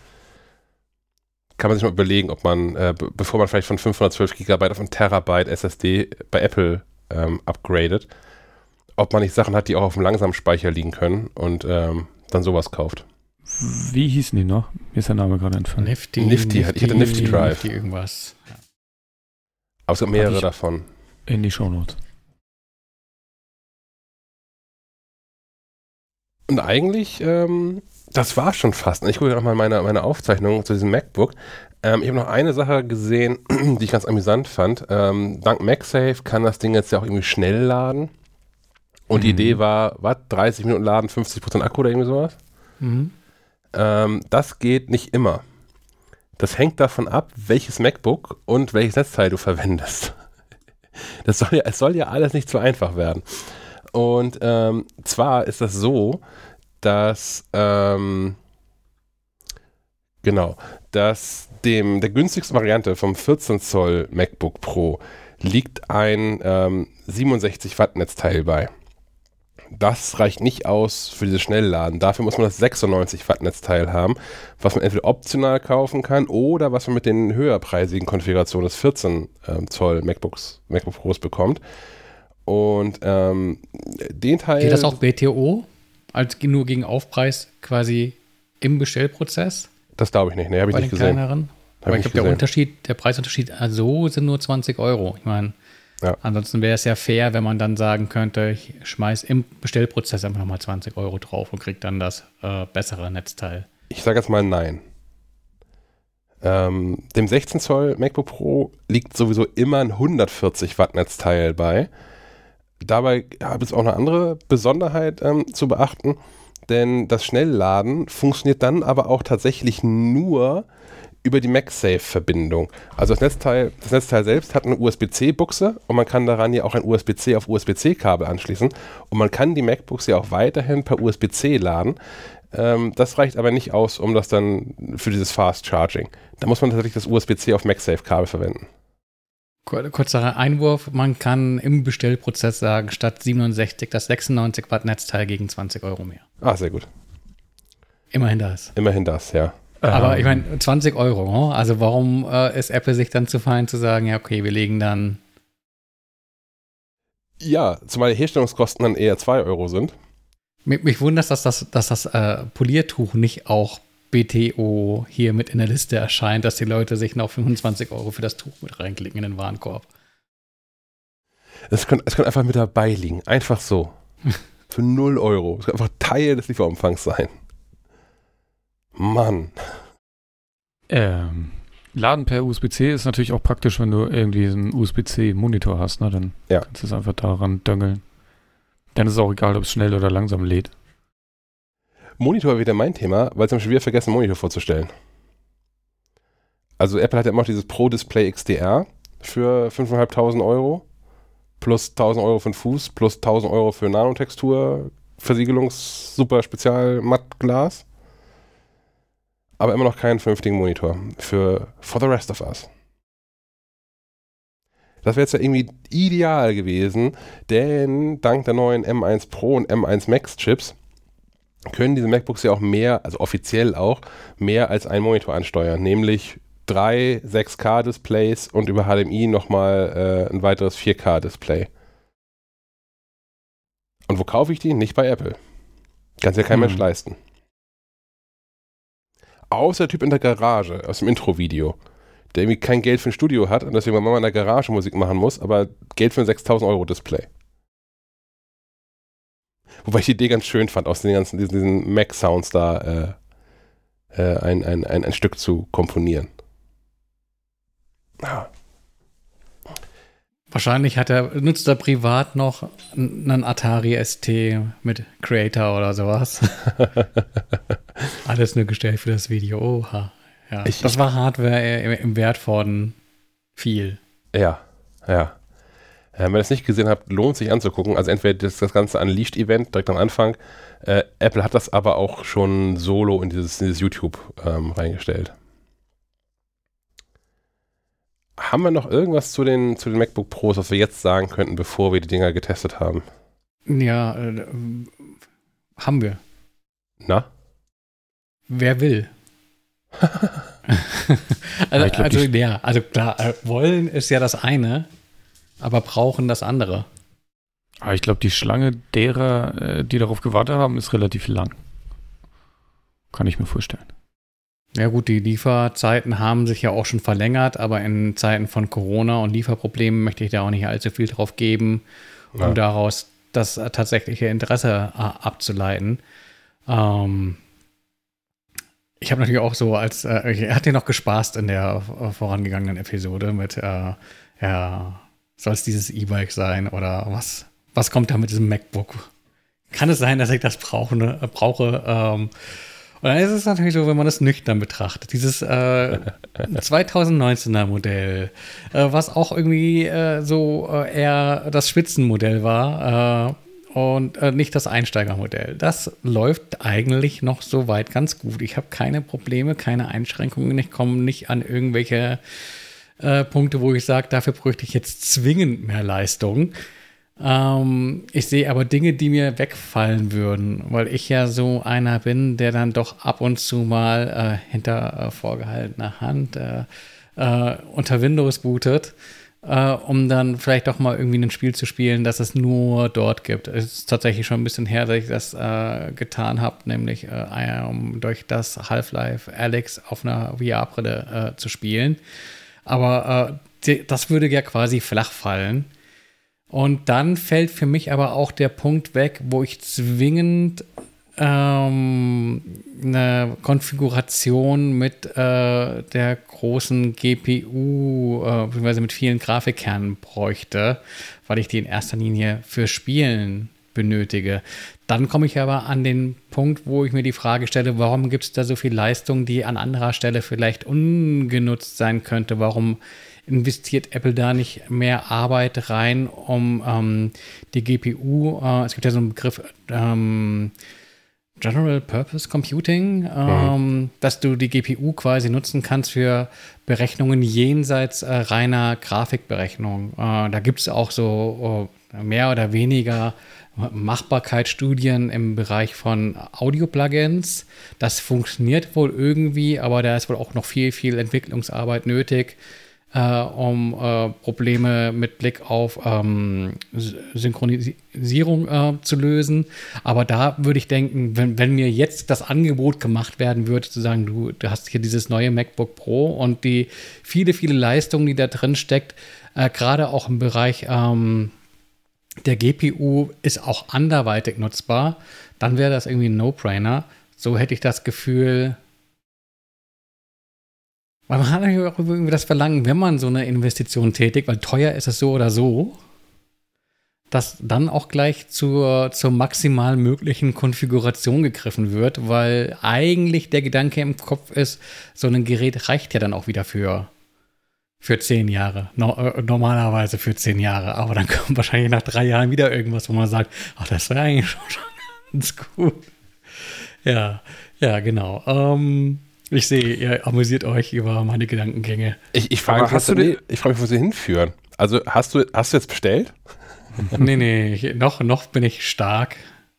S1: Kann man sich mal überlegen, ob man, äh, bevor man vielleicht von 512 GB auf ein Terabyte SSD bei Apple ähm, upgradet, ob man nicht Sachen hat, die auch auf dem langsamen Speicher liegen können und ähm, dann sowas kauft.
S2: Wie hießen die noch? Mir ist der Name gerade entfallen.
S3: Nifty.
S1: Nifty, Nifty ich hatte Nifty Drive.
S3: Nifty irgendwas.
S1: Aber es gibt mehrere davon.
S2: In die Shownotes.
S1: Und eigentlich, ähm, das war schon fast. Ich gucke nochmal meine, meine Aufzeichnung zu diesem MacBook. Ähm, ich habe noch eine Sache gesehen, die ich ganz amüsant fand. Ähm, dank MagSafe kann das Ding jetzt ja auch irgendwie schnell laden. Und mhm. die Idee war, was, 30 Minuten laden, 50% Akku oder irgendwie sowas? Mhm. Ähm, das geht nicht immer. Das hängt davon ab, welches MacBook und welches Netzteil du verwendest. Das soll ja, es soll ja alles nicht so einfach werden. Und ähm, zwar ist das so, dass ähm, genau, dass dem der günstigsten Variante vom 14 Zoll MacBook Pro liegt ein ähm, 67 Watt Netzteil bei das reicht nicht aus für dieses Schnellladen. Dafür muss man das 96 Watt Netzteil haben, was man entweder optional kaufen kann oder was man mit den höherpreisigen Konfigurationen des 14 ähm, Zoll MacBooks, MacBook Pros bekommt. Und ähm, den Teil.
S3: Geht das auch BTO? Als nur gegen Aufpreis quasi im Bestellprozess?
S1: Das glaube ich nicht. Nee, habe ich nicht gesehen.
S3: Kleineren? Aber ich glaube, der Unterschied, der Preisunterschied, also sind nur 20 Euro. Ich meine, ja. Ansonsten wäre es ja fair, wenn man dann sagen könnte, ich schmeiß im Bestellprozess einfach nochmal 20 Euro drauf und kriege dann das äh, bessere Netzteil.
S1: Ich sage jetzt mal nein. Ähm, dem 16 Zoll MacBook Pro liegt sowieso immer ein 140 Watt Netzteil bei. Dabei habe ich auch eine andere Besonderheit ähm, zu beachten, denn das Schnellladen funktioniert dann aber auch tatsächlich nur, über die MagSafe-Verbindung. Also das Netzteil, das Netzteil selbst hat eine USB-C-Buchse und man kann daran ja auch ein USB-C auf USB-C-Kabel anschließen und man kann die MacBooks ja auch weiterhin per USB-C laden. Ähm, das reicht aber nicht aus, um das dann für dieses Fast Charging. Da muss man tatsächlich das USB-C auf MagSafe-Kabel verwenden.
S3: Kurzer Einwurf, man kann im Bestellprozess sagen, statt 67 das 96 Watt Netzteil gegen 20 Euro mehr.
S1: Ah, sehr gut.
S3: Immerhin das.
S1: Immerhin das, ja.
S3: Aber
S2: Ähm,
S3: ich meine, 20 Euro, also warum äh, ist Apple sich dann zu fein zu sagen, ja, okay, wir legen dann.
S1: Ja, zumal die Herstellungskosten dann eher 2 Euro sind.
S3: Mich, mich wundert, dass das, dass das äh, Poliertuch nicht auch BTO hier mit in der Liste erscheint, dass die Leute sich noch 25 Euro für das Tuch mit reinklicken in den Warenkorb.
S1: Es kann, es kann einfach mit dabei liegen. Einfach so. Für 0 Euro. Es kann einfach Teil des Lieferumfangs sein. Mann.
S2: Ähm, Laden per USB-C ist natürlich auch praktisch, wenn du irgendwie einen USB-C-Monitor hast, ne? Dann
S1: Ja.
S2: kannst du es einfach daran döngeln. Dann ist es auch egal, ob es schnell oder langsam lädt.
S1: Monitor wieder mein Thema, weil haben schon wieder vergessen, Monitor vorzustellen. Also Apple hat ja immer noch dieses Pro Display XDR für 5.500 Euro plus 1.000 Euro für den Fuß plus 1.000 Euro für Nanotextur, Versiegelungs, super Spezial Mattglas. Aber immer noch keinen vernünftigen Monitor für For the Rest of Us. Das wäre jetzt ja irgendwie ideal gewesen, denn dank der neuen M1 Pro und M1 Max Chips können diese MacBooks ja auch mehr, also offiziell auch, mehr als einen Monitor ansteuern, nämlich drei 6K-Displays und über HDMI nochmal äh, ein weiteres 4K-Display. Und wo kaufe ich die? Nicht bei Apple. Kann sich ja kein
S2: Hm.
S1: Mensch leisten. Außer der Typ in der Garage aus dem Intro-Video, der irgendwie kein Geld für ein Studio hat und deswegen bei Mama in der Garage Musik machen muss, aber Geld für ein 6000 Euro Display. Wobei ich die Idee ganz schön fand, aus den ganzen diesen, diesen Mac-Sounds da äh, äh, ein, ein, ein, ein Stück zu komponieren. Ah,
S3: Wahrscheinlich hat er, nutzt er privat noch einen Atari ST mit Creator oder sowas. Alles nur gestellt für das Video. Oha. Ja,
S1: Ich-
S3: das war Hardware im, Wert von viel.
S1: Ja, ja. Wenn ihr das nicht gesehen habt, lohnt sich anzugucken. Also entweder das, das ganze Unleashed-Event direkt am Anfang. Äh, Apple hat das aber auch schon solo in dieses, in dieses YouTube ähm, reingestellt. Haben wir noch irgendwas zu den, zu den MacBook Pros, was wir jetzt sagen könnten, bevor wir die Dinger getestet haben?
S3: Ja, äh, haben wir.
S1: Na?
S3: Wer will? Also,
S2: glaub,
S3: also ja, also klar, äh, wollen ist ja das eine, aber brauchen das andere.
S2: Aber ich glaube, die Schlange derer, äh, die darauf gewartet haben, ist relativ lang. Kann ich mir vorstellen.
S3: Ja gut, die Lieferzeiten haben sich ja auch schon verlängert, aber in Zeiten von Corona und Lieferproblemen möchte ich da auch nicht allzu viel drauf geben, um
S1: Ja.
S3: daraus das tatsächliche Interesse äh, abzuleiten. Ähm, ich habe natürlich auch so als, äh, ich hatte noch gespaßt in der vorangegangenen Episode mit, äh, ja, soll es dieses E-Bike sein oder was, was kommt da mit diesem MacBook? Kann es sein, dass ich das brauche? Ne, brauche ähm, und dann ist es natürlich so, wenn man das nüchtern betrachtet. Dieses äh, 2019er Modell, äh, was auch irgendwie äh, so äh, eher das Spitzenmodell war äh, und äh, nicht das Einsteigermodell. Das läuft eigentlich noch soweit ganz gut. Ich habe keine Probleme, keine Einschränkungen. Ich komme nicht an irgendwelche Punkte, wo ich sage, dafür bräuchte ich jetzt zwingend mehr Leistung. Ähm, ich sehe aber Dinge, die mir wegfallen würden, weil ich ja so einer bin, der dann doch ab und zu mal äh, hinter äh, vorgehaltener Hand äh, äh, unter Windows bootet, äh, um dann vielleicht doch mal irgendwie ein Spiel zu spielen, das es nur dort gibt. Es ist tatsächlich schon ein bisschen her, dass ich das äh, getan habe, nämlich um durch das Half-Life Alex auf einer VR-Brille zu spielen. Aber das würde ja quasi flach fallen. Und dann fällt für mich aber auch der Punkt weg, wo ich zwingend ähm, eine Konfiguration mit äh, der großen GPU, äh, beziehungsweise mit vielen Grafikkernen bräuchte, weil ich die in erster Linie für Spielen benötige. Dann komme ich aber an den Punkt, wo ich mir die Frage stelle, warum gibt es da so viel Leistung, die an anderer Stelle vielleicht ungenutzt sein könnte? Warum investiert Apple da nicht mehr Arbeit rein, um ähm, die GPU, äh, es gibt ja so einen Begriff, ähm, General Purpose Computing, ähm, dass du die GPU quasi nutzen kannst für Berechnungen jenseits äh, reiner Grafikberechnung. Äh, da gibt es auch so äh, mehr oder weniger Machbarkeitsstudien im Bereich von Audio-Plugins. Das funktioniert wohl irgendwie, aber da ist wohl auch noch viel, viel Entwicklungsarbeit nötig, äh, um äh, Probleme mit Blick auf ähm, Synchronisierung äh, zu lösen. Aber da würde ich denken, wenn, wenn, mir jetzt das Angebot gemacht werden würde, zu sagen, du, du hast hier dieses neue MacBook Pro und die viele, viele Leistungen, die da drin steckt, äh, gerade auch im Bereich ähm, der GPU ist auch anderweitig nutzbar, dann wäre das irgendwie ein No-Brainer. So hätte ich das Gefühl, man hat ja auch irgendwie das Verlangen, wenn man so eine Investition tätigt, weil teuer ist es so oder so, dass dann auch gleich zur, zur maximal möglichen Konfiguration gegriffen wird, weil eigentlich der Gedanke im Kopf ist, so ein Gerät reicht ja dann auch wieder für für zehn Jahre. No, äh, normalerweise für zehn Jahre. Aber dann kommt wahrscheinlich nach drei Jahren wieder irgendwas, wo man sagt, ach, das wäre eigentlich schon, schon ganz gut. Ja, ja, genau. Ähm, ich sehe, ihr amüsiert euch über meine Gedankengänge.
S1: Ich, ich frage mich, nee, frag mich, wo sie hinführen. Also hast du, hast du jetzt bestellt?
S3: nee, nee, noch, noch bin ich stark.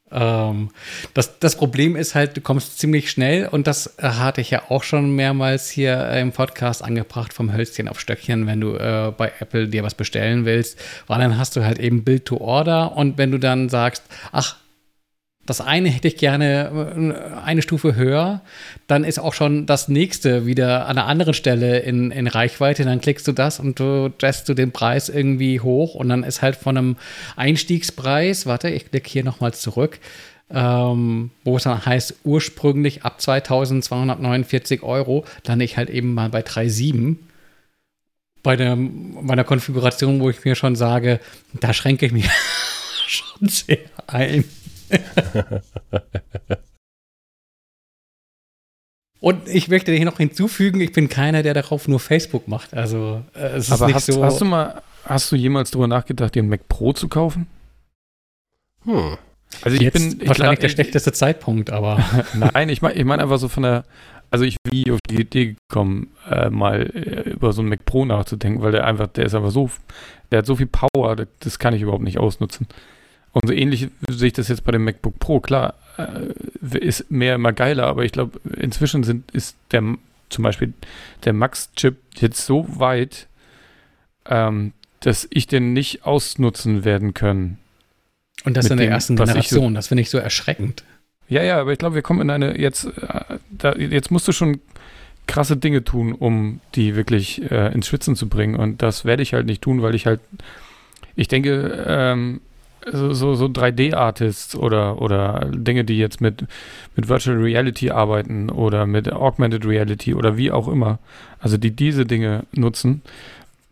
S3: Ähm, das, das Problem ist halt, du kommst ziemlich schnell und das hatte ich ja auch schon mehrmals hier im Podcast angebracht, vom Hölzchen auf Stöckchen, wenn du äh, bei Apple dir was bestellen willst, weil dann hast du halt eben Bild to Order und wenn du dann sagst, ach, das eine hätte ich gerne äh, eine Stufe höher, dann ist auch schon das nächste wieder an einer anderen Stelle in, in Reichweite. Dann klickst du das und du drehst du den Preis irgendwie hoch und dann ist halt von einem Einstiegspreis, warte, ich klicke hier nochmal zurück, ähm, wo es dann heißt, ursprünglich ab 2249 Euro, lande ich halt eben mal bei 3,7 bei der, bei der Konfiguration, wo ich mir schon sage, da schränke ich mich schon sehr ein. Und ich möchte hier noch hinzufügen, ich bin keiner, der darauf nur Facebook macht. Also äh, es
S2: aber
S3: ist nicht
S2: hast,
S3: so.
S2: Hast du mal, hast du jemals darüber nachgedacht, den Mac Pro zu kaufen?
S3: Hm. Also ich Jetzt bin ich wahrscheinlich glaub, der schlechteste Zeitpunkt, aber.
S2: Nein, ich meine ich mein einfach so von der, also ich bin auf die Idee gekommen, äh, mal äh, über so einen Mac Pro nachzudenken, weil der einfach, der ist einfach so, der hat so viel Power, das, das kann ich überhaupt nicht ausnutzen. Und so ähnlich sehe ich das jetzt bei dem MacBook Pro. Klar, äh, ist mehr immer geiler, aber ich glaube, inzwischen sind, ist der zum Beispiel der Max-Chip jetzt so weit, ähm, dass ich den nicht ausnutzen werden können.
S3: Und das in der dem, ersten Generation, so, das finde ich so erschreckend.
S2: Ja, ja, aber ich glaube, wir kommen in eine, jetzt, äh, da, jetzt musst du schon krasse Dinge tun, um die wirklich äh, ins Schwitzen zu bringen. Und das werde ich halt nicht tun, weil ich halt, ich denke, ähm, so, so, so 3D-Artists oder, oder Dinge, die jetzt mit, mit Virtual Reality arbeiten oder mit Augmented Reality oder wie auch immer, also die diese Dinge nutzen,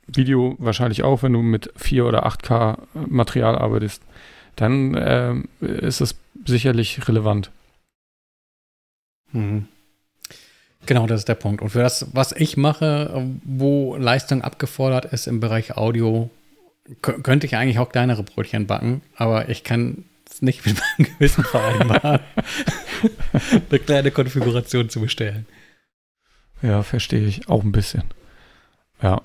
S2: Video wahrscheinlich auch, wenn du mit 4 oder 8K Material arbeitest, dann äh, ist es sicherlich relevant.
S3: Mhm. Genau, das ist der Punkt. Und für das, was ich mache, wo Leistung abgefordert ist im Bereich Audio, könnte ich eigentlich auch kleinere Brötchen backen, aber ich kann es nicht mit meinem Gewissen vereinbaren, eine kleine Konfiguration zu bestellen.
S2: Ja, verstehe ich auch ein bisschen. Ja.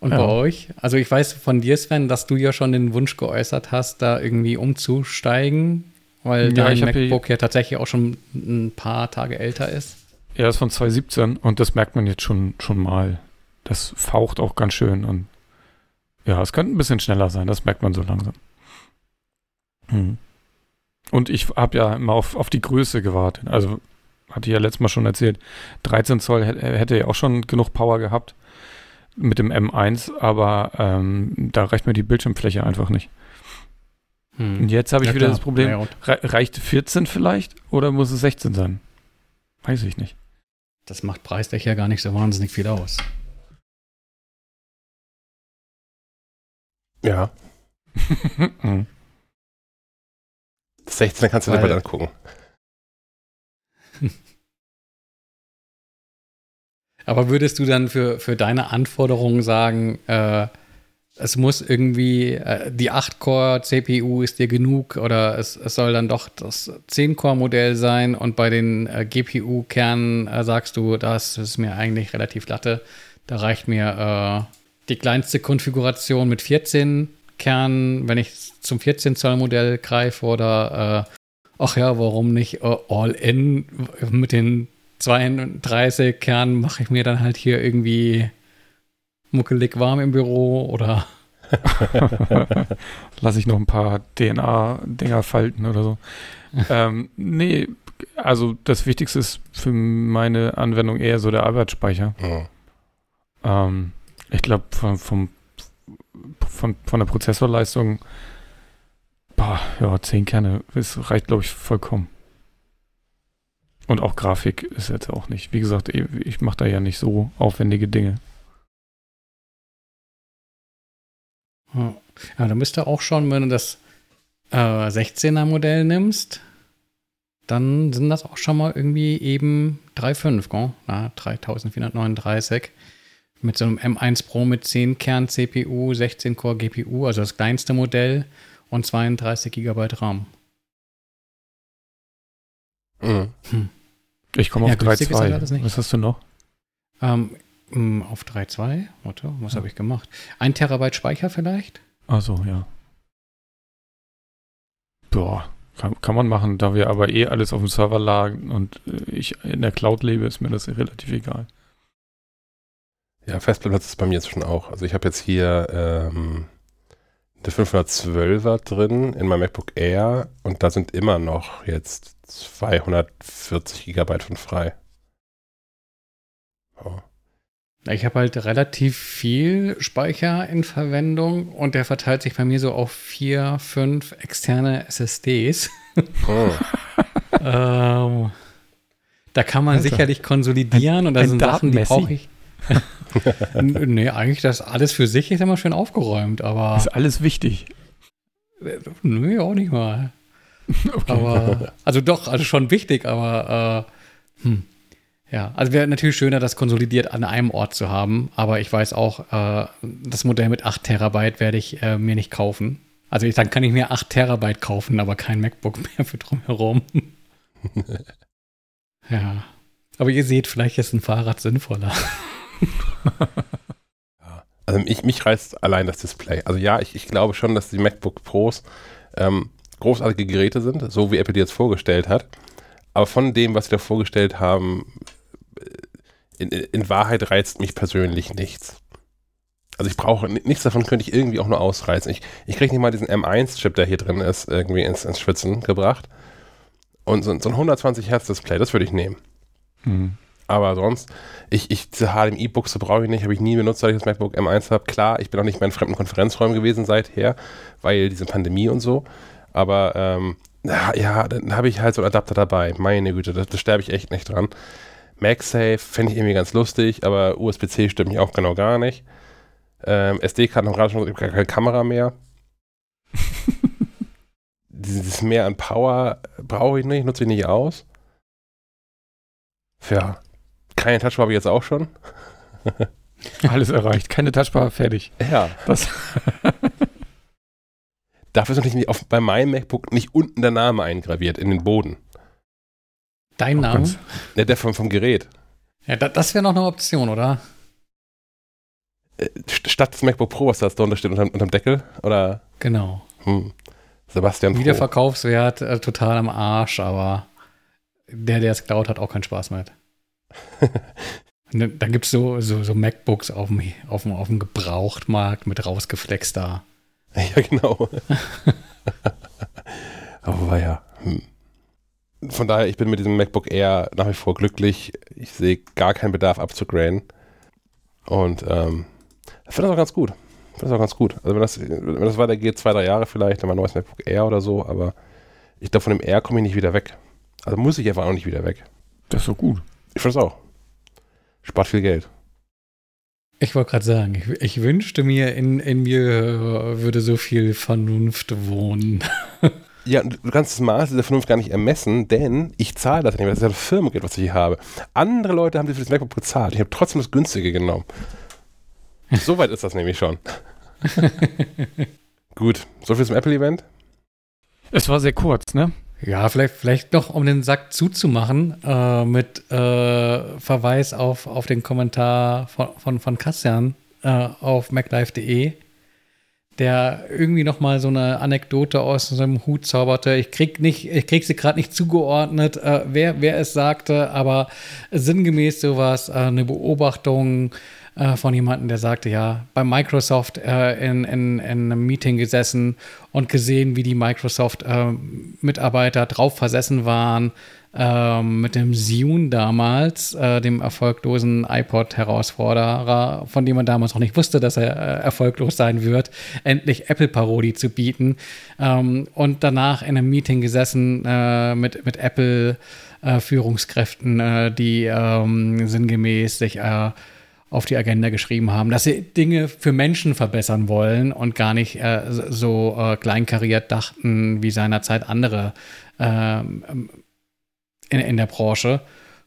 S3: Und ja. bei euch? Also ich weiß von dir, Sven, dass du ja schon den Wunsch geäußert hast, da irgendwie umzusteigen, weil ja, dein MacBook ja tatsächlich auch schon ein paar Tage älter ist.
S2: Er ist von 2017 und das merkt man jetzt schon, schon mal. Das faucht auch ganz schön und ja, es könnte ein bisschen schneller sein, das merkt man so langsam. Hm. Und ich habe ja immer auf, auf die Größe gewartet. Also, hatte ich ja letztes Mal schon erzählt, 13 Zoll hätte ja auch schon genug Power gehabt mit dem M1, aber ähm, da reicht mir die Bildschirmfläche einfach nicht. Hm. Und jetzt habe ich ja, wieder klar. das Problem, re reicht 14 vielleicht oder muss es 16 sein? Weiß ich nicht.
S3: Das macht preislich ja gar nicht so wahnsinnig viel aus.
S1: Ja. 16 kannst du dir mal angucken.
S3: Aber würdest du dann für, für deine Anforderungen sagen, äh, es muss irgendwie, äh, die 8-Core-CPU ist dir genug oder es, es soll dann doch das 10-Core-Modell sein und bei den äh, GPU-Kernen äh, sagst du, das ist mir eigentlich relativ latte. Da reicht mir äh, die kleinste Konfiguration mit 14 Kernen, wenn ich zum 14-Zoll-Modell greife oder äh, ach ja, warum nicht uh, All-In mit den 32 Kernen mache ich mir dann halt hier irgendwie muckelig warm im Büro oder
S2: lasse ich noch ein paar DNA-Dinger falten oder so. ähm, nee, also das Wichtigste ist für meine Anwendung eher so der Arbeitsspeicher.
S1: Mhm.
S2: Ähm, ich glaube, von, vom, von, von der Prozessorleistung Boah, ja, 10 Kerne. Das reicht, glaube ich, vollkommen. Und auch Grafik ist jetzt auch nicht. Wie gesagt, ich mache da ja nicht so aufwendige Dinge.
S3: Ja, bist du auch schon, wenn du das äh, 16er Modell nimmst, dann sind das auch schon mal irgendwie eben 3,5, gell? Na, 3439 mit so einem M1 Pro mit 10 Kern CPU, 16 Core GPU, also das kleinste Modell und 32 GB RAM.
S2: Mhm. Hm. Ich komme auf ja, 3.2. Was hast du noch?
S3: Ähm, mm, auf 3.2? Warte, was ja. habe ich gemacht? Ein Terabyte Speicher vielleicht?
S2: Achso, ja. Boah, kann, kann, man machen, da wir aber eh alles auf dem Server lagen und äh, ich in der Cloud lebe, ist mir das relativ egal.
S1: Ja, Festplattenplatz ist bei mir jetzt schon auch. Also ich habe jetzt hier ähm, eine 512er drin in meinem MacBook Air und da sind immer noch jetzt 240 Gigabyte von frei.
S3: Oh. Ich habe halt relativ viel Speicher in Verwendung und der verteilt sich bei mir so auf vier, fünf externe SSDs. Oh. ähm, da kann man Alter. sicherlich konsolidieren und da sind Sachen, die brauche ich. nee, eigentlich das alles für sich ist immer schön aufgeräumt, aber.
S2: Ist alles wichtig.
S3: Nee, auch nicht mal. Okay. Aber, also doch, also schon wichtig, aber äh, hm. ja, also wäre natürlich schöner, das konsolidiert an einem Ort zu haben, aber ich weiß auch, äh, das Modell mit 8 Terabyte werde ich äh, mir nicht kaufen. Also ich, dann kann ich mir 8 Terabyte kaufen, aber kein MacBook mehr für drumherum. ja. Aber ihr seht, vielleicht ist ein Fahrrad sinnvoller.
S1: Also mich, mich reißt allein das Display. Also ja, ich, ich glaube schon, dass die MacBook Pros ähm, großartige Geräte sind, so wie Apple die jetzt vorgestellt hat. Aber von dem, was sie da vorgestellt haben, äh, in, in Wahrheit reizt mich persönlich nichts. Also ich brauche, nichts davon könnte ich irgendwie auch nur ausreizen. Ich, ich kriege nicht mal diesen M1-Chip, der hier drin ist, irgendwie ins, ins Schwitzen gebracht. Und so, so ein 120 Hertz Display, das würde ich nehmen. Mhm. Aber sonst, ich, ich diese HDMI-Buchse brauche ich nicht, habe ich nie benutzt, seit ich das MacBook M1 habe. Klar, ich bin auch nicht mehr in fremden Konferenzräumen gewesen seither, weil diese Pandemie und so. Aber ähm, ja, dann habe ich halt so einen Adapter dabei. Meine Güte, da, da sterbe ich echt nicht dran. MagSafe fände ich irgendwie ganz lustig, aber USB-C stimmt mich auch genau gar nicht. Ähm, SD-Karten haben gerade schon keine Kamera mehr. Dieses mehr an Power brauche ich nicht, nutze ich nicht aus. Ja, keine Touchbar habe ich jetzt auch schon.
S2: Alles erreicht. Keine Touchbar, fertig.
S1: Ja. Das Dafür ist natürlich auf, bei meinem MacBook nicht unten der Name eingraviert in den Boden.
S3: Dein oh, Name?
S1: Ja, der vom, vom Gerät.
S3: Ja, da, das wäre noch eine Option, oder?
S1: Äh, statt des MacBook Pro, was da drunter steht, unterm, unterm Deckel? Oder?
S3: Genau. Hm.
S1: Sebastian
S3: Pro. Wiederverkaufswert äh, total am Arsch, aber der, der es klaut, hat auch keinen Spaß mit. da gibt es so, so, so, MacBooks auf dem, auf, dem, auf dem Gebrauchtmarkt mit rausgeflexter.
S1: Ja, genau. Aber ja. Hm. Von daher, ich bin mit diesem MacBook Air nach wie vor glücklich. Ich sehe gar keinen Bedarf abzugraden. Und ähm, ich finde das auch ganz gut. Ich finde das auch ganz gut. Also wenn das, wenn das weitergeht, zwei, drei Jahre vielleicht, dann mal ein neues MacBook Air oder so, aber ich glaube, von dem Air komme ich nicht wieder weg. Also muss ich einfach auch nicht wieder weg.
S2: Das ist so gut.
S1: Ich finde es auch. Spart viel Geld.
S3: Ich wollte gerade sagen, ich, ich, wünschte mir, in, in mir würde so viel Vernunft wohnen.
S1: Ja, du kannst das Maß dieser Vernunft gar nicht ermessen, denn ich zahle das nicht, das ist ja das Firmengeld, was ich hier habe. Andere Leute haben das für das MacBook bezahlt. Ich habe trotzdem das günstige genommen. so weit ist das nämlich schon. Gut, so viel zum Apple-Event.
S2: Es war sehr kurz, ne?
S3: Ja, vielleicht, vielleicht noch, um den Sack zuzumachen, äh, mit äh, Verweis auf, auf den Kommentar von, von, von Christian äh, auf maclife.de, der irgendwie noch mal so eine Anekdote aus seinem Hut zauberte. Ich krieg nicht, ich krieg sie gerade nicht zugeordnet, äh, wer, wer es sagte, aber sinngemäß sowas, äh, eine Beobachtung äh, von jemandem, der sagte, ja, bei Microsoft äh, in, in, in einem Meeting gesessen und gesehen, wie die Microsoft-Mitarbeiter drauf versessen waren, ähm, mit dem Zune damals, äh, dem erfolglosen iPod-Herausforderer, von dem man damals noch nicht wusste, dass er äh, erfolglos sein wird, endlich Apple-Parodie zu bieten. Ähm, und danach in einem Meeting gesessen äh, mit, mit Apple-Führungskräften, äh, die ähm, sinngemäß sich äh, auf die Agenda geschrieben haben, dass sie Dinge für Menschen verbessern wollen und gar nicht äh, so äh, kleinkariert dachten wie seinerzeit andere äh, in, in der Branche.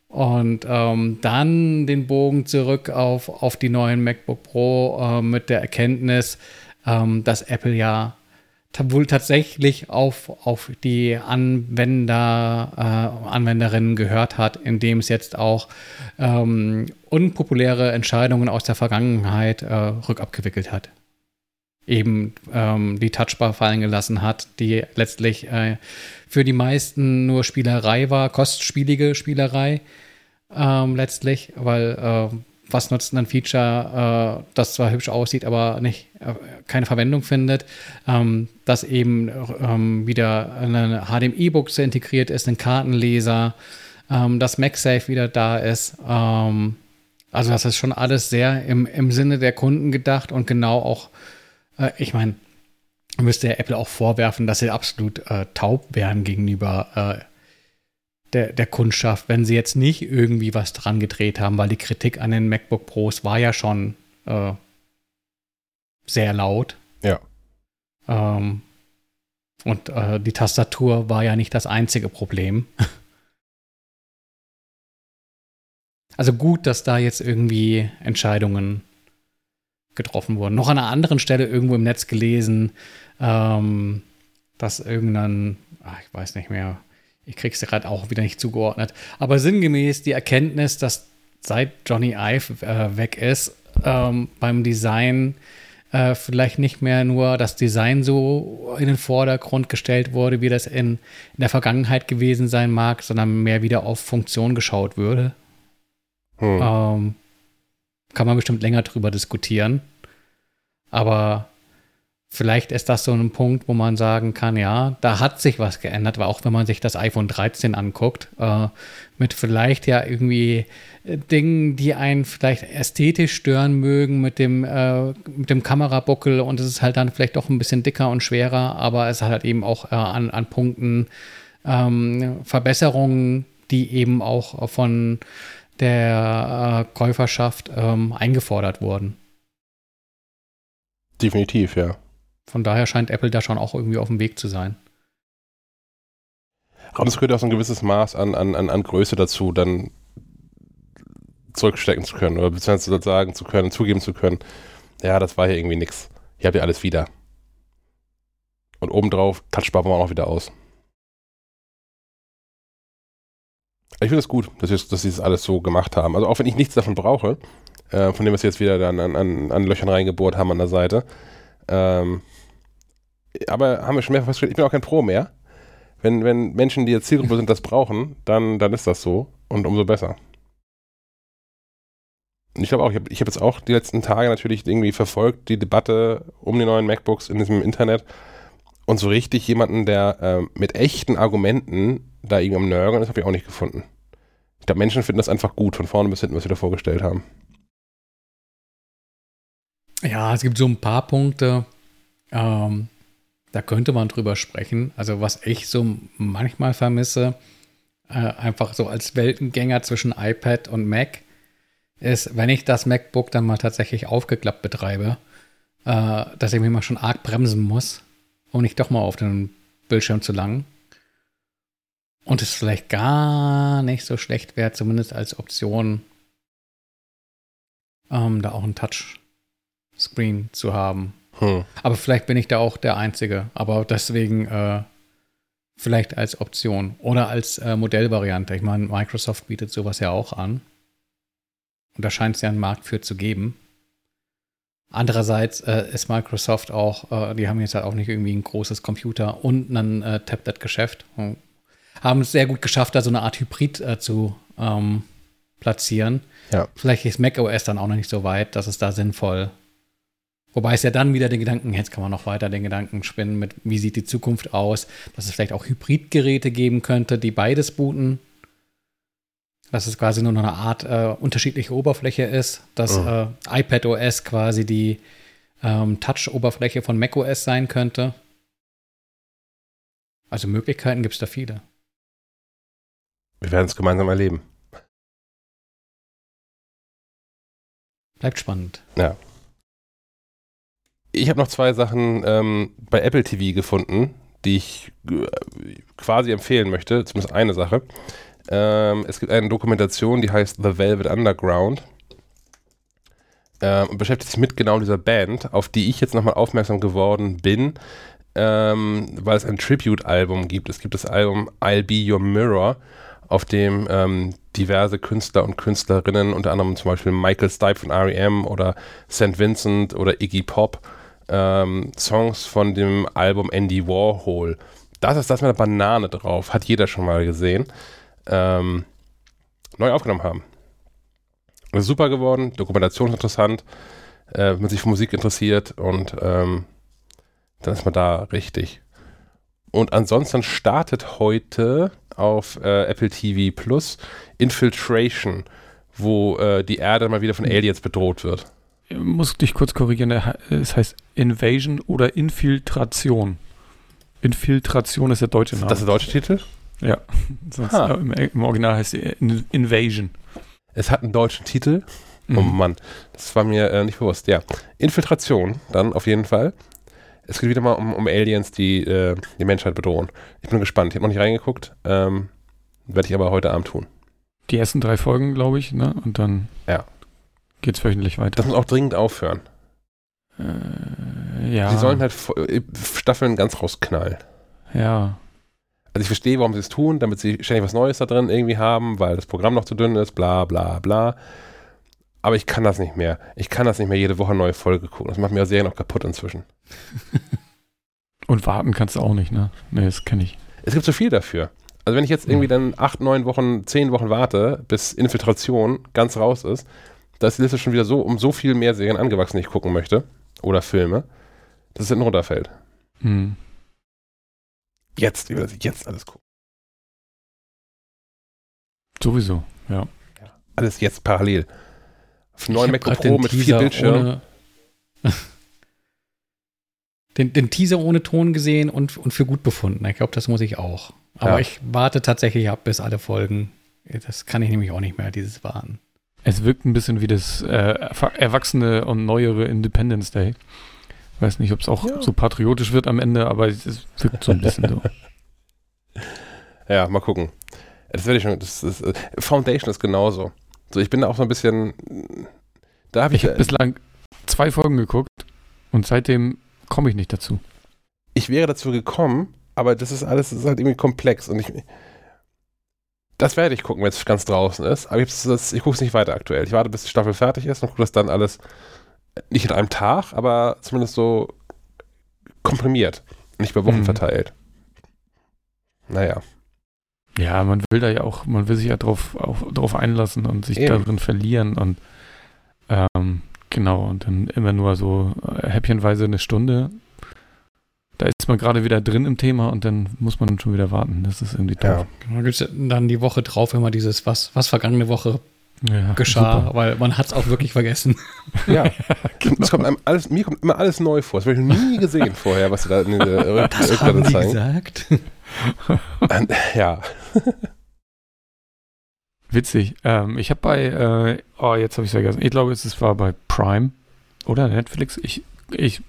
S3: Und ähm, dann den Bogen zurück auf, auf die neuen MacBook Pro äh, mit der Erkenntnis, ähm, dass Apple ja wohl tatsächlich auf, auf die Anwender, äh, Anwenderinnen gehört hat, indem es jetzt auch ähm, unpopuläre Entscheidungen aus der Vergangenheit äh, rückabgewickelt hat. Eben ähm, die Touchbar fallen gelassen hat, die letztlich äh, für die meisten nur Spielerei war, kostspielige Spielerei ähm, letztlich, weil äh, was nutzt ein Feature, äh, das zwar hübsch aussieht, aber nicht äh, keine Verwendung findet, ähm, dass eben ähm, wieder eine HDMI-Buchse integriert ist, ein Kartenleser, ähm, dass MagSafe wieder da ist. Ähm, also das ist schon alles sehr im, im Sinne der Kunden gedacht und genau auch, äh, ich meine, müsste Apple auch vorwerfen, dass sie absolut äh, taub wären gegenüber äh, der, der Kundschaft, wenn sie jetzt nicht irgendwie was dran gedreht haben, weil die Kritik an den MacBook Pros war ja schon äh, sehr laut.
S1: Ja.
S3: Ähm, und äh, die Tastatur war ja nicht das einzige Problem. also gut, dass da jetzt irgendwie Entscheidungen getroffen wurden. Noch an einer anderen Stelle irgendwo im Netz gelesen, ähm, dass irgendein, ach, ich weiß nicht mehr, ich krieg's gerade auch wieder nicht zugeordnet, aber sinngemäß die Erkenntnis, dass seit Johnny Ive äh, weg ist, ähm, beim Design äh, vielleicht nicht mehr nur das Design so in den Vordergrund gestellt wurde, wie das in, in der Vergangenheit gewesen sein mag, sondern mehr wieder auf Funktion geschaut würde. Hm. Ähm, kann man bestimmt länger drüber diskutieren. Aber Vielleicht ist das so ein Punkt, wo man sagen kann, ja, da hat sich was geändert, weil auch wenn man sich das iPhone 13 anguckt, äh, mit vielleicht ja irgendwie äh, Dingen, die einen vielleicht ästhetisch stören mögen, mit dem, äh, mit dem Kamerabuckel und es ist halt dann vielleicht doch ein bisschen dicker und schwerer, aber es hat halt eben auch äh, an, an Punkten ähm, Verbesserungen, die eben auch von der äh, Käuferschaft ähm, eingefordert wurden.
S1: Definitiv, ja.
S3: Von daher scheint Apple da schon auch irgendwie auf dem Weg zu sein.
S1: Und es gehört auch so ein gewisses Maß an, an, an, an Größe dazu, dann zurückstecken zu können oder beziehungsweise sagen zu können, zugeben zu können, ja, das war hier irgendwie nix. Hier habt ihr alles wieder. Und obendrauf, Touchbar wir auch wieder aus. Ich finde es das gut, dass sie, dass sie das alles so gemacht haben. Also auch wenn ich nichts davon brauche, äh, von dem, was sie jetzt wieder dann an, an, an Löchern reingebohrt haben an der Seite, ähm, aber haben wir schon mehrfach festgestellt, ich bin auch kein Pro mehr. Wenn, wenn Menschen, die jetzt Zielgruppe sind, das brauchen, dann, dann ist das so und umso besser. Und ich glaube auch, ich habe hab jetzt auch die letzten Tage natürlich irgendwie verfolgt, die Debatte um die neuen MacBooks in diesem Internet und so richtig jemanden, der äh, mit echten Argumenten da irgendwie am Nörgeln ist, habe ich auch nicht gefunden. Ich glaube, Menschen finden das einfach gut, von vorne bis hinten, was wir da vorgestellt haben.
S3: Ja, es gibt so ein paar Punkte, ähm, da könnte man drüber sprechen. Also was ich so manchmal vermisse, äh, einfach so als Weltengänger zwischen iPad und Mac, ist, wenn ich das MacBook dann mal tatsächlich aufgeklappt betreibe, äh, dass ich mich mal schon arg bremsen muss, um nicht doch mal auf den Bildschirm zu langen. Und es vielleicht gar nicht so schlecht wäre, zumindest als Option, ähm, da auch ein Touch Screen zu haben.
S1: Hm.
S3: Aber vielleicht bin ich da auch der Einzige. Aber deswegen äh, vielleicht als Option oder als äh, Modellvariante. Ich meine, Microsoft bietet sowas ja auch an. Und da scheint es ja einen Markt für zu geben. Andererseits äh, ist Microsoft auch, äh, die haben jetzt halt auch nicht irgendwie ein großes Computer und ein äh, Tablet-Geschäft. Haben es sehr gut geschafft, da so eine Art Hybrid äh, zu ähm, platzieren.
S1: Ja.
S3: Vielleicht ist macOS dann auch noch nicht so weit, dass es da sinnvoll. Wobei es ja dann wieder den Gedanken, jetzt kann man noch weiter den Gedanken spinnen mit, wie sieht die Zukunft aus, dass es vielleicht auch Hybridgeräte geben könnte, die beides booten. Dass es quasi nur noch eine Art äh, unterschiedliche Oberfläche ist, dass
S1: Mhm.
S3: äh, iPadOS quasi die ähm, Touch-Oberfläche von macOS sein könnte. Also Möglichkeiten gibt es da viele.
S1: Wir werden es gemeinsam erleben.
S3: Bleibt spannend.
S1: Ich habe noch zwei Sachen ähm, bei Apple TV gefunden, die ich äh, quasi empfehlen möchte. Zumindest eine Sache. Ähm, es gibt eine Dokumentation, die heißt The Velvet Underground. Ähm, und beschäftigt sich mit genau dieser Band, auf die ich jetzt nochmal aufmerksam geworden bin, ähm, weil es ein Tribute-Album gibt. Es gibt das Album I'll Be Your Mirror, auf dem ähm, diverse Künstler und Künstlerinnen, unter anderem zum Beispiel Michael Stipe von R.E.M. oder St. Vincent oder Iggy Pop, ähm, Songs von dem Album Andy Warhol. Das ist das mit der Banane drauf, hat jeder schon mal gesehen. Ähm, neu aufgenommen haben. Ist super geworden, Dokumentation ist interessant, äh, wenn man sich für Musik interessiert und ähm, dann ist man da richtig. Und ansonsten startet heute auf äh, Apple TV Plus Infiltration, wo äh, die Erde mal wieder von Aliens bedroht wird.
S2: Ich muss dich kurz korrigieren, he- es heißt Invasion oder Infiltration. Infiltration ist der deutsche Name.
S1: Das ist der deutsche Titel?
S2: ja, sonst
S1: Ha.
S2: äh, im, im Original heißt sie In Invasion.
S1: Es hat einen deutschen Titel. Oh
S2: Mhm.
S1: Mann, das war mir äh, nicht bewusst. Ja, Infiltration dann auf jeden Fall. Es geht wieder mal um, um Aliens, die äh, die Menschheit bedrohen. Ich bin gespannt. Ich habe noch nicht reingeguckt. Ähm, Werde ich aber heute Abend tun.
S2: Die ersten drei Folgen, glaube ich, ne? Und dann
S1: Ja.
S2: Geht's wöchentlich weiter.
S1: Das muss auch dringend aufhören.
S2: Äh, ja.
S1: Die sollen halt äh, Staffeln ganz rausknallen.
S2: Ja.
S1: Also ich verstehe, warum sie es tun, damit sie ständig was Neues da drin irgendwie haben, weil das Programm noch zu dünn ist, bla bla bla. Aber ich kann das nicht mehr. Ich kann das nicht mehr jede Woche neue Folge gucken. Das macht mir Serien auch kaputt inzwischen.
S2: Und warten kannst du auch nicht, ne? Ne, das kenne ich.
S1: Es gibt so viel dafür. Also wenn ich jetzt irgendwie dann acht, neun Wochen, zehn Wochen warte, bis Infiltration ganz raus ist, da ist die Liste schon wieder so um so viel mehr Serien angewachsen, die ich gucken möchte. Oder Filme, dass es hinten runterfällt.
S2: Hm.
S1: Jetzt, ich will das jetzt alles gucken.
S2: Sowieso, ja.
S1: Alles jetzt parallel. Auf neuen
S3: Ich
S1: MacBook Pro
S3: den
S1: mit vier
S3: Teaser
S1: Bildschirmen.
S3: ohne- den, den Teaser ohne Ton gesehen und, und für gut befunden. Ich glaube, das muss ich auch. Aber
S1: Ja.
S3: ich warte tatsächlich ab, bis alle Folgen. Das kann ich nämlich auch nicht mehr, dieses Warten.
S2: Es wirkt ein bisschen wie das äh, erwachsene und neuere Independence Day. Weiß nicht, ob es auch
S1: Ja.
S2: so patriotisch wird am Ende, aber es es wirkt so ein bisschen so.
S1: Ja, mal gucken. Das werde ich schon. Das ist, äh, Foundation ist genauso. So, ich bin da auch so ein bisschen. Da habe ich.
S2: Ich habe bislang zwei Folgen geguckt und seitdem komme ich nicht dazu.
S1: ich wäre dazu gekommen, aber das ist alles das ist halt irgendwie komplex und ich. Das werde ich gucken, wenn es ganz draußen ist. Aber ich, ich gucke es nicht weiter aktuell. Ich warte, bis die Staffel fertig ist und gucke das dann alles nicht in einem Tag, aber zumindest so komprimiert. Nicht über Wochen
S2: Mhm.
S1: verteilt. Naja.
S2: Ja, man will da ja auch, man will sich ja drauf, auch, drauf einlassen und sich
S1: Eben.
S2: darin verlieren und ähm, genau, und dann immer nur so äh, häppchenweise eine Stunde. Da ist man gerade wieder drin im Thema und dann muss man schon wieder warten. Das ist irgendwie
S1: Ja.
S2: doof.
S3: Da gibt es dann die Woche drauf immer dieses, was, was vergangene Woche
S2: Ja,
S3: geschah,
S2: super.
S3: weil man hat es auch wirklich vergessen.
S1: Ja. Es kommt einem alles, mir kommt immer alles neu vor. Das habe ich noch nie gesehen vorher, was sie da in der Rück- Rückblende zeigen.
S3: gesagt.
S1: Ähm, Ja.
S2: Witzig. Ähm, ich habe bei, äh, oh, jetzt habe ich es vergessen. Ich glaube, es war bei Prime oder Netflix. Ich, ich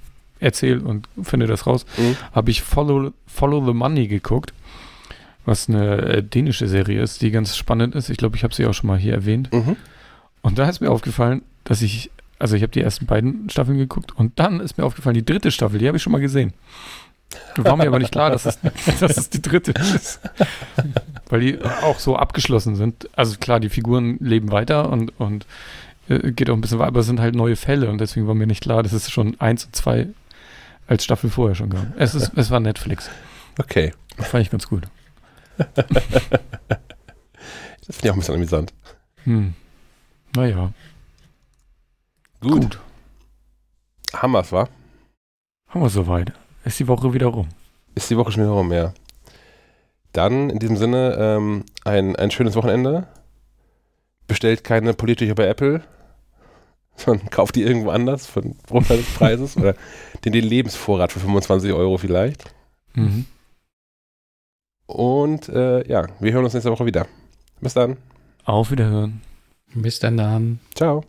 S2: erzähle und finde das raus.
S1: Mhm.
S2: Habe ich Follow, Follow the Money geguckt, was eine äh, dänische Serie ist, die ganz spannend ist. Ich glaube, ich habe sie auch schon mal hier erwähnt.
S1: Mhm.
S2: Und da ist mir aufgefallen, dass ich, also ich habe die ersten beiden Staffeln geguckt und dann ist mir aufgefallen, die dritte Staffel, die habe ich schon mal gesehen. War mir aber nicht klar, dass es, dass es die dritte ist. Weil die auch so abgeschlossen sind. Also klar, die Figuren leben weiter und, und äh, geht auch ein bisschen weiter, aber es sind halt neue Fälle und deswegen war mir nicht klar, dass es schon eins und zwei als Staffel vorher schon gab. Es, ist, es war Netflix.
S1: Okay.
S2: Das fand ich ganz gut.
S1: Das finde ich auch ein bisschen amüsant.
S2: Hm. Naja,
S1: Gut.
S2: gut.
S1: Wir's, wa?
S2: Haben wir soweit. Ist die Woche wieder rum.
S1: Ist die Woche schon wieder rum, ja. Dann in diesem Sinne ähm, ein, ein schönes Wochenende. Bestellt keine politische bei Apple, sondern kauft die irgendwo anders von Bruchteil des Preises oder den, den Lebensvorrat für 25 Euro vielleicht.
S2: Mhm.
S1: Und äh, ja, wir hören uns nächste Woche wieder. Bis dann.
S2: Auf Wiederhören.
S3: Bis dann dann.
S1: Ciao.